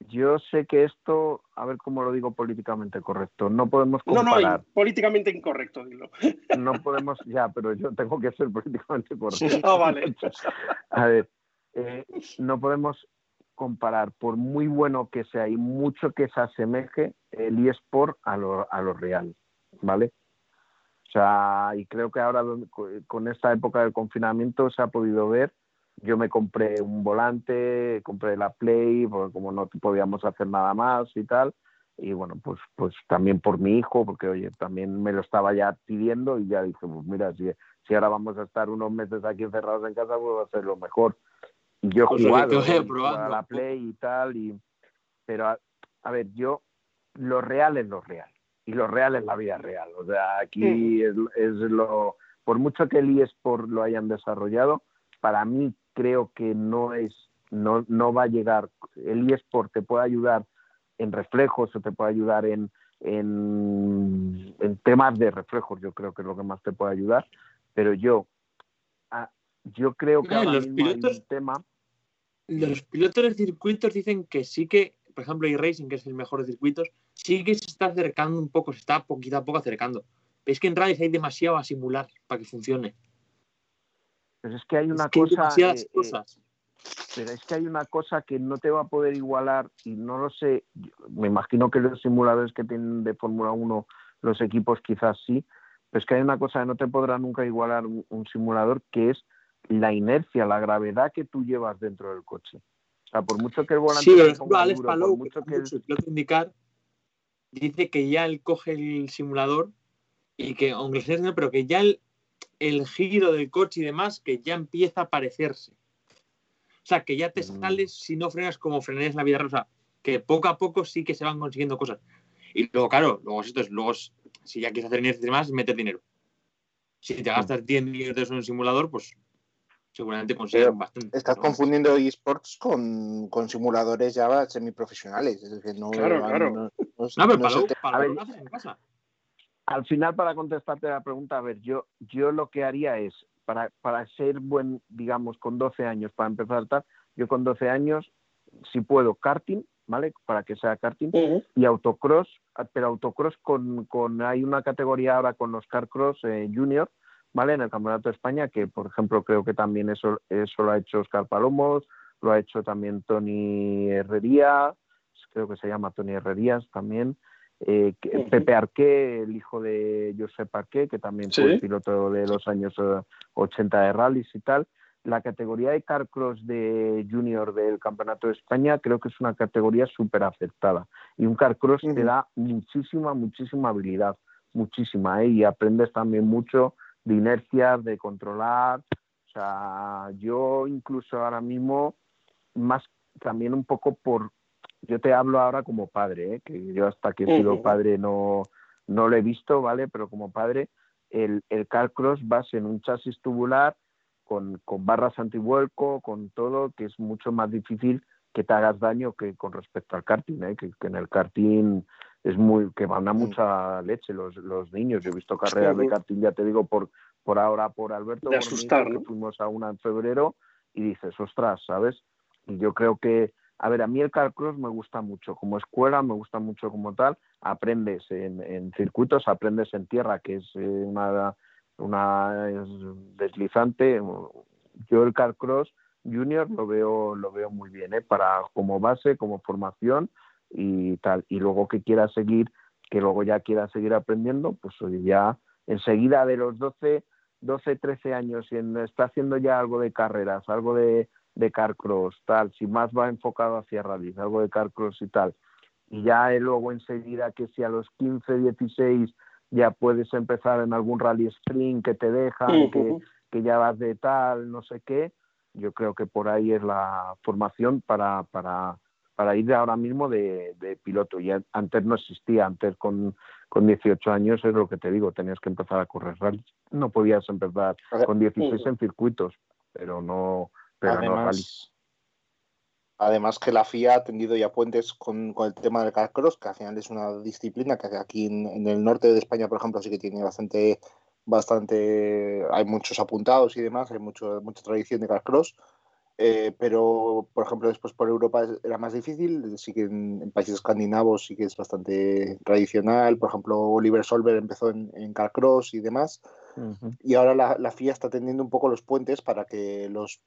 yo sé que esto, a ver cómo lo digo políticamente correcto, no podemos No, no, comparar. y políticamente incorrecto, dilo. No podemos, ya, pero yo tengo que ser políticamente correcto. Ah, vale. A ver, eh, no podemos comparar, por muy bueno que sea y mucho que se asemeje el eSport a lo, a lo real, ¿vale? O sea, y creo que ahora con esta época del confinamiento se ha podido ver. Yo me compré un volante, compré la Play, porque como no podíamos hacer nada más y tal. Y bueno, pues, pues también por mi hijo, porque oye, también me lo estaba ya pidiendo y ya dije, pues mira, si, si ahora vamos a estar unos meses aquí encerrados en casa, pues va a ser lo mejor. Y yo he Pues jugado, te vaya ¿eh? He jugado a probando. la Play y tal, y, pero a, a ver, yo, lo real es lo real, y lo real es la vida real. O sea, aquí es, es lo, por mucho que el eSport lo hayan desarrollado, para mí creo que no es, no, no va a llegar, el eSport te puede ayudar en reflejos o te puede ayudar en, en, en temas de reflejos, yo creo que es lo que más te puede ayudar, pero yo, ah, yo creo que ahora los mismo hay pilotos- un tema Los pilotos de circuitos dicen que sí que, por ejemplo, iRacing, que es el mejor de circuitos, sí que se está acercando un poco, se está poquito a poco acercando. Pero es que en rallies hay demasiado a simular para que funcione. Pues es que hay una es que hay cosa, demasiadas eh, eh, cosas. pero es que hay una cosa que no te va a poder igualar y no lo sé. Me imagino que los simuladores que tienen de Fórmula 1 los equipos quizás sí, pero es que hay una cosa que no te podrá nunca igualar un, un simulador que es la inercia, la gravedad que tú llevas dentro del coche. O sea, por mucho que el volante Sí, ponga Alex duro, Palou, por que mucho está que el- indicar, dice que ya él coge el simulador y que, aunque esté pero que ya el, el giro del coche y demás, que ya empieza a parecerse. O sea, que ya te Mm. sales si no frenas como frenarías en la vida sea, que poco a poco sí que se van consiguiendo cosas. Y luego, claro, luego esto es, luego si ya quieres hacer inercia y demás, meter dinero. Si te gastas 10 millones de euros en un simulador, pues seguramente consigues Pero bastante. Estás ¿no? confundiendo esports con, con simuladores ya semiprofesionales. Es que no, Claro, no- claro. no- no pero lo haces en casa. Al final, para contestarte la pregunta, a ver, yo, yo lo que haría es, para, para ser buen, digamos, con 12 años, para empezar tal, yo con 12 años, si puedo, karting, ¿vale? Para que sea karting, y autocross, pero autocross con, con hay una categoría ahora con los carcross eh, junior, ¿vale? En el Campeonato de España, que por ejemplo creo que también eso, eso lo ha hecho Oscar Palomos, lo ha hecho también Tony Herrería, creo que se llama Tony Herrerías también, eh. Pepe Arqué, el hijo de Josep Arqué, que también Sí. fue piloto de los años eh, 80 de rallies y tal. La categoría de carcross de junior del Campeonato de España creo que es una categoría súper aceptada. Y un carcross te Ujú. da muchísima, muchísima habilidad, muchísima, ¿eh? y aprendes también mucho de inercias, de controlar. O sea, yo incluso ahora mismo, más también un poco por, yo te hablo ahora como padre, ¿eh? que yo hasta que he sido padre no, no lo he visto, ¿vale? Pero como padre, el, el carcross vas en un chasis tubular con, con barras antivuelco, con todo, que es mucho más difícil que te hagas daño que con respecto al karting, ¿eh? que, que en el karting es muy que van a mucha leche los, los niños. Yo he visto carreras de karting, ya te digo, por, por ahora, por Alberto, De por que fuimos a una en febrero y dices, ostras, ¿sabes? Y yo creo que, a ver, a mí el carcross me gusta mucho como escuela, me gusta mucho como tal. Aprendes en, en circuitos, aprendes en tierra, que es eh, una, una es deslizante. Yo el carcross junior lo veo lo veo muy bien, ¿eh? Para como base, como formación y tal. Y luego que quiera seguir, que luego ya quiera seguir aprendiendo, pues ya enseguida de los 12, 12, 13 años y en- está haciendo ya algo de carreras, algo de, de carcross, tal, si más va enfocado hacia rally, algo de carcross y tal. Y ya luego enseguida que si a los 15, 16 ya puedes empezar en algún rally sprint que te dejan, que, que ya vas de tal, no sé qué, yo creo que por ahí es la formación para, para, para ir ahora mismo de, de piloto. Y an- antes no existía, antes con, con 18 años es lo que te digo, tenías que empezar a correr rally. No podías empezar con 16 Ujú. en circuitos, pero no, pero no rally. Además, además que la FIA ha tendido ya puentes con, con el tema del carcross, que al final es una disciplina que aquí en, en el norte de España, por ejemplo, sí que tiene bastante, bastante, hay muchos apuntados y demás, hay mucho, mucha tradición de carcross. Eh, pero, por ejemplo, después por Europa era más difícil. Sí que en, en países escandinavos sí que es bastante tradicional. Por ejemplo, Oliver Solver empezó en, en carcross y demás Ujú. y ahora la, la FIA está tendiendo un poco los puentes para que los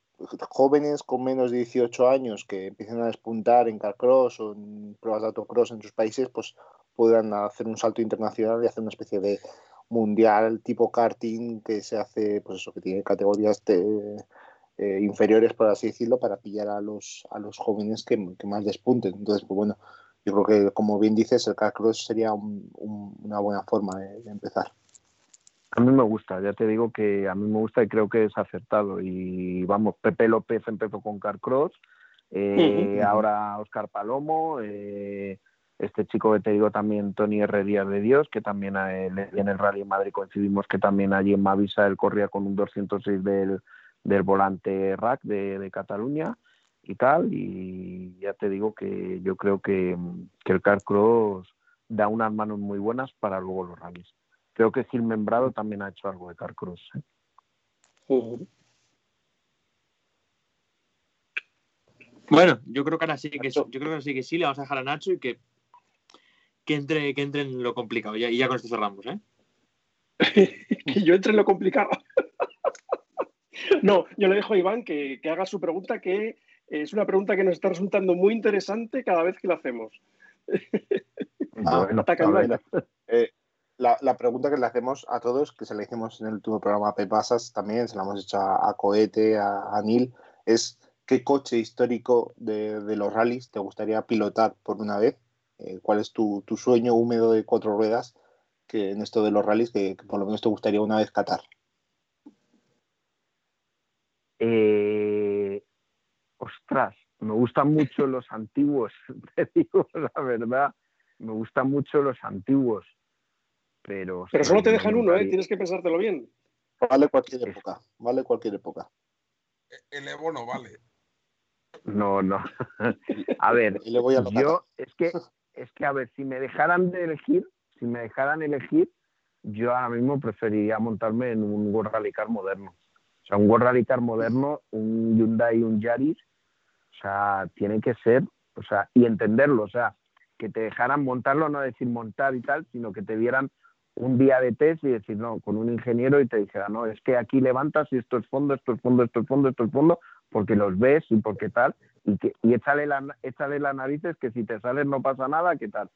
jóvenes con menos de 18 años que empiecen a despuntar en carcross o en pruebas de autocross en sus países, pues puedan hacer un salto internacional y hacer una especie de mundial tipo karting que se hace, pues eso, que tiene categorías de- eh, inferiores, por así decirlo, para pillar a los, a los jóvenes que, que más despunten. Entonces, pues bueno, yo creo que, como bien dices, el carcross sería un- un- una buena forma de- de empezar. A mí me gusta, ya te digo que a mí me gusta y creo que es acertado. Y vamos, Pepe López empezó con Carcross, eh, ahora Oscar Palomo, eh, este chico que te digo también, Tony Herrerías de Dios, que también eh, le- en el Rally en Madrid coincidimos que también allí en Mavisa él corría con un 206 del, del volante rack de, de Cataluña y tal. Y ya te digo que yo creo que, que el Carcross da unas manos muy buenas para luego los rallies. Creo que Gil Membrado también ha hecho algo de carcross. ¿eh? Bueno, yo creo que ahora sí que yo creo que ahora sí que sí, le vamos a dejar a Nacho y que, que entre, que entre en lo complicado. Ya- Y ya con esto cerramos, ¿eh? que yo entre en lo complicado. no, yo le dejo a Iván que, que haga su pregunta, que es una pregunta que nos está resultando muy interesante cada vez que la hacemos. Ah, Bueno, a ver. Eh, la, la, pregunta que le hacemos a todos, que se le hicimos en el último programa a Pepasas también, se la hemos hecho a, a Cohete, a, a, Neil, es ¿qué coche histórico de, de, los rallies te gustaría pilotar por una vez? Eh, ¿Cuál es tu, tu, sueño húmedo de cuatro ruedas que en esto de los rallies que, que por lo menos te gustaría una vez catar? Eh, ostras, me gustan mucho los antiguos, te digo la verdad, me gustan mucho los antiguos, pero... Pero solo te dejan uno, ¿eh? Tienes que pensártelo bien. Vale cualquier época, vale cualquier época. El Evo no vale. No, no. A ver, Y le voy a la yo, es que, es que, a ver, si me dejaran de elegir, si me dejaran elegir, yo ahora mismo preferiría montarme en un World Rally Car moderno. O sea, un World Rally Car moderno, un Hyundai y un Yaris, o sea, tiene que ser, o sea, y entenderlo, o sea, que te dejaran montarlo, no decir montar y tal, sino que te dieran un día de test y decir, no, con un ingeniero y te dijera, no, es que aquí levantas y esto es fondo, esto es fondo, esto es fondo, esto es fondo, porque los ves y porque tal, y, que, y échale, la, échale las narices que si te sales no pasa nada, ¿qué tal?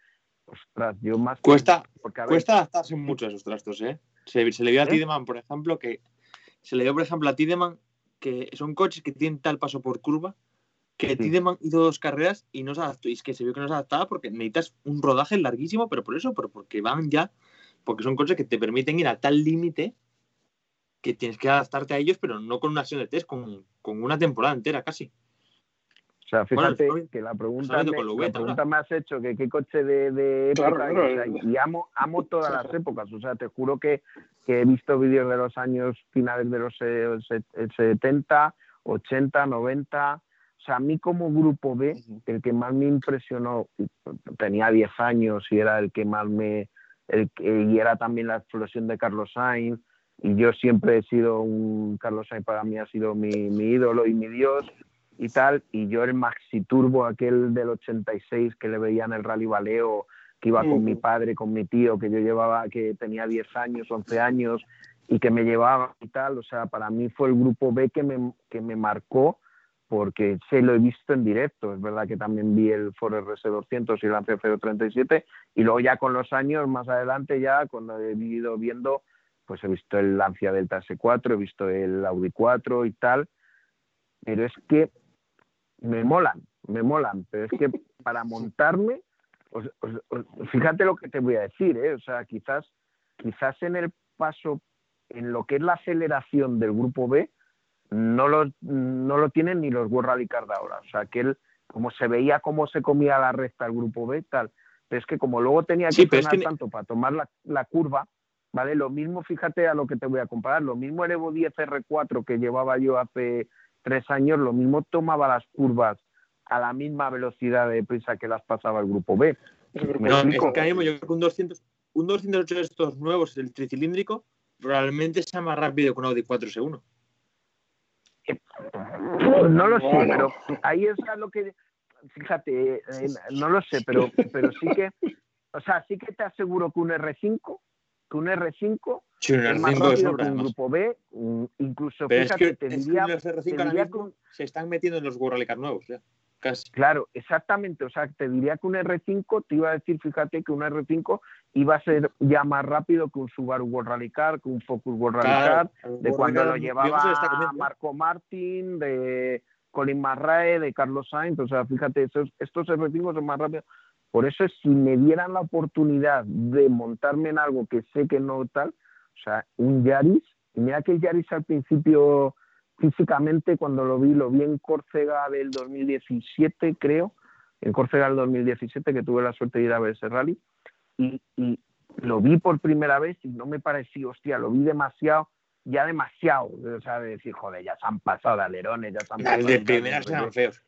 Ostras, yo más... Cuesta, porque, a ver, cuesta adaptarse mucho a esos trastos, ¿eh? Se, se le vio a ¿Eh? Tideman, por ejemplo, que se le dio, por ejemplo, a Tideman que son coches que tienen tal paso por curva que. Tideman hizo dos carreras y no se adaptó. Y es que se vio que no se adaptaba porque necesitas un rodaje larguísimo, pero por eso, pero porque van ya, porque son coches que te permiten ir a tal límite que tienes que adaptarte a ellos, pero no con una sesión de test, con, con una temporada entera casi. O sea, Bueno, fíjate estoy- que la pregunta, me, con la pregunta me has hecho que qué coche de, de Claro, época, claro. y, o sea, y amo, amo todas las épocas. O sea, te juro que, que he visto vídeos de los años finales de los eh, se- 70, 80, 90. O sea, a mí como grupo B, el que más me impresionó, tenía 10 años y era el que más me... El, que- y era también la explosión de Carlos Sainz. Y yo siempre he sido un... Carlos Sainz para mí ha sido mi, mi ídolo y mi dios y tal, y yo el Maxi Turbo, aquel del 86 que le veía en el Rally Baleo, que iba con mi padre, con mi tío, que yo llevaba, que tenía 10 años, 11 años, y que me llevaba y tal, o sea, para mí fue el grupo B que me, que me marcó, porque se lo he visto en directo, es verdad que también vi el Ford RS200 y el Lancia F37, y luego ya con los años, más adelante ya, cuando he ido viendo, pues he visto el Lancia Delta S4, he visto el Audi 4 y tal, pero es que me molan, me molan, pero es que para montarme, os- os- os- fíjate lo que te voy a decir, ¿eh? o sea, quizás, quizás en el paso, en lo que es la aceleración del grupo B, no lo, no lo tienen ni los World Rally Car de ahora, o sea, que él, como se veía cómo se comía la recta el grupo B, tal, pero es que como luego tenía que Sí, es que- tanto para tomar la, la curva, ¿vale? Lo mismo, fíjate a lo que te voy a comparar, lo mismo el Evo 10 R4 que llevaba yo hace tres años, lo mismo tomaba las curvas a la misma velocidad de prisa que las pasaba el grupo B. Grupo No, es explico. que yo creo que un 200, un 208 de estos nuevos, el tricilíndrico, probablemente sea más rápido que un Audi 4 S1. No lo sé, Bueno. pero ahí es lo que, fíjate, eh, no lo sé, pero, pero sí que, o sea, sí que te aseguro que un R5, que un R5 Sí, un es más R5 de rápido sobra, que un además. grupo B, incluso Pero es fíjate, que, es que diría, los R5 te ahora diría mismo que un- se están metiendo en los World Rally Car nuevos, ya. Casi. Claro, exactamente. O sea, te diría que un R5, te iba a decir, fíjate que un R5 iba a ser ya más rápido que un Subaru World Rally Car, que un Focus World Rally Car, Claro, de cuando Rally lo llevaba está ¿eh? Marco Martin, de Colin Marrae, de Carlos Sainz. O sea, fíjate, estos, estos R5 son más rápidos. Por eso, si me dieran la oportunidad de montarme en algo que sé que no tal, o sea, un Yaris, y mira que el Yaris al principio físicamente cuando lo vi, lo vi en Córcega del 2017, creo, en Córcega del 2017, que tuve la suerte de ir a ver ese rally, y, y lo vi por primera vez y no me pareció, hostia, lo vi demasiado, ya demasiado, o sea, de decir, joder, ya se han pasado alerones, ya se han pasado de primeras eran feos.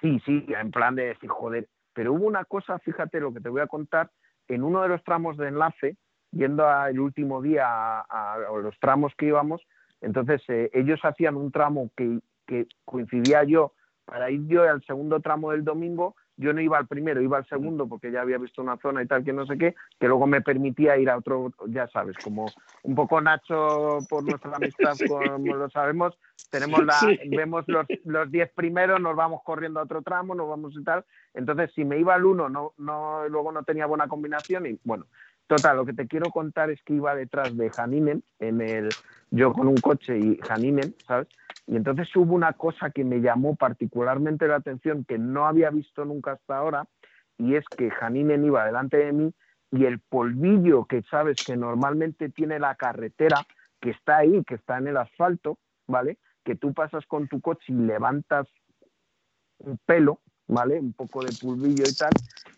Sí, sí, en plan de decir, joder. Pero hubo una cosa, fíjate lo que te voy a contar, en uno de los tramos de enlace, yendo a- el último día a, los tramos que íbamos, entonces eh, ellos hacían un tramo que, que coincidía yo para ir yo al segundo tramo del domingo, yo no iba al primero, iba al segundo porque ya había visto una zona y tal que no sé qué, que luego me permitía ir a otro, ya sabes, como un poco Nacho por nuestra amistad, como lo sabemos, tenemos la, Sí. vemos los, los diez primeros, nos vamos corriendo a otro tramo, nos vamos y tal. Entonces, si me iba al uno, no, no, luego no tenía buena combinación y bueno, Total, lo que te quiero contar es que iba detrás de Janinen, en el, yo con un coche y Janinen, ¿sabes? Y entonces hubo una cosa que me llamó particularmente la atención, que no había visto nunca hasta ahora, y es que Janinen iba delante de mí y el polvillo que sabes que normalmente tiene la carretera, que está ahí, que está en el asfalto, ¿vale? Que tú pasas con tu coche y levantas un pelo, ¿vale? Un poco de polvillo y tal.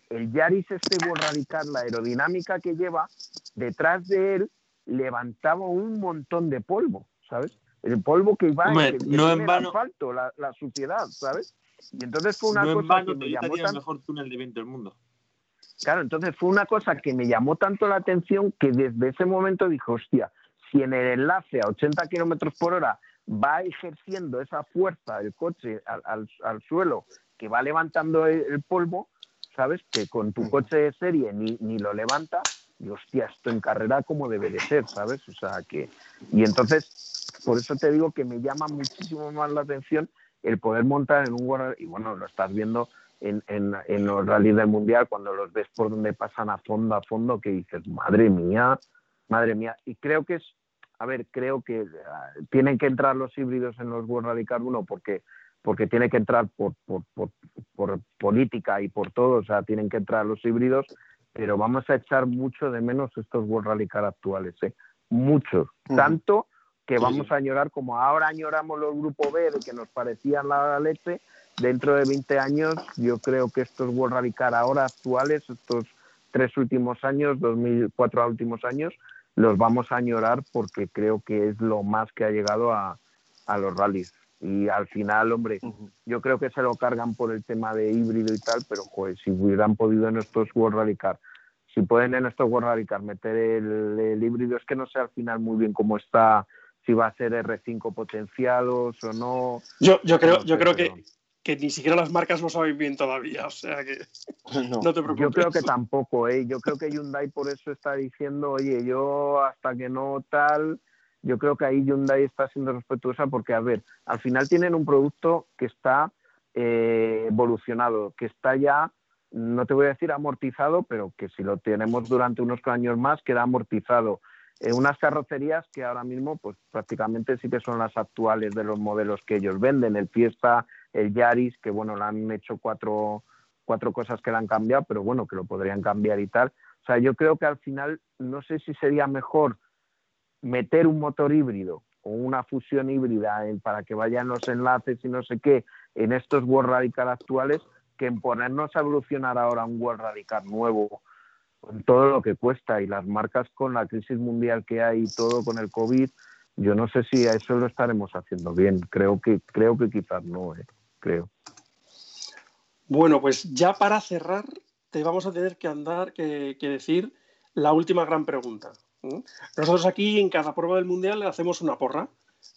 El Yaris este radical, la aerodinámica que lleva, detrás de él levantaba un montón de polvo, ¿sabes? El polvo que iba Hombre, no tiene en el asfalto, la, la suciedad, ¿sabes? Y entonces fue una no en cosa vano que me llamó el tan- mejor túnel de viento del mundo. Claro, entonces fue una cosa que me llamó tanto la atención que desde ese momento dije, hostia, si en el enlace a 80 kilómetros por hora va ejerciendo esa fuerza el coche al, al- al suelo, que va levantando el, el polvo, ¿sabes? Que con tu coche de serie ni, ni lo levanta, y hostia, esto en carrera como debe de ser, ¿sabes? O sea, que... Y entonces, por eso te digo que me llama muchísimo más la atención el poder montar en un World- y bueno, lo estás viendo en, en, en los rallies del mundial cuando los ves por donde pasan a fondo a fondo que dices madre mía madre mía y creo que es a ver creo que ah, tienen que entrar los híbridos en los World Rally Car 1 porque porque tiene que entrar por, por, por, por política y por todo o sea tienen que entrar los híbridos pero vamos a echar mucho de menos estos World Rally Car actuales ¿eh? muchos tanto que Sí, vamos sí. a añorar como ahora añoramos los grupo B de que nos parecían la leche dentro de 20 años, yo creo que estos World Rally Car ahora actuales, estos tres últimos años, 2004 últimos años, los vamos a añorar porque creo que es lo más que ha llegado a, a los rallies. Y al final, hombre, yo creo que se lo cargan por el tema de híbrido y tal, pero joder, si hubieran podido en estos World Rally Car, si pueden en estos World Rally Car meter el, el híbrido, es que no sé al final muy bien cómo está, si va a ser R5 potenciados o no. Yo, yo creo, No yo creo que, que ni siquiera las marcas lo saben bien todavía. O sea que No. no te preocupes. Yo creo que tampoco, ¿eh? Yo creo que Hyundai por eso está diciendo, oye, yo hasta que no tal, yo creo que ahí Hyundai está siendo respetuosa porque, a ver, al final tienen un producto que está eh, evolucionado, que está ya, no te voy a decir amortizado, pero que si lo tenemos durante unos años más, queda amortizado. Eh, unas carrocerías que ahora mismo, pues prácticamente sí que son las actuales de los modelos que ellos venden, el Fiesta, el Yaris, que bueno, le han hecho cuatro cuatro cosas que le han cambiado, pero bueno, que lo podrían cambiar y tal. O sea, yo creo que al final no sé si sería mejor meter un motor híbrido o una fusión híbrida para que vayan los enlaces y no sé qué en estos World Radical actuales que en ponernos a evolucionar ahora un World Radical nuevo con todo lo que cuesta y las marcas con la crisis mundial que hay y todo con el COVID, yo no sé si a eso lo estaremos haciendo bien. Creo que creo que quizás no, eh, creo. Bueno, pues ya para cerrar, te vamos a tener que andar, que decir la última gran pregunta. Nosotros aquí en cada prueba del mundial le hacemos una porra,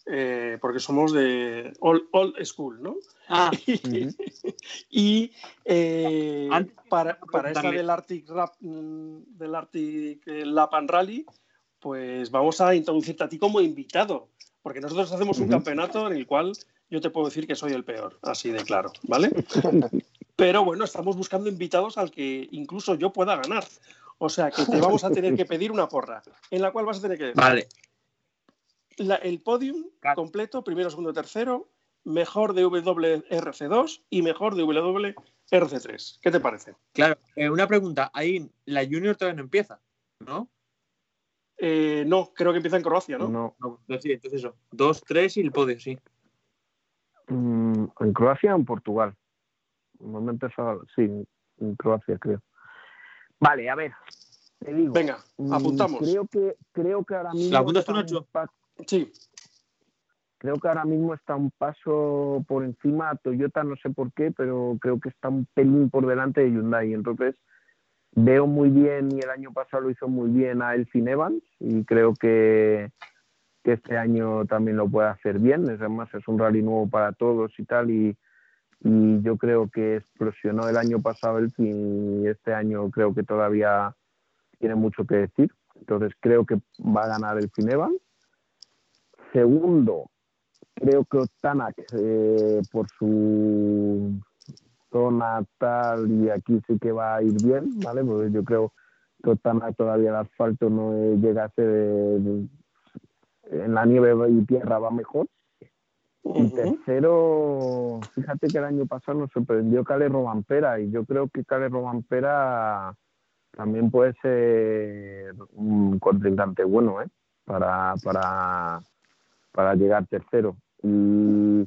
eh, porque somos de old, old school, ¿no? Ah, y eh, para, para esta del Arctic, Rap- mm, del Arctic eh, Lap and Rally, pues vamos a introducirte a ti como invitado, porque nosotros hacemos un campeonato en el cual yo te puedo decir que soy el peor, así de claro, ¿vale? Pero bueno, estamos buscando invitados al que incluso yo pueda ganar. O sea que te vamos a tener que pedir una porra, en la cual vas a tener que decir vale. la- el podium Claro. completo, primero, segundo, tercero, mejor de WRC2 y mejor de WRC3. ¿Qué te parece? Claro, eh, una pregunta. Ahí la Junior todavía no empieza, ¿no? Eh, no, creo que empieza en Croacia, ¿no? No. No, entonces sí, entonces eso. Dos, tres y el podio, sí. Mm, ¿En Croacia o en Portugal? No me empezado, sí, en Croacia creo. Vale, a ver, te digo. Venga, mm, apuntamos. Creo que, creo que ahora mismo. ¿La apuntas tú, está un Nacho? Sí, Creo que ahora mismo está un paso por encima a Toyota, no sé por qué, pero creo que está un pelín por delante de Hyundai. Entonces, veo muy bien, y el año pasado lo hizo muy bien a Elfin Evans, y creo que, que este año también lo puede hacer bien. Es, además, es un rally nuevo para todos y tal, y, y yo creo que explosionó el año pasado Elfin, y este año creo que todavía tiene mucho que decir. Entonces, creo que va a ganar Elfin Evans. Segundo, creo que Otanak, eh, por su zona tal, y aquí sí que va a ir bien, ¿vale? Porque yo creo Totana todavía el asfalto no llega a en la nieve y tierra va mejor. Y tercero, fíjate que el año pasado nos sorprendió Cale Robampera y yo creo que Cale Robampera también puede ser un contrincante bueno ¿eh? para, para, para llegar tercero. Y Muy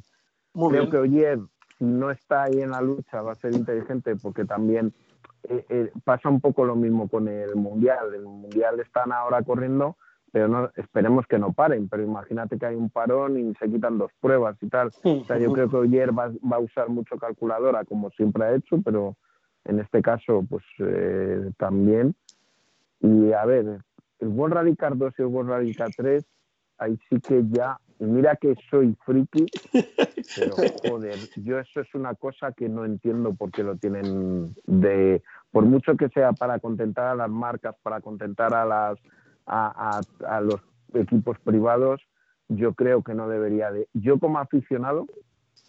creo bien. que Oyer no está ahí en la lucha, va a ser inteligente porque también eh, eh, pasa un poco lo mismo con el Mundial. El Mundial están ahora corriendo, pero no esperemos que no paren. Pero imagínate que hay un parón y se quitan dos pruebas y tal. O sea, yo creo que Oyer va, va a usar mucho calculadora, como siempre ha hecho, pero en este caso, pues eh, también. Y a ver, el World Rally Car 2 y el World Rally Car 3, ahí sí que ya, mira que soy friki, pero joder, yo eso es una cosa que no entiendo por qué lo tienen de, por mucho que sea para contentar a las marcas, para contentar a las a, a- a los equipos privados, yo creo que no debería de. Yo como aficionado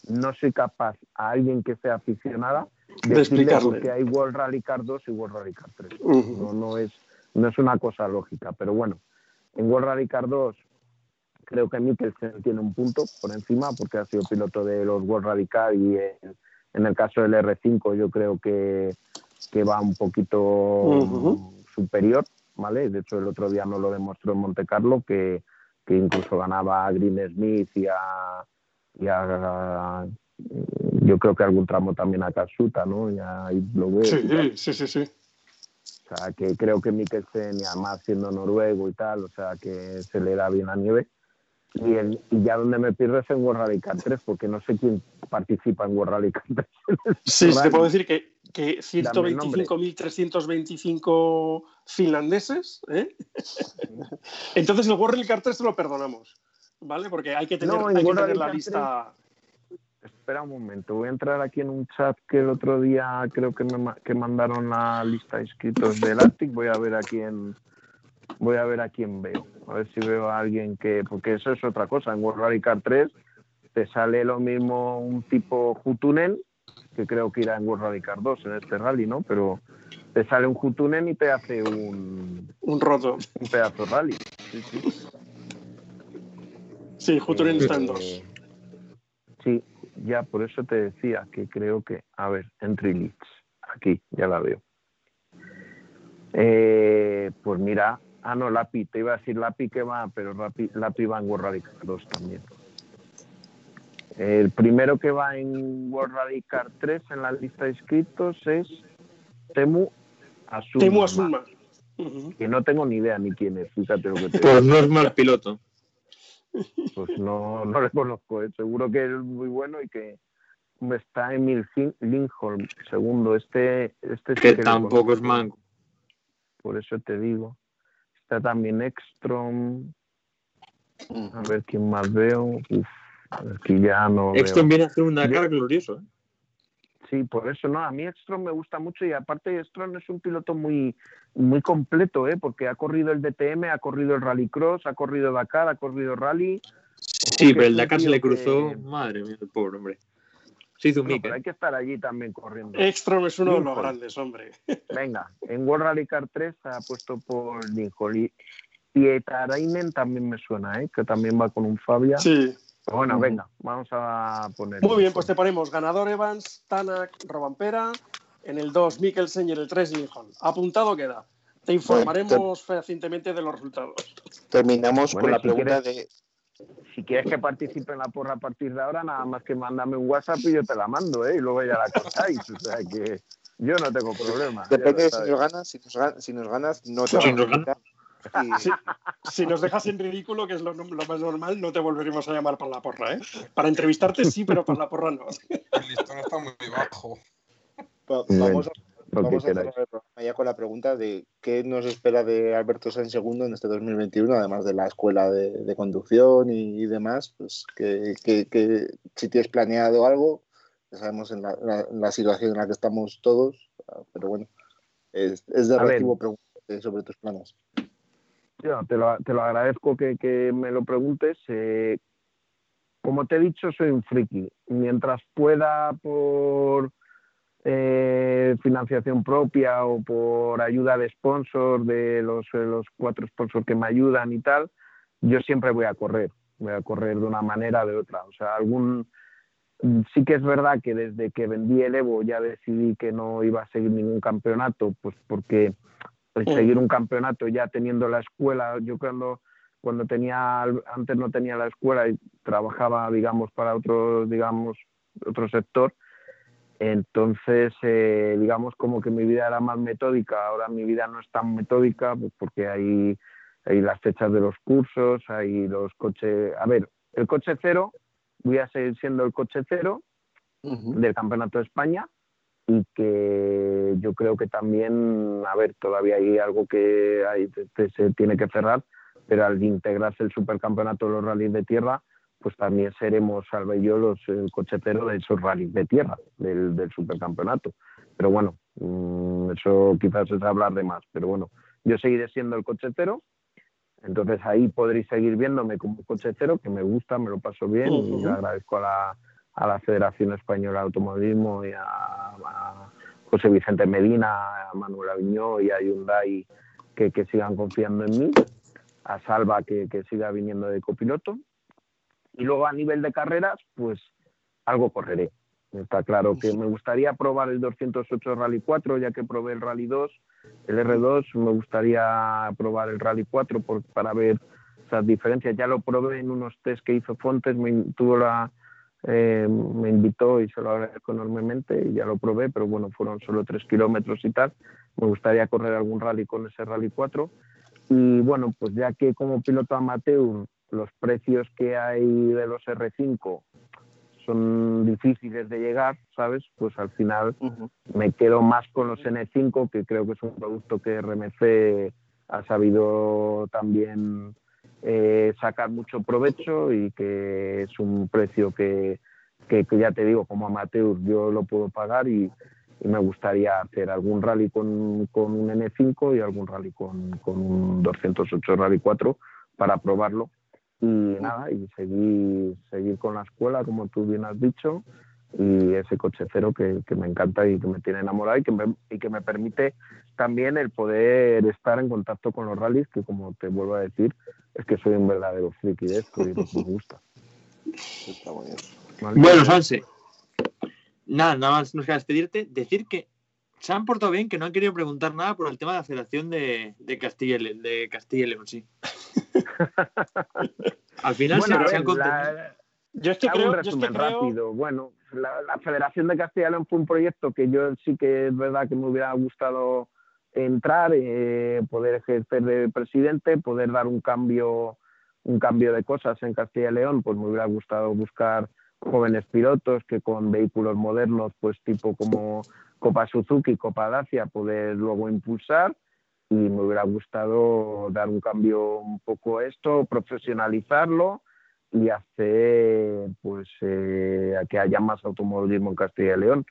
no soy capaz a alguien que sea aficionada De decirle explicarle. qué hay World Rally Car 2 y World Rally Car 3. Ujú. No, no es no es una cosa lógica, pero bueno, en World Rally Car 2 creo que Mikkelsen tiene un punto por encima porque ha sido piloto de los World Rally Car y en, en el caso del R5 yo creo que, que va un poquito superior, ¿vale? De hecho el otro día nos lo demostró en Monte Carlo que, que incluso ganaba a Green Smith y a, y a- yo creo que algún tramo también a Katsuta, ¿no? Y a Yves Lowe y tal. Sí, sí, sí, sí. O sea, que creo que Mikkelsen, y además siendo noruego y tal, o sea, que se le da bien la nieve. Y, el- y ya donde me pierdo es en World Rally Car 3, porque no sé quién participa en World Rally Car 3. Sí, te puedo decir que, que Dame el nombre. 125.325 finlandeses, ¿eh? Entonces el World Rally Car 3 te lo perdonamos, ¿vale? Porque hay que tener, No, en hay que tener la lista... Espera un momento, voy a entrar aquí en un chat que el otro día creo que me que mandaron la lista de inscritos del Arctic. Voy a ver a quién voy a ver a quién veo. A ver si veo a alguien que porque eso es otra cosa. En World Rally Car 3 te sale lo mismo un tipo Hutunen que creo que irá en World Rally Car 2 en este rally, ¿no? Pero te sale un Hutunen y te hace un, Un roto. un pedazo de rally. Sí, sí. Sí, Hutunen está en Eh, dos. Sí, ya por eso te decía que creo que, a ver, entry leads, aquí, ya la veo. Eh, pues mira, ah no, Lapi, te iba a decir Lapi que va, pero Lapi, Lapi va en World Rally Car 2 también. El primero que va en World Rally Car 3 en la lista de inscritos es Temu Asuma. Temu Asuma. Que no tengo ni idea ni quién es, fíjate lo que te Pues no es mal piloto. Pues no, no le conozco, ¿eh? seguro que es muy bueno y que está Emil Lindholm, segundo. Este, este sí Que tampoco es manco. Por eso te digo. Está también Ekstrom. A ver quién más veo. Uf, aquí ya no. veo. Viene a hacer un Yo- Dakar glorioso. ¿eh? Sí, por eso no. A mí Ekstrom me gusta mucho y aparte Ekstrom es un piloto muy, muy completo, ¿eh? porque ha corrido el DTM, ha corrido el Rallycross, ha corrido Dakar, ha corrido Rally. Sí, pero el Dakar se le cruzó. que- Madre mía, el pobre hombre. Bueno, mic, pero ¿eh? hay que estar allí también corriendo. Ekstrom es uno de los grandes, hombre. Venga, en World Rally Car 3 se ha puesto por Lincoln. Y Pietarainen también me suena, ¿eh? que también va con un Fabia. Sí. Pero bueno, venga, vamos a poner. Muy bien, pues te ponemos ganador Evans, Tanak, Robampera, en el 2 Mikkelsen y en el 3 Lincoln. Apuntado queda. Te informaremos fehacientemente de los resultados. Terminamos Bueno, con la si pregunta quieres- de. Si quieres que participe en la porra a partir de ahora, nada más que mándame un WhatsApp y yo te la mando, ¿eh? Y luego ya la cortáis. O sea que yo no tengo problema. Depende de si nos ganas. Si nos, gan- si nos ganas, no te Si nos a invitar. Y- Sí. Si nos dejas en ridículo, que es lo, lo más normal, no te volveremos a llamar para la porra, ¿eh? Para entrevistarte sí, pero para la porra no. El listón está muy bajo. va- Vamos a Vamos a queráis. cerrar el programa ya con la pregunta de qué nos espera de Alberto Sainz segundo en este 2021, además de la escuela de, de conducción y, y demás, pues que, que- que si tienes planeado algo, ya sabemos en la, la- la situación en la que estamos todos, ah, pero bueno, es, es de recibo preguntarte sobre tus planes. Yo te lo, te lo agradezco que, que me lo preguntes. Eh, como te he dicho, soy un friki. Mientras pueda por eh, financiación propia o por ayuda de sponsor, de los, los cuatro sponsors que me ayudan y tal, yo siempre voy a correr, voy a correr de una manera o de otra. O sea, algún sí que es verdad que desde que vendí el Evo ya decidí que no iba a seguir ningún campeonato, pues porque el seguir un campeonato ya teniendo la escuela, yo cuando cuando tenía antes no tenía la escuela y trabajaba digamos para otro digamos otro sector entonces eh, digamos como que mi vida era más metódica. Ahora mi vida no es tan metódica pues porque hay hay las fechas de los cursos hay los coches a ver el coche cero voy a seguir siendo el coche cero del Campeonato de España y que yo creo que también, a ver, todavía hay algo que hay, se tiene que cerrar, pero al integrarse el supercampeonato de los rallies de tierra, pues también seremos, Salva y yo, los el cochetero de esos rallies de tierra, del, del supercampeonato. Pero bueno, mm, eso quizás es hablar de más, pero bueno, yo seguiré siendo el cochetero entonces ahí podréis seguir viéndome como coche cero, que me gusta, me lo paso bien y agradezco a la, a la Federación Española de Automovilismo y a, José Vicente Medina, a Manuel Aviñó y a Hyundai que, que sigan confiando en mí, a Salva que, que siga viniendo de copiloto. Y luego a nivel de carreras, pues algo correré. Está claro que me gustaría probar el 208 Rally 4, ya que probé el Rally 2 el R2 me gustaría probar el Rally 4 para ver esas diferencias. Ya lo probé en unos test que hizo Fontes, me, tuvo la, eh, me invitó y se lo agradezco enormemente y ya lo probé, pero bueno, fueron solo tres kilómetros y tal. Me gustaría correr algún rally con ese Rally 4. Y bueno, pues ya que como piloto amateur los precios que hay de los R5 son difíciles de llegar, ¿sabes? Pues al final me quedo más con los N5, que creo que es un producto que RMC ha sabido también eh, sacar mucho provecho y que es un precio que, que, ya te digo, como amateur yo lo puedo pagar y, me gustaría hacer algún rally con, con, un N5 y algún rally con, con un 208 Rally 4 para probarlo. Y nada, y seguir, seguir con la escuela, como tú bien has dicho, y ese coche cero que, que me encanta y que me tiene enamorado y que me, y que me permite también el poder estar en contacto con los rallies, que como te vuelvo a decir, es que soy un verdadero friki de esto y me gusta. Bueno, Sanse, nada, nada más nos queda despedirte, decir que se han portado bien, que no han querido preguntar nada por el tema de la Federación de, de Castilla, de Castilla y León, sí. Al final se, han Yo es que creo, un resumen rápido. Bueno, la, Federación de Castilla y León fue un proyecto que yo sí que es verdad que me hubiera gustado entrar, eh, poder ejercer de presidente, poder dar un cambio, un cambio de cosas en Castilla y León, pues me hubiera gustado buscar jóvenes pilotos que con vehículos modernos, pues tipo como Copa Suzuki, Copa Dacia, poder luego impulsar. Y me hubiera gustado dar un cambio un poco a esto, profesionalizarlo y hacer pues eh, que haya más automovilismo en Castilla y León.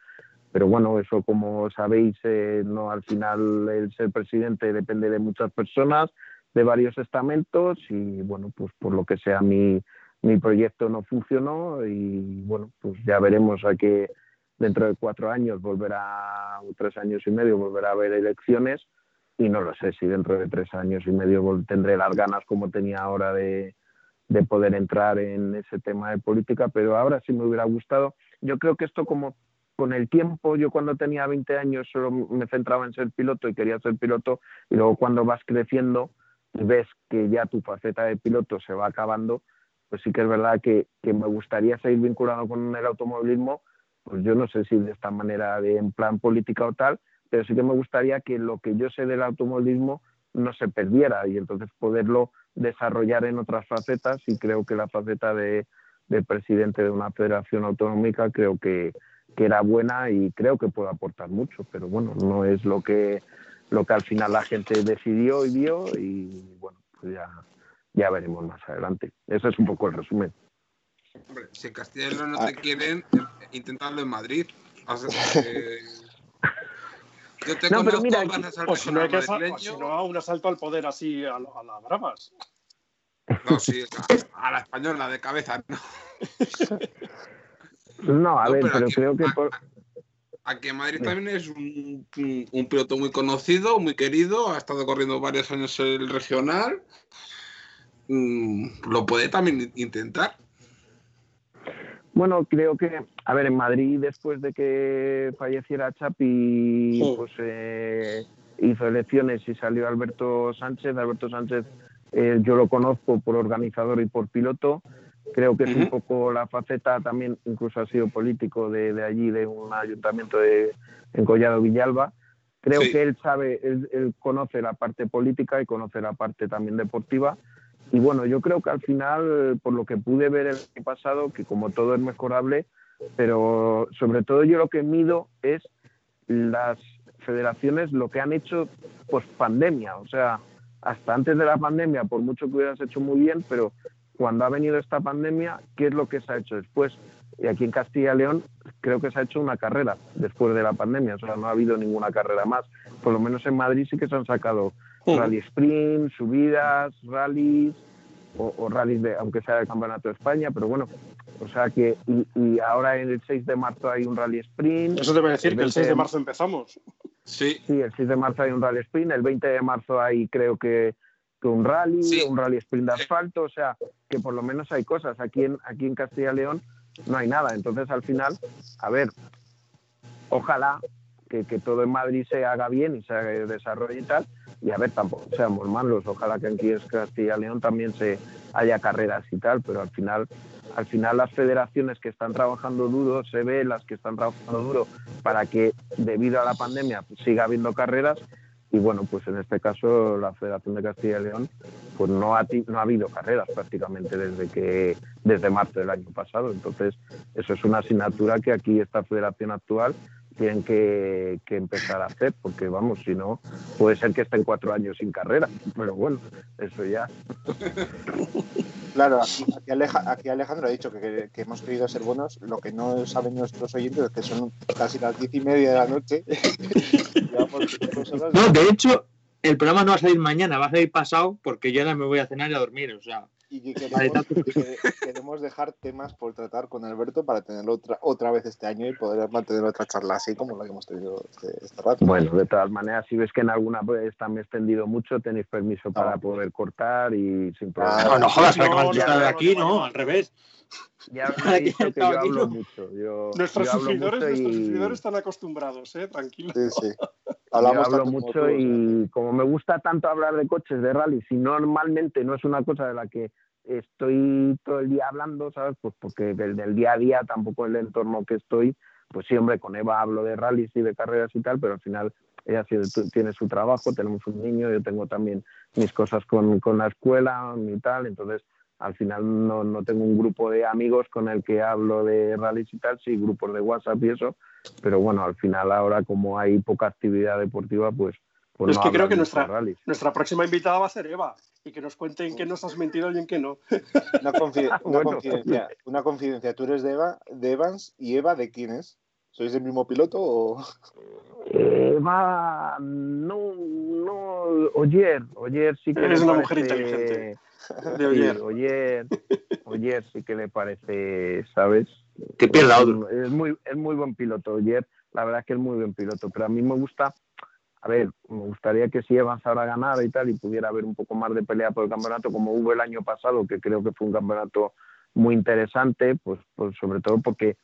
Pero bueno, eso como sabéis, eh, no al final el ser presidente depende de muchas personas, de varios estamentos y bueno, pues por lo que sea mi, mi proyecto no funcionó y bueno, pues ya veremos a que dentro de cuatro años volverá, o tres años y medio, volverá a haber elecciones y no lo sé si dentro de tres años y medio tendré las ganas como tenía ahora de, de poder entrar en ese tema de política, pero ahora sí me hubiera gustado. Yo creo que esto como con el tiempo, yo cuando tenía 20 años solo me centraba en ser piloto y quería ser piloto, y luego cuando vas creciendo y ves que ya tu faceta de piloto se va acabando, pues sí que es verdad que, que me gustaría seguir vinculado con el automovilismo, pues yo no sé si de esta manera de en plan política o tal, pero sí que me gustaría que lo que yo sé del automovilismo no se perdiera y entonces poderlo desarrollar en otras facetas y creo que la faceta de, presidente de una federación autonómica creo que, era buena y creo que puede aportar mucho, pero bueno, no es lo que, lo que al final la gente decidió y vio y bueno, pues ya, ya veremos más adelante. Eso es un poco el resumen. Hombre, si en Castilla y León no te ah. quieren, intentando en Madrid. Yo te no, pero mira, o si no, que si no, un asalto al poder así a, a las bravas. No, sí, a, la española de cabeza, no. No, a ver, pero, creo que por... Aquí en Madrid también es un, un- un piloto muy conocido, muy querido, ha estado corriendo varios años el regional. Mm, lo puede también intentar. Bueno, creo que, a ver, en Madrid después de que falleciera Chapi, Sí. pues eh, hizo elecciones y salió Alberto Sánchez. Alberto Sánchez eh, yo lo conozco por organizador y por piloto. Creo que es un poco la faceta también, incluso ha sido político de, de allí, de un ayuntamiento de, en Collado Villalba. Creo Sí. que él sabe, él, él conoce la parte política y conoce la parte también deportiva. Y bueno, yo creo que al final, por lo que pude ver el año pasado, que como todo es mejorable, pero sobre todo yo lo que mido es las federaciones, lo que han hecho post pandemia. O sea, hasta antes de la pandemia, por mucho que hubieras hecho muy bien, pero cuando ha venido esta pandemia, ¿qué es lo que se ha hecho después? Y aquí en Castilla y León creo que se ha hecho una carrera después de la pandemia, o sea, no ha habido ninguna carrera más. Por lo menos en Madrid sí que se han sacado rally sprint, subidas, rallies o, o rallies de, aunque sea del Campeonato de España, pero bueno, o sea que y, y ahora en el 6 de marzo hay un rally sprint. Eso te voy a decir, que el 20 6 de marzo empezamos. Sí, Sí, el 6 de marzo hay un rally sprint, el 20 de marzo hay creo que, que un rally, Sí. un rally sprint de asfalto, o sea, que por lo menos hay cosas. Aquí en, aquí en Castilla y León no hay nada. Entonces, al final, a ver, ojalá que, que todo en Madrid se haga bien y se desarrolle y tal. Y a ver, tampoco seamos malos, ojalá que aquí en Castilla y León también se haya carreras y tal, pero al final al final las federaciones que están trabajando duro, se ve las que están trabajando duro para que debido a la pandemia pues, siga habiendo carreras y bueno, pues en este caso la Federación de Castilla y León pues no ha, no ha habido carreras prácticamente desde que desde marzo del año pasado, entonces eso es una asignatura que aquí esta federación actual tienen que, que empezar a hacer, porque vamos, si no, puede ser que estén cuatro años sin carrera, pero bueno, eso ya. Claro, aquí, aquí Aleja- aquí Alejandro ha dicho que, que- que hemos querido ser buenos. Lo que no saben nuestros oyentes es que son casi las diez y media de la noche. No, de hecho, el programa no va a salir mañana, va a salir pasado porque yo ahora me voy a cenar y a dormir. O sea, y que queremos, tanto. que queremos dejar temas por tratar con Alberto para tenerlo otra, otra vez este año y poder mantener otra charla así como la que hemos tenido este, este rato. Bueno, de todas maneras, si ves que en alguna vez está me he extendido mucho, tenéis permiso para Ah. poder cortar y sin Ah, problema. no, no jodas, No, no, de aquí, no, no, no. al revés. Ya he dicho que yo hablo mucho. Yo, Nuestros yo hablo suscriptores, mucho nuestros suscriptores están acostumbrados, ¿eh? Tranquilo. Sí, sí. Yo Hablamos hablo tanto como mucho tú, y como me gusta tanto hablar de coches, de rally, y normalmente no es una cosa de la que estoy todo el día hablando, ¿sabes? Pues porque del, del día a día, tampoco el entorno que estoy, pues sí, hombre, con Eva hablo de rallies y de carreras y tal, pero al final ella tiene su trabajo, tenemos un niño, yo tengo también mis cosas con, con la escuela y tal, entonces al final no, no tengo un grupo de amigos con el que hablo de rallies y tal, sí, grupos de WhatsApp y eso, pero bueno, al final ahora como hay poca actividad deportiva, pues... pues Es no que creo que nuestra- rallies. Nuestra próxima invitada va a ser Eva y que nos cuente en qué nos has mentido y en qué no. Una, una Bueno. confidencia, una confidencia. Tú eres de, Eva, de Evans y Eva de quién es? ¿Sois del mismo piloto o...? Eva, no, no, Oyer, Oyer sí que Eres una mujer inteligente. De Sí, Oyer. Oyer, Oyer sí que le parece, ¿sabes? Que pierda otro. Es muy, es muy buen piloto, Oyer, la verdad es que es muy buen piloto, pero a mí me gusta, a ver, me gustaría que si Evans ahora ganara y tal y pudiera haber un poco más de pelea por el campeonato como hubo el año pasado, que creo que fue un campeonato muy interesante, pues, pues sobre todo porque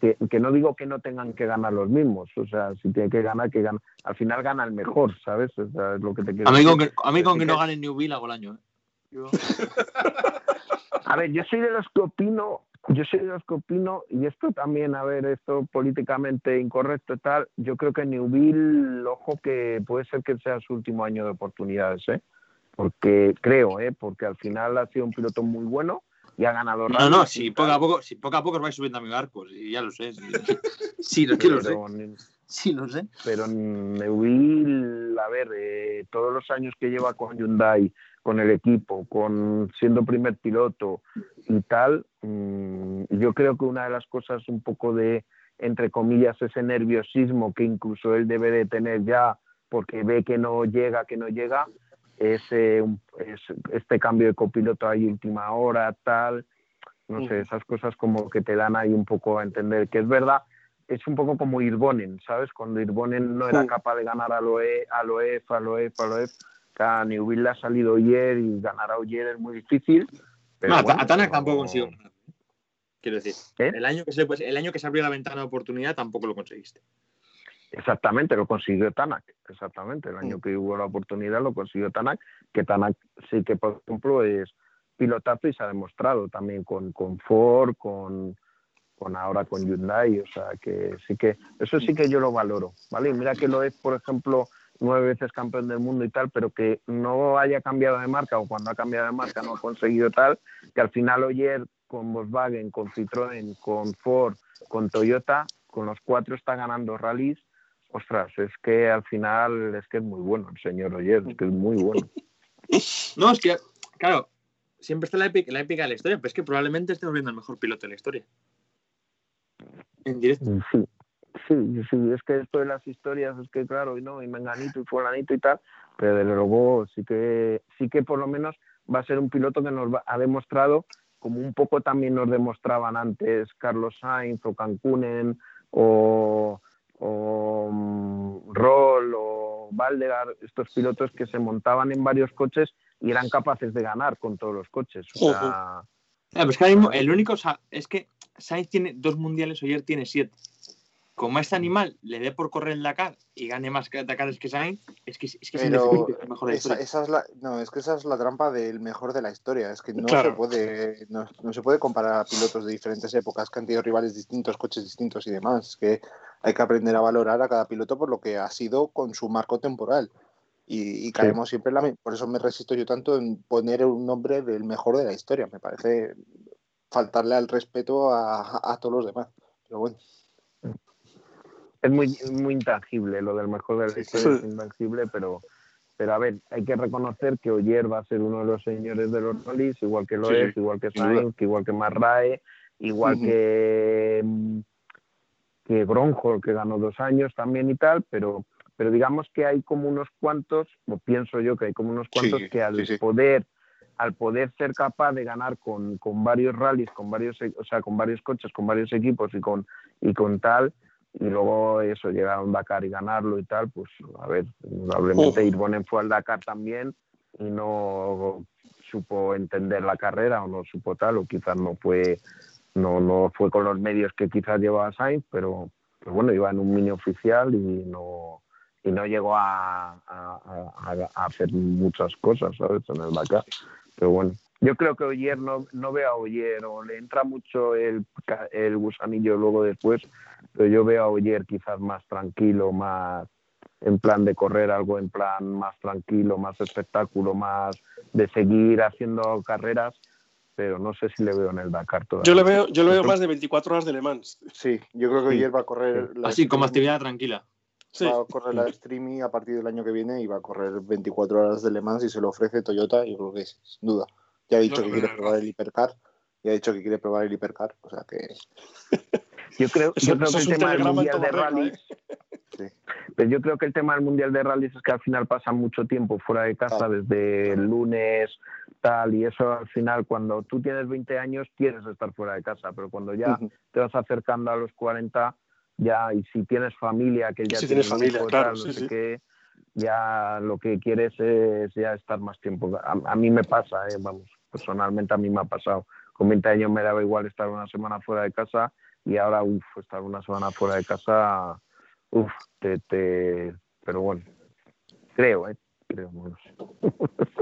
que, que no digo que no tengan que ganar los mismos, o sea, si tiene que ganar, que gana. Al final gana el mejor, ¿sabes? O sea, es lo que te quiero A mí decir. con que, a mí con Sí que que- no gane Newville hago el año. ¿eh? Yo- A ver, yo soy de los que opino, yo soy de los que opino, y esto también, a ver, esto políticamente incorrecto y tal, yo creo que Newville, ojo que puede ser que sea su último año de oportunidades, ¿eh? Porque creo, ¿eh? Porque al final ha sido un piloto muy bueno y ha ganado No, no, si poco a poco, si poco a poco os vais subiendo a mi barco, sí, ya lo sé. Sí, sí, lo, que lo sé. Sí, lo sé. pero Neuville, a ver, eh, todos los años que lleva con Hyundai, con el equipo, con siendo primer piloto y tal, mm, yo creo que una de las cosas un poco de, entre comillas, ese nerviosismo que incluso él debe de tener ya porque ve que no llega, que no llega, es, eh, es este cambio de copiloto ahí última hora, tal, no sé, esas cosas como que te dan ahí un poco a entender que es verdad es un poco como Irbonen, ¿sabes? Cuando Irbonen no era Mm. capaz de ganar a Loe, a Loef, a Loef, a Loef, que a Newville le ha salido ayer y ganar a Oyer es muy difícil. Pero No, a- bueno, a Tanak tampoco consiguió. ganar. Quiero decir, ¿Eh? el, año que se, pues, el año que se abrió la ventana de oportunidad tampoco lo conseguiste. Exactamente, lo consiguió Tanak, exactamente. El año Mm. que hubo la oportunidad lo consiguió Tanak, que Tanak sí que, por ejemplo, es pilotazo y se ha demostrado también con, con Ford, con, con ahora con Hyundai, o sea que sí que, eso sí que yo lo valoro, ¿vale? Y mira que lo es, por ejemplo, nueve veces campeón del mundo y tal, pero que no haya cambiado de marca o cuando ha cambiado de marca no ha conseguido tal, que al final ayer con Volkswagen, con Citroën, con Ford, con Toyota, con los cuatro está ganando rallies ostras, es que al final es que es muy bueno el señor Oyer, es que es muy bueno. No, es que, claro, siempre está la épica, la épica de la historia, pero es que probablemente estemos viendo el mejor piloto de la historia. En directo. Sí, sí, sí, es que esto de las historias es que claro, y no, y menganito y fulanito y tal, pero desde luego sí que, sí que por lo menos va a ser un piloto que nos va- ha demostrado, como un poco también nos demostraban antes Carlos Sainz o Cancunen o, o mm, Roll o Valdegar, estos pilotos que se montaban en varios coches y eran capaces de ganar con todos los coches. O sea, Ah, pero es que ahora mismo el único, o sea, es que Sainz tiene dos mundiales, Oyer tiene siete. Como a este animal le dé por correr el Dakar y gane más Dakares que Sainz, es que es, que es el mejor de la esa, historia. esa es la, no, es que esa es la trampa del mejor de la historia. Es que no Claro. se puede, no, no se puede comparar a pilotos de diferentes épocas que han tenido rivales distintos, coches distintos y demás. Es que hay que aprender a valorar a cada piloto por lo que ha sido con su marco temporal. Y, y caemos siempre en la Por eso me resisto yo tanto en poner un nombre del mejor de la historia. Me parece faltarle al respeto a, a todos los demás. Pero bueno. Es muy, muy intangible, lo del mejor de la Sí, historia sí. es intangible, pero, pero a ver, hay que reconocer que Oyer va a ser uno de los señores de los rallies, igual que lo Sí, es, igual que. Sainz, igual que Marrae, igual que, que Gronholm, que ganó dos años también y tal, pero, pero digamos que hay como unos cuantos, o pienso yo que hay como unos cuantos que al poder al poder ser capaz de ganar con, con varios rallies, con varios, o sea, con varios coches, con varios equipos y con, y con tal, y luego eso, llegar a un Dakar y ganarlo y tal, pues a ver, probablemente. Irbonen fue al Dakar también y no supo entender la carrera o no supo tal, o quizás no fue, no, no fue con los medios que quizás llevaba Sainz, pero, pero bueno, iba en un mini oficial y no y no llegó a, a- a- a hacer muchas cosas, ¿sabes? En el Dakar. Pero bueno, yo creo que Oyer no, no veo a Oyer o le entra mucho el, ca- el gusanillo luego después, pero yo veo a Oyer quizás más tranquilo, más en plan de correr algo en plan más tranquilo, más espectáculo, más de seguir haciendo carreras, pero no sé si le veo en el Dakar todavía. Yo le veo, yo le veo más de 24 horas de Le Mans. Sí, yo creo que Sí. ayer va a correr. la Así como actividad tranquila. Sí. Va a correr la streaming a partir del año que viene y va a correr 24 horas de Le Mans y se lo ofrece Toyota, yo creo que es, sin duda. Ya ha dicho No, que quiere no, no. probar el hipercar. Ya ha dicho que quiere probar el hipercar. O sea que. Yo creo, yo creo que el tema del mundial de rally, ¿eh? pero yo creo que el tema del mundial de rallies es que al final pasa mucho tiempo fuera de casa, desde el lunes, tal, y eso al final cuando tú tienes 20 años quieres estar fuera de casa, pero cuando ya te vas acercando a los 40, ya, y si tienes familia, que ya Si tiene tienes familia, claro, tal, no sí, sé sí. qué, ya lo que quieres es ya estar más tiempo. A, a mí me pasa, eh, vamos, personalmente a mí me ha pasado. Con 20 años me daba igual estar una semana fuera de casa y ahora, uff, estar una semana fuera de casa, uff, te, te... Pero bueno, creo, ¿eh? Creo, no lo sé.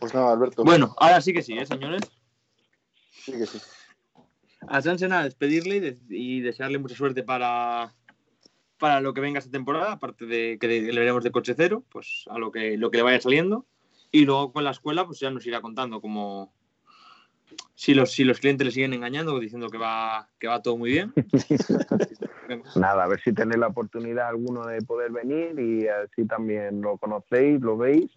Pues nada, Alberto. Bueno, ahora sí que sí, ¿eh, señores? Sí que sí. A Jansen a despedirle y, de- y desearle mucha suerte para, para lo que venga esta temporada, aparte de que le veremos de coche cero, pues a lo que, lo que le vaya saliendo. Y luego con la escuela, pues ya nos irá contando cómo si los, si los clientes le siguen engañando diciendo que va, que va todo muy bien. Nada, a ver si tenéis la oportunidad alguno de poder venir y así también lo conocéis, lo veis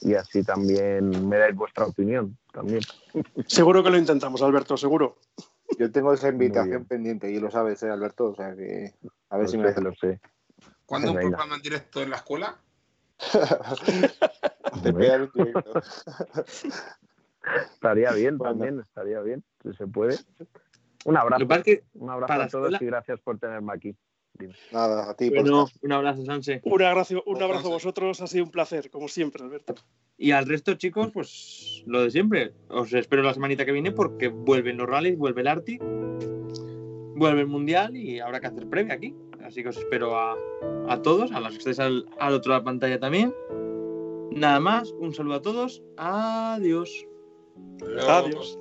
y así también me dais vuestra opinión también. Seguro que lo intentamos, Alberto, seguro. Yo tengo esa invitación pendiente y lo sabes, ¿eh, Alberto. O sea que. A ver Lo si me sé, lo sé. ¿Cuándo un programa en directo en la escuela? Un directo. Estaría bien Bueno. también, estaría bien, si se puede. Un abrazo, un abrazo para a todos escuela- y gracias por tenerme aquí. Nada, a ti por Bueno, un abrazo, Sanse. Un abrazo, un abrazo a vosotros, ha sido un placer, como siempre, Alberto. Y al resto, chicos, pues lo de siempre. Os espero la semanita que viene porque vuelven los rallies, vuelve el Arctic, vuelve el Mundial y habrá que hacer previa aquí. Así que os espero a, a todos, a los que estéis al, al otro lado de la pantalla también. Nada más, un saludo a todos. Adiós. Adiós.